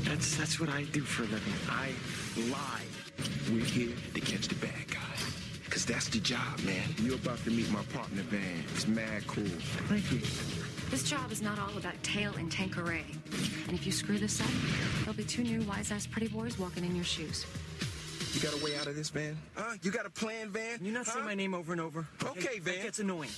That's that's what I do for a living. I lie.
We're here to catch the bad guy. Cause that's the job, man. You're about to meet my partner, Van. It's mad cool.
Thank you.
This job is not all about tail and Tanqueray. And if you screw this up, there'll be two new wise-ass pretty boys walking in your shoes.
You got a way out of this, Van? Huh? You got a plan, Van?
Can you not say
Huh?
my name over and over?
Okay,
That
Van.
gets annoying.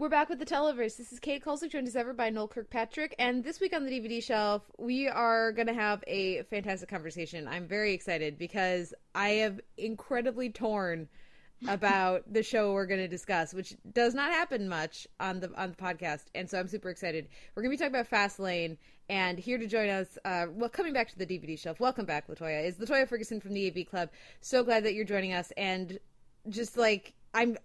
We're back with the Televerse. This is Kate Kulzick, joined as ever by Noel Kirkpatrick. And this week on the DVD shelf, we are going to have a fantastic conversation. I'm very excited because I am incredibly torn about the show we're going to discuss, which does not happen much on the on the podcast. And so I'm super excited. We're going to be talking about Fastlane. And here to join us, uh, well, coming back to the DVD shelf, welcome back, Latoya, is Latoya Ferguson from the AV Club. So glad that you're joining us. And just like, I'm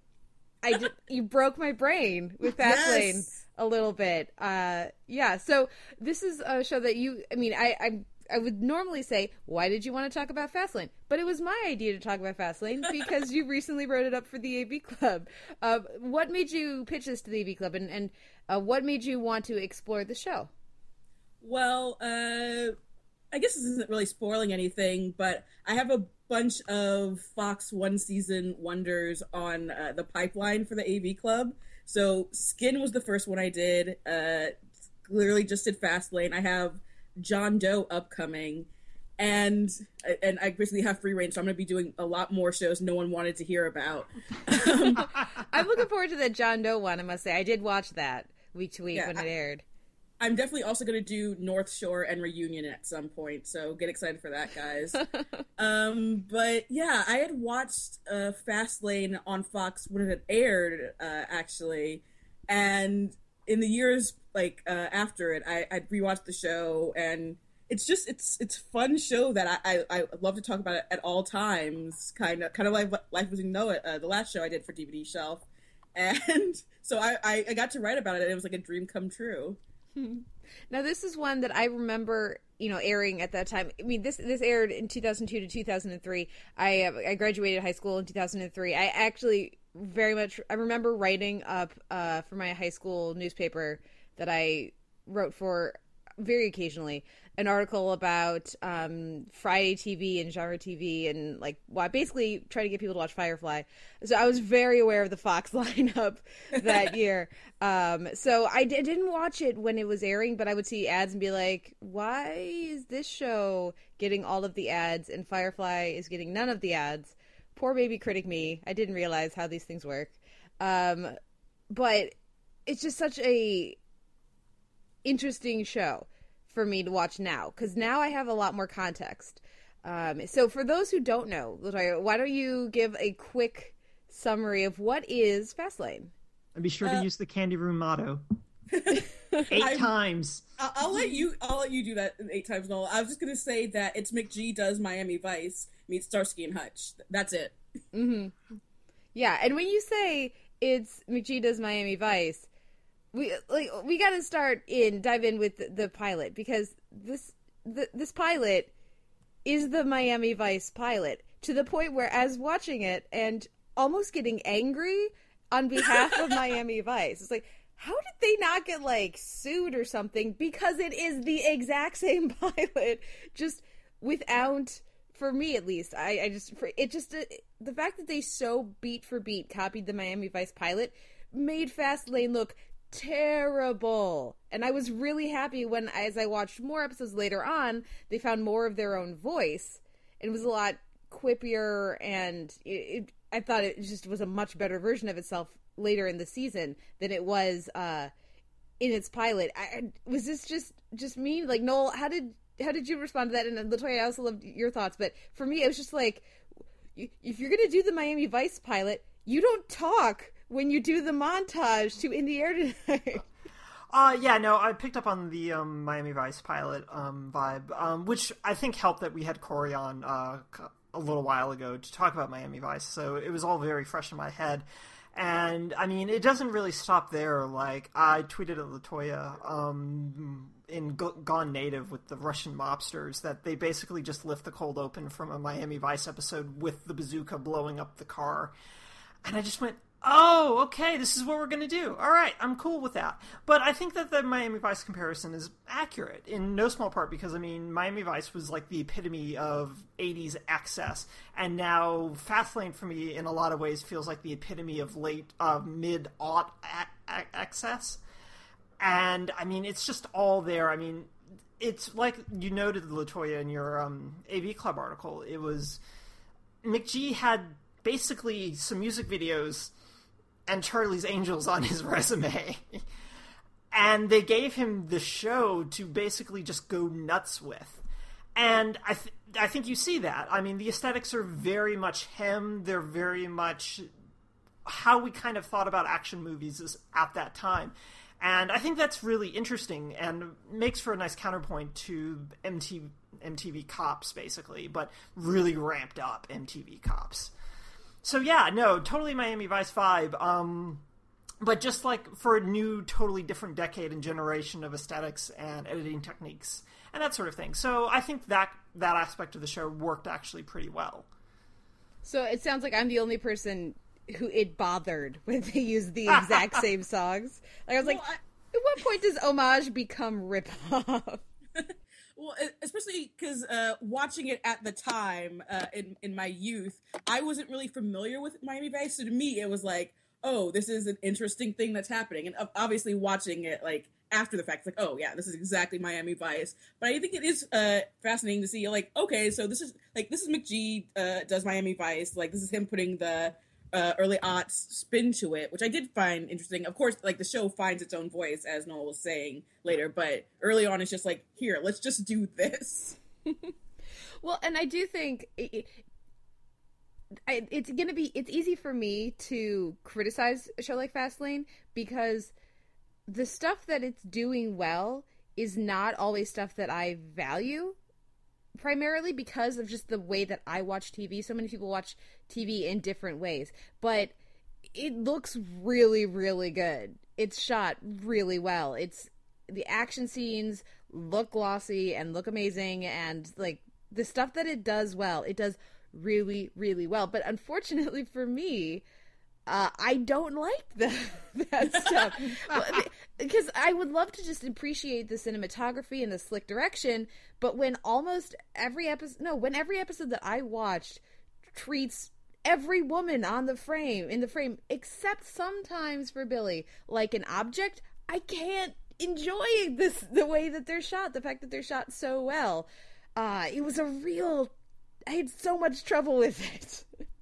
I did, you broke my brain with Fastlane
Yes.
a little bit. Uh, yeah. So this is a show that you. I mean, I, I I would normally say, why did you want to talk about Fastlane? But it was my idea to talk about Fastlane *laughs* because you recently wrote it up for the AV Club. Uh, what made you pitch this to the AV Club, and and uh, what made you want to explore the show?
Well, uh, I guess this isn't really spoiling anything, but I have a bunch of Fox one season wonders on uh, the pipeline for the AV Club. So Skin was the first one I did. Uh, clearly just did Fastlane. I have John Doe upcoming. And and I basically have free reign, so I'm going to be doing a lot more shows no one wanted to hear about. Um, *laughs*
I'm looking forward to the John Doe one. I must say, I did watch that week to week
Yeah,
when it
I-
aired.
I'm definitely also going to do North Shore and Reunion at some point, so get excited for that, guys. *laughs* um, but yeah, I had watched uh, Fastlane on Fox when it had aired, uh, actually, and in the years like uh, after it, I, I'd rewatched the show, and it's just it's it's fun show that I, I, I love to talk about it at all times. Kind of kind of like Life as We Know It, uh, the last show I did for DVD Shelf, and *laughs* so I, I I got to write about it. and It was like a dream come true. *laughs*
Now this is one that I remember, you know, airing at that time. I mean, this this aired in 2002 to 2003. I uh, I graduated high school in 2003. I actually very much. I remember writing up uh, for my high school newspaper that I wrote for very occasionally an article about um, Friday TV and genre TV and like well, basically trying to get people to watch Firefly. So I was very aware of the Fox *laughs* lineup that *laughs* year. Um, so I d- didn't watch it when it was airing, but I would see ads and be like, "Why is this show getting all of the ads and Firefly is getting none of the ads?" Poor baby critic me. I didn't realize how these things work. Um, but it's just such a interesting show for me to watch now because now I have a lot more context. Um, so, for those who don't know, Latoya, why don't you give a quick summary of what is Fastlane?
And be sure to use the Candy Room motto. *laughs* 8
I'm-
times.
I'll, I'll let you. I'll let you do that eight times. No, I was just gonna say that it's McG does Miami Vice meets Starsky and Hutch. That's it.
Yeah, and when you say it's McG does Miami Vice, we like we got to start in dive in with the, the pilot because this the, this pilot is the Miami Vice pilot to the point where as watching it and almost getting angry on behalf of *laughs* Miami Vice. It's like how did they not get like sued or something because it is the exact same *laughs* pilot just without for me at least i, I just for it just uh, the fact that they so beat for beat copied the miami vice pilot made fast lane look terrible and i was really happy when as i watched more episodes later on they found more of their own voice it was a lot quippier and it, it i thought it just was a much better version of itself later in the season than it was uh in its pilot. I, was this just just me? Like Noel, how did how did you respond to that? And Latoya, I also loved your thoughts, but for me, it was just like, if you're gonna do the Miami Vice pilot, you don't talk when you do the montage to In the Air Tonight. *laughs*
Uh, yeah, no, I picked up on the um, Miami Vice pilot um, vibe, um, which I think helped that we had Corey on uh, a little while ago to talk about Miami Vice, so it was all very fresh in my head. And I mean, it doesn't really stop there. Like I tweeted at Latoya um, in Go- Gone Native with the Russian mobsters that they basically just lift the cold open from a Miami Vice episode with the bazooka blowing up the car. And I just went, oh, okay, this is what we're going to do. All right, I'm cool with that. But I think that the Miami Vice comparison is accurate in no small part because, I mean, Miami Vice was like the epitome of 80s excess. And now Fastlane, for me, in a lot of ways, feels like the epitome of late, uh, mid aught excess. And, I mean, it's just all there. I mean, it's like you noted, Latoya, in your um, AV Club article. It was. McG had basically some music videos and Charlie's Angels on his *laughs* resume. and they gave him the show to basically just go nuts with. And I, th- I think you see that. I mean, the aesthetics are very much him. They're very much how we kind of thought about action movies is at that time. And I think that's really interesting and makes for a nice counterpoint to MTV, MTV Cops, basically, but really ramped up MTV Cops. So yeah, no, totally Miami Vice vibe. Um, but just like for a new, totally different decade and generation of aesthetics and editing techniques and that sort of thing. So I think that that aspect of the show worked actually pretty well.
so it sounds like I'm the only person who it bothered *laughs* when they used the *laughs* exact same songs. Like I was like,
I-
at what point does homage become rip off? *laughs*
Well, especially because uh, watching it at the time uh, in in my youth, I wasn't really familiar with Miami Vice. So to me, it was like, oh, this is an interesting thing that's happening. And obviously, watching it like after the fact, like, oh yeah, this is exactly Miami Vice. But I think it is uh, fascinating to see, like, okay, so this is like this is McG uh, does Miami Vice. Like this is him putting the uh, early aughts spin to it, which I did find interesting. Of course, like the show finds its own voice, as Noel was saying later, but early on, it's just like, here, let's just do this. *laughs*
Well, and I do think it, I, it's gonna be it's easy for me to criticize a show like Fastlane because the stuff that it's doing well is not always stuff that I value primarily because of just the way that I watch TV. So many people watch TV in different ways, but it looks really, really good. It's shot really well. It's the action scenes look glossy and look amazing, and like the stuff that it does well, it does really, really well. But unfortunately *laughs* for me, uh, I don't like the, *laughs* that stuff because I would love to just appreciate the cinematography and the slick direction. But when almost every episode, no, when every episode that I watched treats every woman on the frame in the frame, except sometimes for Billy, like an object, I can't enjoy this the way that they're shot. The fact that they're shot so well, uh, it was a real. I had so much trouble with it. *laughs*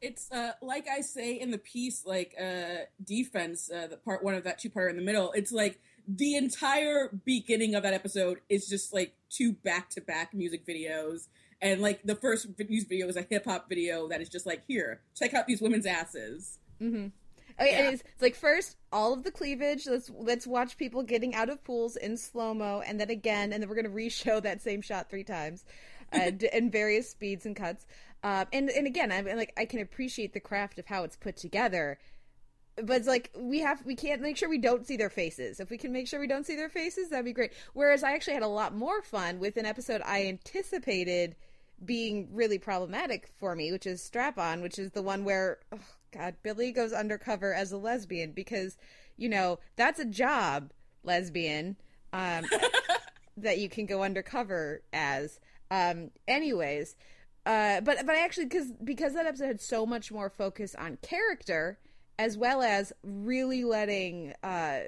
it's uh like I say in the piece, like uh defense, uh, the part one of that two part in the middle. It's like the entire beginning of that episode is just like two back to back music videos, and like the first music video is a hip hop video that is just like here, check out these women's asses.
Mm-hmm. Okay, yeah. it's, it's, like first all of the cleavage. Let's let's watch people getting out of pools in slow mo, and then again, and then we're gonna re-show that same shot three times, uh, *laughs* in various speeds and cuts. Uh, and and again, I mean, like I can appreciate the craft of how it's put together, but it's like we have we can't make sure we don't see their faces. If we can make sure we don't see their faces, that'd be great. Whereas I actually had a lot more fun with an episode I anticipated being really problematic for me, which is Strap On, which is the one where oh God Billy goes undercover as a lesbian because you know that's a job lesbian um, *laughs* that you can go undercover as. Um, anyways, uh, but but I actually because because that episode had so much more focus on character as well as really letting uh,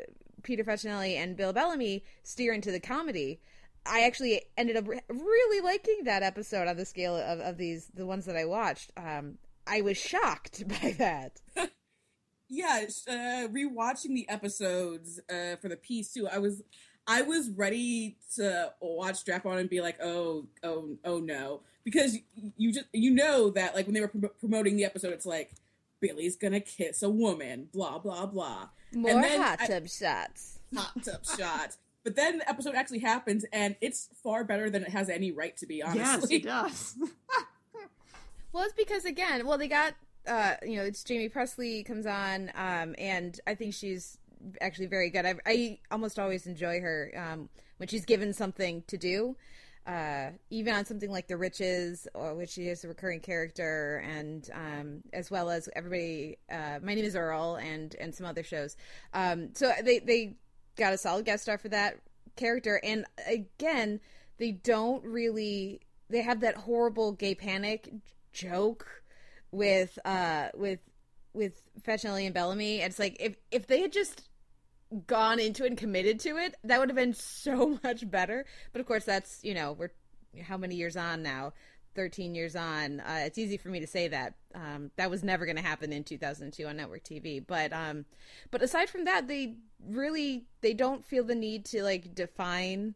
Peter Facinelli and Bill Bellamy steer into the comedy. I actually ended up re- really liking that episode on the scale of, of these the ones that I watched. Um, I was shocked *laughs* by that. *laughs*
yeah, uh, rewatching the episodes uh, for the piece too, I was I was ready to watch Strap On and be like, oh, oh, oh no, because you just you know that like when they were promoting the episode, it's like Billy's gonna kiss a woman, blah blah blah.
More and then hot tub I, shots.
Hot tub shots. But then the episode actually happens, and it's far better than it has any right to be. Honestly,
yes, it *laughs* does.
well, it's because again, well, they got uh, you know, it's Jamie Pressly comes on, um, and I think she's actually very good. I, I almost always enjoy her um, when she's given something to do uh, even on something like The Riches, which she is a recurring character, and um, as well as everybody. Uh, My name is Earl, and and some other shows. Um, so they they got a solid guest star for that character, and again, they don't really. They have that horrible gay panic joke with uh with with Facinelli and Bellamy. It's like if if they had just gone into it and committed to it, that would have been so *laughs* much better. But of course, that's you know we're how many years on now? 13 years on uh, it's easy for me to say that um, that was never going to happen in 2002 on network tv but um, but aside from that they really they don't feel the need to like define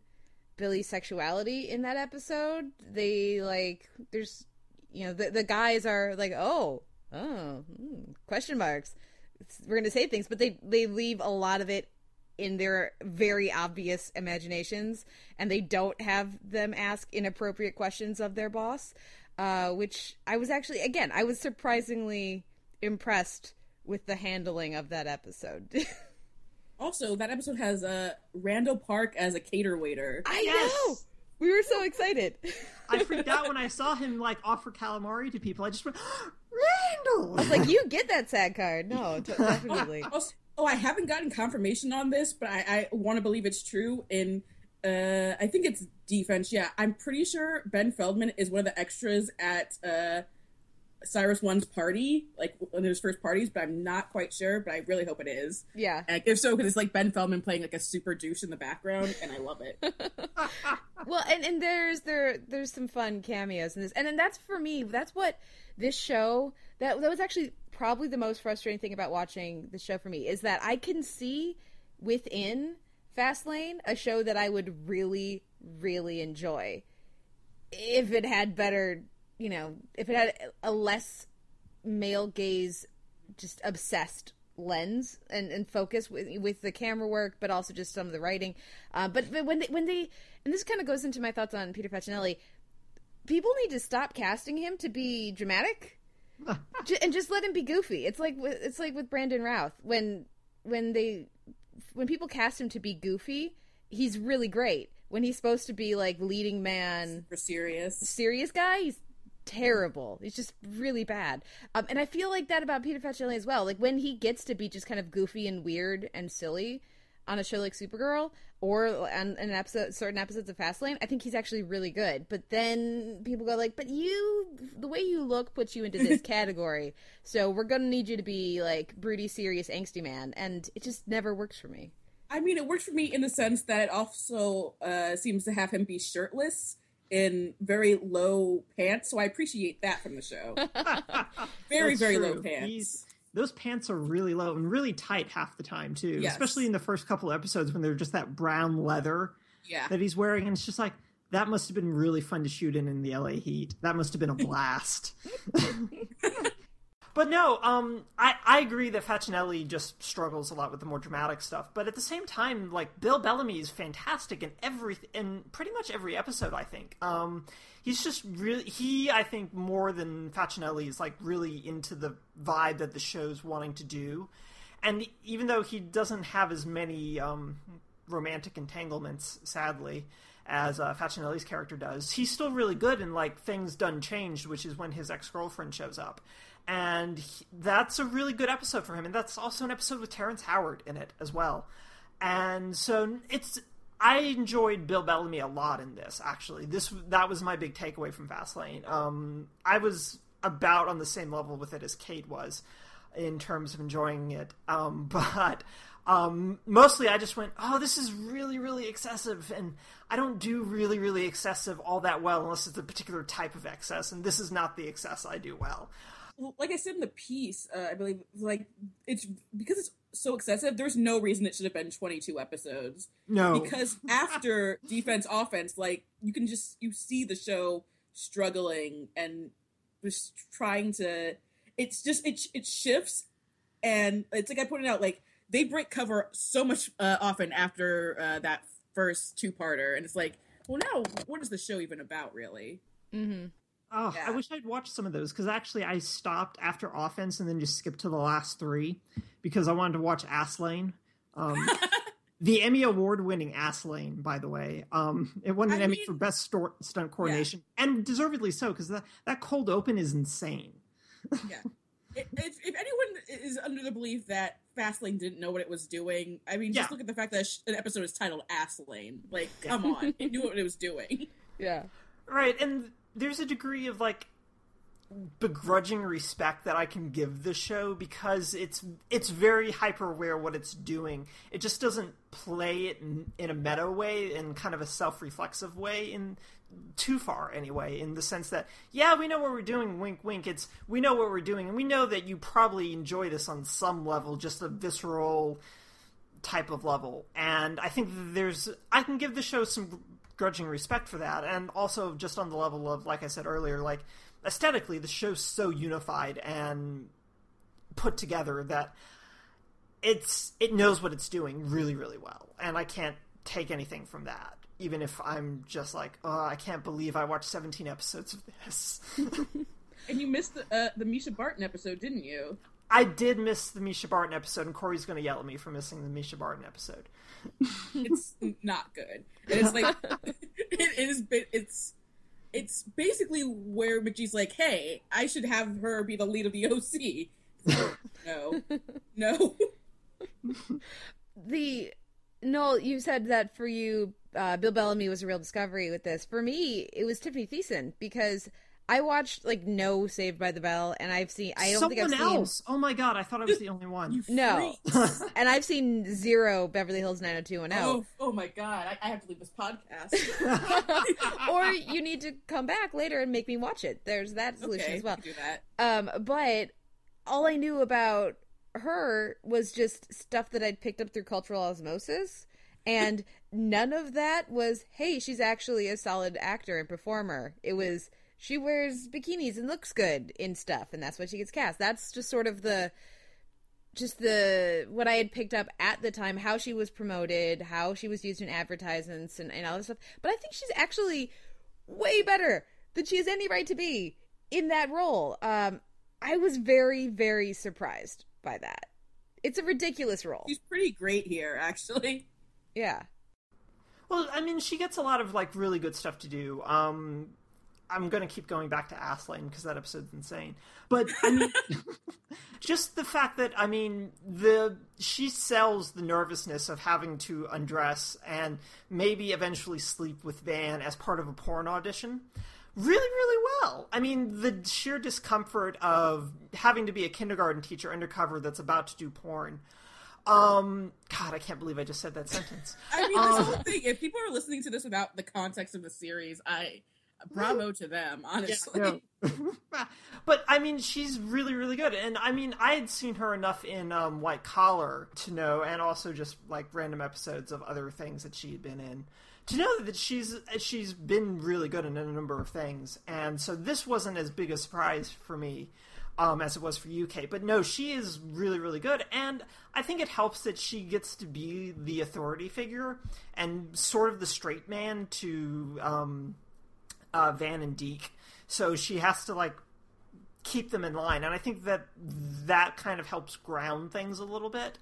billy's sexuality in that episode they like there's you know the, the guys are like oh oh hmm, question marks we're going to say things, but they they leave a lot of it in their very obvious imaginations, and they don't have them ask inappropriate questions of their boss. Uh, which I was actually, again, I was surprisingly impressed with the handling of that episode. *laughs*
also, that episode has uh, Randall Park as a cater waiter.
I yes. know. We were so excited.
I freaked out *laughs* when I saw him like offer calamari to people. I just went,
Randall. I was like, you get that sad card. No, *laughs* definitely. *laughs*
oh, I haven't gotten confirmation on this, but I, I want to believe it's true. In uh, I think it's defense. Yeah, I'm pretty sure Ben Feldman is one of the extras at uh, Cyrus One's party, like one of his first parties, but I'm not quite sure. But I really hope it is.
Yeah.
And if so, because it's like Ben Feldman playing like a super douche in the background, and I love it. *laughs*
well, and and there's there there's some fun cameos in this, and then that's for me. That's what this show that that was actually probably the most frustrating thing about watching the show for me is that I can see within Fastlane a show that I would really really enjoy if it had better, you know, if it had a less male gaze just obsessed lens and, and focus with with the camera work, but also just some of the writing. Uh, but, but when they when they and this kind of goes into my thoughts on Peter Facinelli people need to stop casting him to be dramatic *laughs* and just let him be goofy. It's like it's like with Brandon Routh when when they when people cast him to be goofy, he's really great. When he's supposed to be like leading man,
super serious,
serious guy, he's terrible. He's just really bad. Um, and I feel like that about Peter Facinelli as well. Like when he gets to be just kind of goofy and weird and silly on a show like Supergirl or on an episode, certain episodes of Fastlane, I think he's actually really good. But then people go like, "But you, the way you look puts you into this *laughs* category. So we're gonna need you to be like broody, serious, angsty man." And it just never works for me.
I mean, it works for me in the sense that it also uh, seems to have him be shirtless in very low pants, so I appreciate that from the show. *laughs* very,
That's
very
true.
low pants.
He's- those pants are really low and really tight half the time too.
Yes.
Especially in the first couple episodes when they're just that brown leather
Yeah.
that he's wearing, and it's just like that must have been really fun to shoot in in the LA heat. That must have been a blast. *laughs* but no, um, I I agree that Facinelli just struggles a lot with the more dramatic stuff. But at the same time, like Bill Bellamy is fantastic in every in pretty much every episode. I think. Um, he's just really he I think more than Facinelli is like really into the vibe that the show's wanting to do. And even though he doesn't have as many um, romantic entanglements, sadly, as uh, Facinelli's character does, he's still really good in like Things Done Changed, which is when his ex girlfriend shows up, and he- that's a really good episode for him. And that's also an episode with Terrence Howard in it as well. And so it's I enjoyed Bill Bellamy a lot in this. Actually, this that was my big takeaway from Fastlane. Um, I was about on the same level with it as Kate was in terms of enjoying it, um, *laughs* but um, mostly I just went, "Oh, this is really, really excessive," and I don't do really, really excessive all that well unless it's a particular type of excess, and this is not the excess I do well.
Well, like I said in the piece, uh, I believe, like it's because it's so excessive. There's no reason it should have been 22 episodes.
No,
Because after *laughs* defense, offense, like you can just you see the show struggling and just trying to. It's just it it shifts, and it's like I pointed out, like they break cover so much uh, often after uh, that first two parter, and it's like, well, now what is the show even about, really?
Mm-hmm.
Oh,
Yeah.
I wish I'd watched some of those because actually I stopped after offense and then just skipped to the last three because I wanted to watch Ass Lane. Um, *laughs* the Emmy award winning Ass Lane, by the way. Um, it won an
I
Emmy
mean-
for best stor- stunt coordination and deservedly so because that, that cold open is insane. *laughs*
yeah. If, if if anyone is under the belief that Fastlane didn't know what it was doing, I mean, just
Yeah.
look at the fact that an episode is titled Ass Lane. Like, come on, it knew *laughs* what it was doing.
Yeah.
Right, and there's a degree of like begrudging respect that I can give the show because it's it's very hyper aware what it's doing. It just doesn't play it in, in a meta way in kind of a self reflexive way in too far anyway in the sense that yeah we know what we're doing wink wink it's we know what we're doing and we know that you probably enjoy this on some level just a visceral type of level. And I think there's I can give the show some grudging respect for that, and also just on the level of like I said earlier, like aesthetically, the show's so unified and put together that it's it knows what it's doing really really well, and I can't take anything from that. Even if I'm just like, oh, I can't believe I watched 17 episodes of this. *laughs*
And you missed the uh, the Mischa Barton episode, didn't you?
I did miss the Mischa Barton episode, and Corey's going to yell at me for missing the Mischa Barton episode.
It's not good. And it's like *laughs* it is. It's it's basically where McG's like, "Hey, I should have her be the lead of the OC." no, no. *laughs*
the Noel, you said that for you, uh, Bill Bellamy was a real discovery with this. For me, it was Tiffani Thiessen because I watched like no Saved by the Bell, and I've seen I don't
Someone
think I've seen.
Oh my god, I thought I was the only one.
no, *laughs* and I've seen zero Beverly Hills 90210.
Oh, oh my god! I, I have to leave this podcast. *laughs*
or you need to come back later and make me watch it. There's that solution
okay,
as well.
we do that.
Um, but all I knew about her was just stuff that I'd picked up through cultural osmosis. And none of that was, hey, she's actually a solid actor and performer. It was, she wears bikinis and looks good in stuff, and that's why she gets cast. That's just sort of the, just the, what I had picked up at the time, how she was promoted, how she was used in advertisements and, and all this stuff. But I think she's actually way better than she has any right to be in that role. Um, I was very, very surprised by that. It's a ridiculous role.
She's pretty great here, actually.
Yeah.
Well, I mean, she gets a lot of like really good stuff to do. Um, I'm going to keep going back to Astlane because that episode's insane. But I mean, *laughs* just the fact that I mean the she sells the nervousness of having to undress and maybe eventually sleep with Van as part of a porn audition. Really, really well. I mean, the sheer discomfort of having to be a kindergarten teacher undercover that's about to do porn. Um, God, I can't believe I just said that sentence.
I mean, this whole thing. If people are listening to this without the context of the series, I bravo to them. Honestly, *laughs*
but I mean, she's really, really good. And I mean, I had seen her enough in um, White Collar to know, and also just like random episodes of other things that she had been in, to know that she's she's been really good in a number of things. And so this wasn't as big a surprise for me. Um, as it was for UK, but no, she is really, really good, and I think it helps that she gets to be the authority figure and sort of the straight man to um, uh, Van and Deke. So she has to like keep them in line, and I think that that kind of helps ground things a little bit.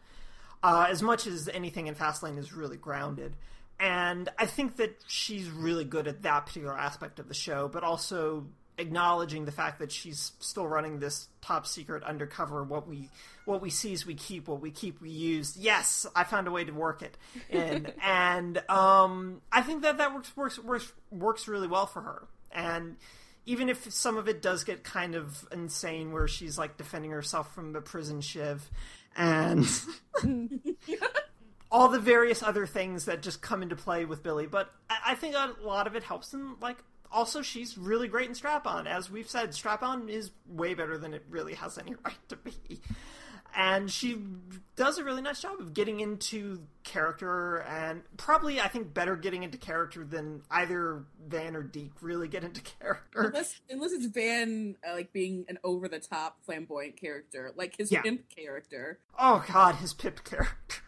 Uh, as much as anything in Fastlane is really grounded, and I think that she's really good at that particular aspect of the show, but also acknowledging the fact that she's still running this top secret undercover. What we what we seize we keep what we keep. We use yes i found a way to work it. And *laughs* and um i think that that works works works works really well for her. And even if some of it does get kind of insane where she's like defending herself from the prison shiv and *laughs* all the various other things that just come into play with billy. But i, I think a lot of it helps in like also she's really great in strap on as we've said strap on is way better than it really has any *laughs* right to be and she does a really nice job of getting into character and probably i think better getting into character than either van or deke really get into character
unless unless it's Van uh, like being an over the top flamboyant character, like his
Yeah.
pimp character.
oh god his pimp character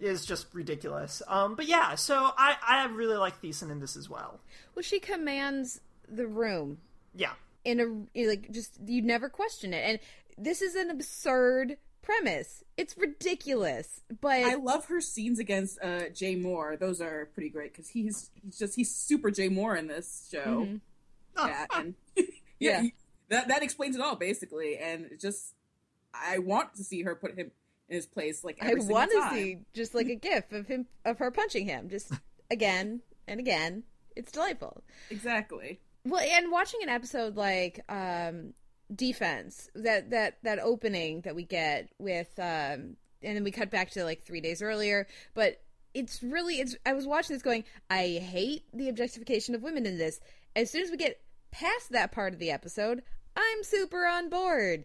is just ridiculous um but yeah so i i really like Thiessen in this as well
Well, she commands the room
yeah
in a like just you never question it, and this is an absurd premise. It's ridiculous, but
I love her scenes against uh, Jay Mohr. Those are pretty great because he's he's just he's super Jay Mohr in this show.
Mhm. *laughs* *laughs*
Yeah, and yeah,
Yeah.
he- that that explains it all basically. And it's just I want to see her put him in his place. Like
I want to see just like a gif of him of her punching him just *laughs* again and again. It's delightful.
exactly.
Well, and watching an episode like um defense that that that opening that we get with um and then we cut back to like 3 days earlier, but it's really it's I was watching this going, I hate the objectification of women in this. As soon as we get past that part of the episode, I'm super on board.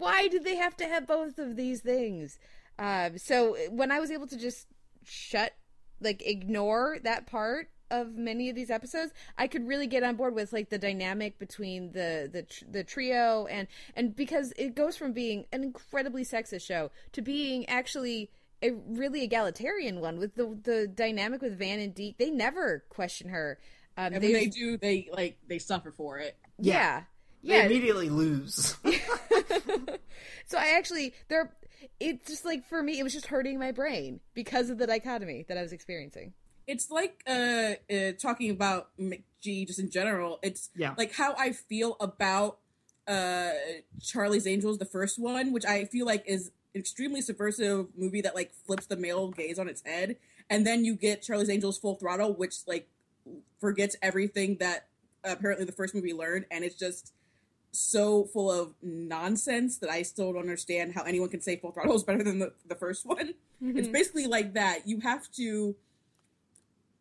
Why do they have to have both of these things? Um, so when I was able to just shut, like, ignore that part of many of these episodes, I could really get on board with like the dynamic between the the the trio and and because it goes from being an incredibly sexist show to being actually a really egalitarian one with the the dynamic with Van and Deke. They never question her. Um,
And when they do, they like they suffer for it.
yeah.
they
Yeah,
immediately lose *laughs* *laughs*
so I actually there it's just like for me it was just hurting my brain because of the dichotomy that I was experiencing.
It's like uh, uh talking about McG just in general. It's
Yeah.
like how I feel about uh Charlie's Angels, the first one, which I feel like is an extremely subversive movie that like flips the male gaze on its head, and then you get Charlie's Angels Full Throttle, which like forgets everything that apparently the first movie learned, and it's just so full of nonsense that I still don't understand how anyone can say Full Throttle is better than the, the first one. It's basically like that. You have to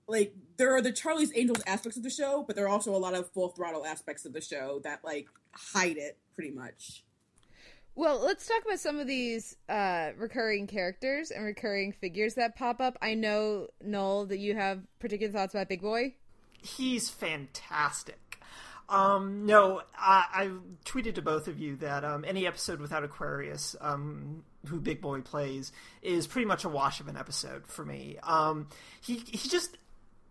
like there are the Charlie's Angels aspects of the show, but there are also a lot of full throttle aspects of the show that like hide it pretty much.
Well, let's talk about some of these uh, recurring characters and recurring figures that pop up. I know Noel that you have particular thoughts about Big Boy.
he's fantastic. Um, no, I, I tweeted to both of you that um, any episode without Aquarius, um, who Big Boy plays, is pretty much a wash of an episode for me. Um, he he just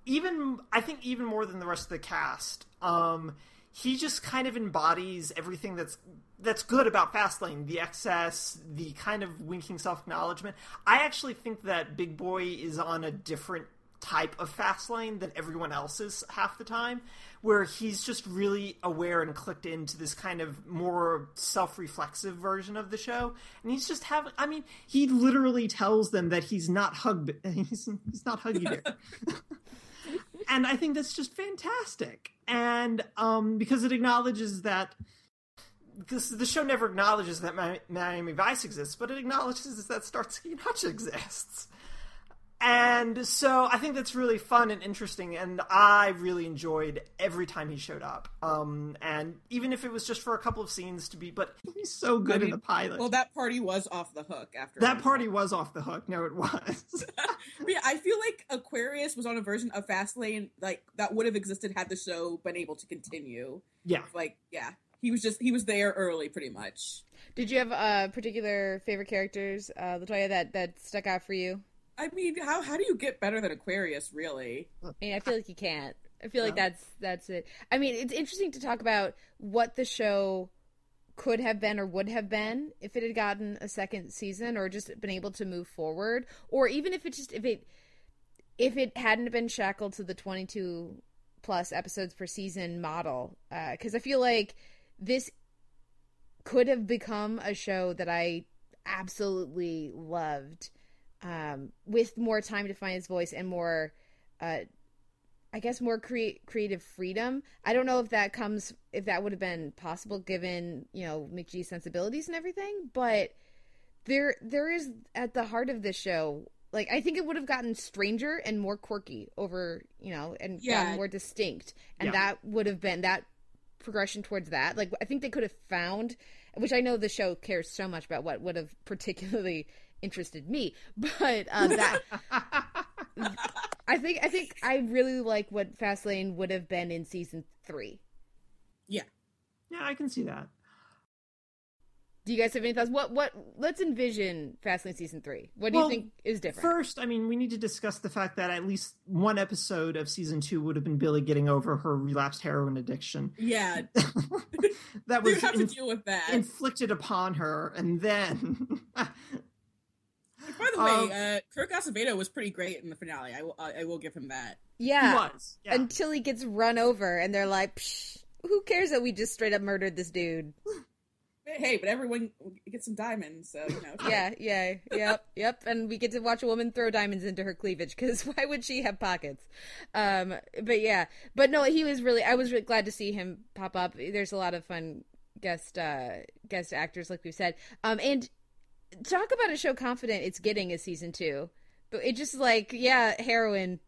even I think even more than the rest of the cast. Um, he just kind of embodies everything that's that's good about Fastlane. The excess, the kind of winking self acknowledgement. I actually think that Big Boy is on a different type of fast Fastlane than everyone else is half the time, where he's just really aware and clicked into this kind of more self-reflexive version of the show, and he's just having. I mean, he literally tells them that he's not hug. *laughs* He's, he's not huggy bear. *laughs* and I think that's just fantastic. And um, because it acknowledges that because the show never acknowledges that Miami Vice exists, but it acknowledges that Starsky and Hutch exists. And so I think that's really fun and interesting, and I really enjoyed every time he showed up. Um, and even if it was just for a couple of scenes to be, but he's so good
I mean,
in the pilot.
Well, that party was off the hook after
that party was off the hook. No, it was. *laughs*
but yeah, I feel like Aquarius was on a version of Fastlane like that would have existed had the show been able to continue.
Yeah,
like yeah, he was just he was there early, pretty much.
Did you have uh, particular favorite characters, uh, Latoya, that that stuck out for you?
I mean, how how do you get better than Aquarius, really?
I mean, I feel like you can't. I feel like that's that's it. I mean, it's interesting to talk about what the show could have been or would have been if it had gotten a second season or just been able to move forward or even if it just if it if it hadn't been shackled to the 22 plus episodes per season model because uh, i feel like this could have become a show that i absolutely loved um, with more time to find his voice and more, uh, I guess, more cre- creative freedom. I don't know if that comes if that would have been possible given you know McG's sensibilities and everything, but there there is at the heart of this show. Like I think it would have gotten stranger and more quirky over, you know, and
Yeah.
more distinct, and
Yeah.
that would have been that progression towards that. Like I think they could have found, which I know the show cares so much about what would have particularly interested me, but uh, that *laughs* I think I think I really like what Fastlane would have been in season three.
Yeah.
yeah, I can see that.
Do you guys have any thoughts? What what? Let's envision Fastlane season three. What do
Well,
you think is different?
First, I mean, we need to discuss the fact that at least one episode of season two would have been Billie getting over her relapsed heroin addiction.
Yeah, *laughs*
that
we
was
have to
in-
deal with that.
inflicted upon her, and then *laughs*
By the
um,
way, uh, Kirk Acevedo was pretty great in the finale. I will I, I will give him that.
yeah,
he was. Yeah.
until he gets run over, and they're like, Psh, "Who cares that we just straight up murdered this dude?"
Hey, but everyone gets some diamonds, so you know.
yeah, yeah, yep, yep. And we get to watch a woman throw diamonds into her cleavage because *laughs* why would she have pockets? Um, but yeah, but no, he was really. I was really glad to see him pop up. There's a lot of fun guest uh guest actors, like we've said. Um, and talk about a show confident it's getting a season two, but it just like yeah, heroin.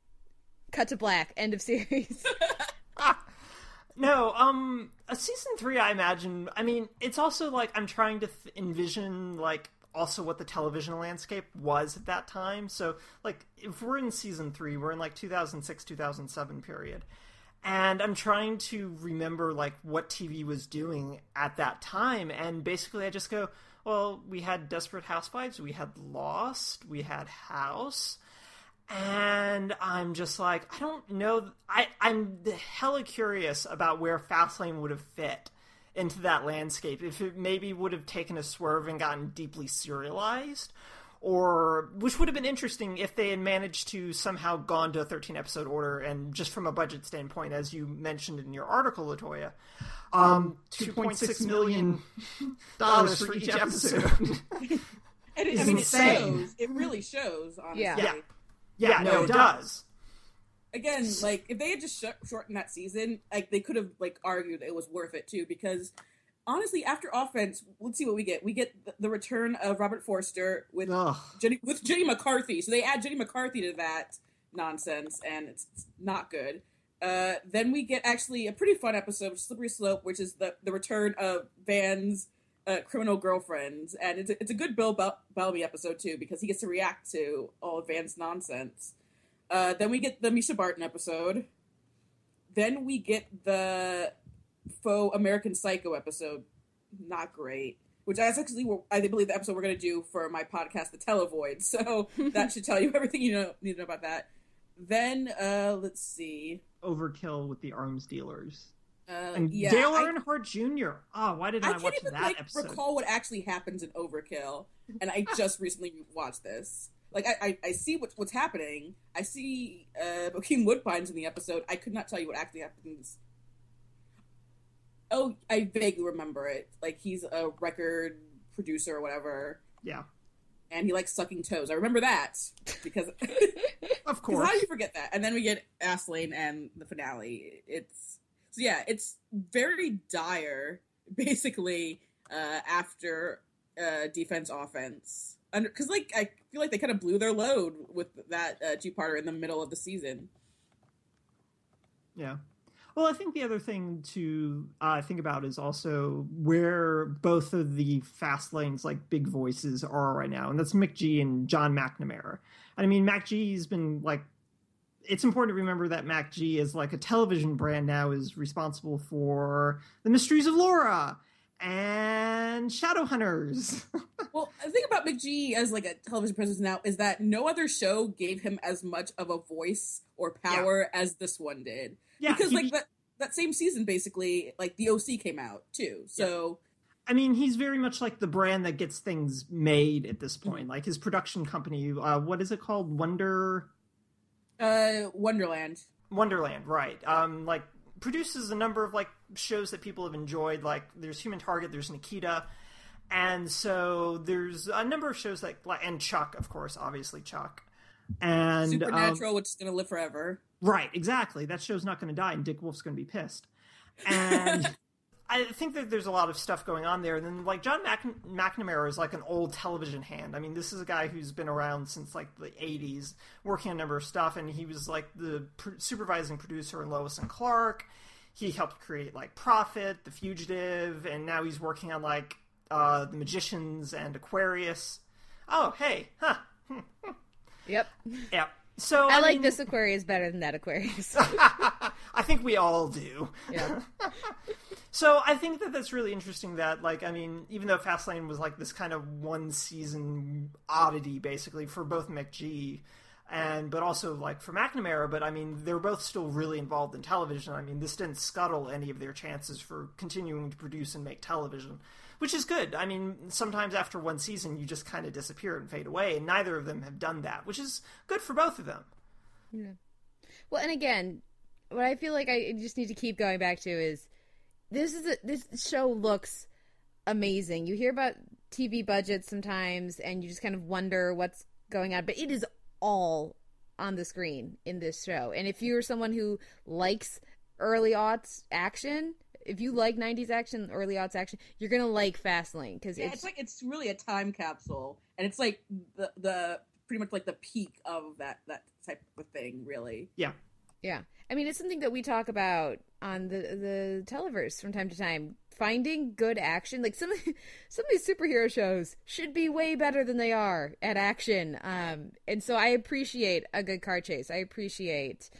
Cut to black. End of *laughs* series. *laughs*
No, um, a season three, I imagine. I mean, it's also like I'm trying to th- envision like also what the television landscape was at that time. So, like, if we're in season three, we're in like 2006, 2007 period, and I'm trying to remember like what TV was doing at that time, and basically, I just go, well, we had Desperate Housewives, we had Lost, we had House and I'm just like, I don't know. I I'm hella curious about where Fastlane would have fit into that landscape. If it maybe would have taken a swerve and gotten deeply serialized, or which would have been interesting if they had managed to somehow gone to a 13 episode order and just from a budget standpoint, as you mentioned in your article, Latoya, um, 2.6 million dollars for each episode. *laughs*
And it, I
It's
mean, it
insane.
shows. It really shows. Honestly.
Yeah.
yeah, yeah, no, it does.
Again, like if they had just sh- shortened that season, like they could have like argued it was worth it too. Because honestly, after offense, let's see what we get. We get the, the return of Robert Forster with
Ugh.
Jenny with Jenny McCarthy. So they add Jenny McCarthy to that nonsense, and it's, it's not good. Uh, then we get actually a pretty fun episode, Slippery Slope, which is the the return of Van's uh, criminal girlfriends, and it's a, it's a good Bill Bel- Bellamy episode too because he gets to react to all of Van's nonsense. Uh, then we get the Mischa Barton episode. Then we get the faux American Psycho episode. Not great. Which I actually, I believe the episode we're going to do for my podcast, The Televoid. *laughs* So that should tell you everything you know need to know about that. Then uh, let's see.
Overkill with the arms dealers.
Uh,
And
yeah,
Dale
I-
Earnhardt Jr. Oh, why didn't
I
I, watch
even
that
like
episode?
recall what actually happens in Overkill, and I just *laughs* recently watched this. Like I, I, I see what's what's happening. I see uh, Bokeem Woodbines in the episode. I could not tell you what actually happens. Oh, I vaguely remember it. Like he's a record producer or whatever,
Yeah,
and he likes sucking toes. I remember that because *laughs*
of course.
how do you forget that? And then we get Astlane and the finale. It's so yeah, it's very dire, basically. Uh, after uh, defense offense, because like I feel like they kind of blew their load with that uh, two-parter in the middle of the season.
Yeah. Well, I think the other thing to uh, think about is also where both of the fast lanes, like big voices, are right now, and that's McG and John McNamara. And I mean, McG's been like. It's important to remember that McG is like a television brand now is responsible for the Mysteries of Laura and Shadowhunters. *laughs*
Well, the thing about McG as like a television presence now is that no other show gave him as much of a voice or power as this one did.
Yeah,
because
he-
like that that same season, basically, like the OC came out too. So.
I mean, he's very much like the brand that gets things made at this point. Like his production company, uh, what is it called? Wonder
Uh, Wonderland.
Wonderland, right? Um, like produces a number of like shows that people have enjoyed. Like there's Human Target, there's Nikita, and so there's a number of shows that like and Chuck, of course, obviously Chuck, and um,
Supernatural, which is going to live forever.
Right, exactly. That show's not going to die, and Dick Wolf's going to be pissed. And *laughs* I think that there's a lot of stuff going on there. And then, like John McNamara is like an old television hand. I mean, this is a guy who's been around since like the '80s, working on a number of stuff, and he was like the pr- supervising producer in Lois and Clark. He helped create like Profit, The Fugitive, and now he's working on like uh, The Magicians and Aquarius. Oh, hey, huh? *laughs*
Yep.
Yep. So
I, like
mean-
this Aquarius better than that Aquarius. *laughs*
I think we all do.
yeah. *laughs*
So I think that that's really interesting. That like, I mean, even though Fastlane was like this kind of one season oddity, basically for both McG and but also like for McNamara, but I mean, they're both still really involved in television. I mean, this didn't scuttle any of their chances for continuing to produce and make television, which is good. I mean, sometimes after one season, you just kind of disappear and fade away, and neither of them have done that, which is good for both of them. Yeah.
Well, and again, what I feel like I just need to keep going back to is this is a, this show looks amazing. You hear about TV budgets sometimes, and you just kind of wonder what's going on, but it is all on the screen in this show. And if you're someone who likes early aughts action, if you like '90s action, early aughts action, you're gonna like Fastlane because
Yeah,
it's,
it's like it's really a time capsule, and it's like the the pretty much like the peak of that that type of thing, really.
Yeah.
Yeah. I mean, it's something that we talk about on the the televerse from time to time. Finding good action, like some *laughs* some of these superhero shows should be way better than they are at action. Um, and so I appreciate a good car chase. I appreciate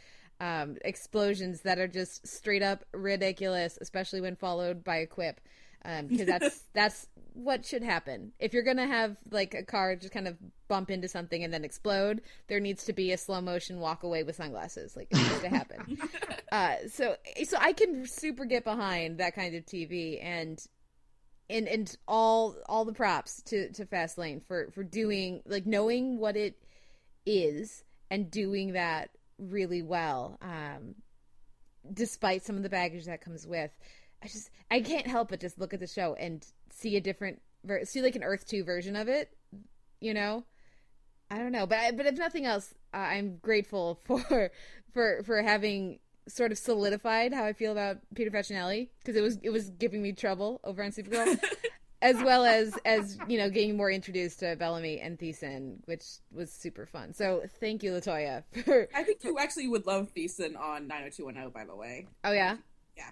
um, explosions that are just straight up ridiculous, especially when followed by a quip. Because that's *laughs* that's what should happen. If you're gonna have like a car just kind of bump into something and then explode, there needs to be a slow motion walk away with sunglasses. Like it needs to happen. *laughs* uh, so so I can super get behind that kind of TV and and and all all the props to to Fastlane for for doing like knowing what it is and doing that really well. Um, despite some of the baggage that comes with. I just I can't help but just look at the show and see a different ver- see like an Earth 2 version of it, you know? I don't know, but I, but if nothing else, uh, I'm grateful *laughs* for for for having sort of solidified how I feel about Peter Facinelli because it was it was giving me trouble over on Supergirl. *laughs* as well as as you know getting more introduced to Bellamy and Thiessen, which was super fun. So thank you, Latoya. For
I think you actually would love Thiessen on 90210, by the way.
oh yeah,
Yeah.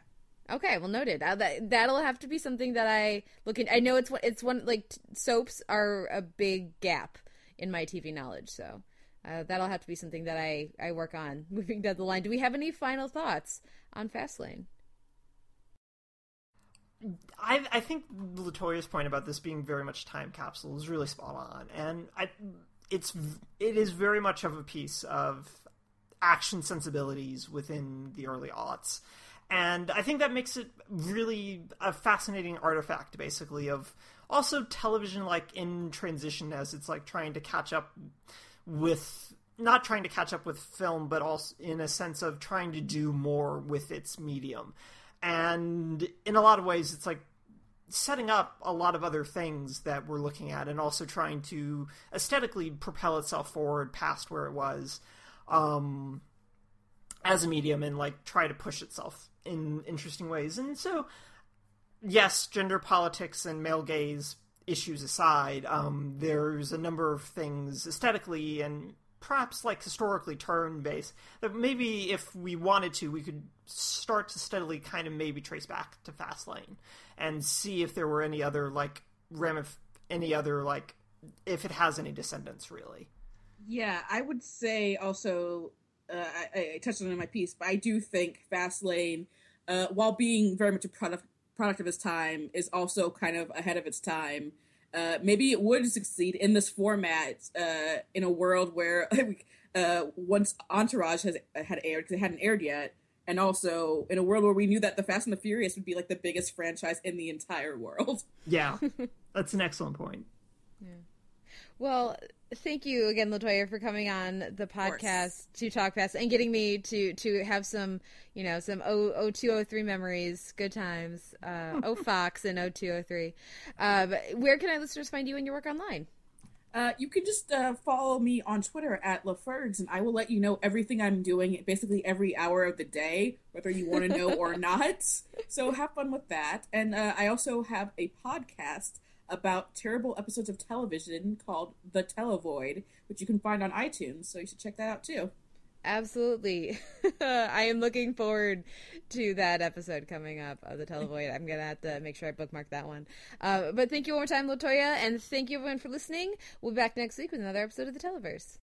Okay, well noted. That that'll have to be something that I look in. I know it's one. It's one like t- soaps are a big gap in my TV knowledge, so uh, that'll have to be something that I I work on *laughs* moving down the line. Do we have any final thoughts on Fastlane?
I, I think Latoya's point about this being very much time capsule is really spot on, and I, it's it is very much of a piece of action sensibilities within the early aughts, and I think that makes it really a fascinating artifact, basically of also television like in transition as it's like trying to catch up with not trying to catch up with film, but also in a sense of trying to do more with its medium. And in a lot of ways, it's like setting up a lot of other things that we're looking at and also trying to aesthetically propel itself forward past where it was um, as a medium and like try to push itself in interesting ways. And so, yes, gender politics and male gaze issues aside, um, there's a number of things aesthetically and perhaps like historically turn based that maybe if we wanted to, we could start to steadily kind of maybe trace back to Fastlane and see if there were any other like ramif- any other like if it has any descendants really.
Yeah, I would say also uh, I, I, touched on it in my piece, but I do think Fastlane, uh, while being very much a product product of its time, is also kind of ahead of its time. Uh, maybe it would succeed in this format uh, in a world where *laughs* uh, once Entourage has had aired because it hadn't aired yet, and also in a world where we knew that the Fast and the Furious would be like the biggest franchise in the entire world. *laughs*
Yeah, that's an excellent point.
Yeah. Well, thank you again, Latoya, for coming on the podcast to talk fast and getting me to to have some, you know, some O O two O three memories, good times. Uh, o Fox and O two O three. Uh, where can our listeners find you and your work online?
Uh, you can just uh, follow me on Twitter at LaFergs, and I will let you know everything I'm doing basically every hour of the day, whether you want to know or *laughs* not. So have fun with that. And uh, I also have a podcast about terrible episodes of television called The Televoid, which you can find on iTunes. So you should check that out too.
Absolutely. *laughs* I am looking forward to that episode coming up of the Televoid. I'm going to have to make sure I bookmark that one. Uh, but thank you one more time, Latoya, and thank you everyone for listening. We'll be back next week with another episode of the Televerse.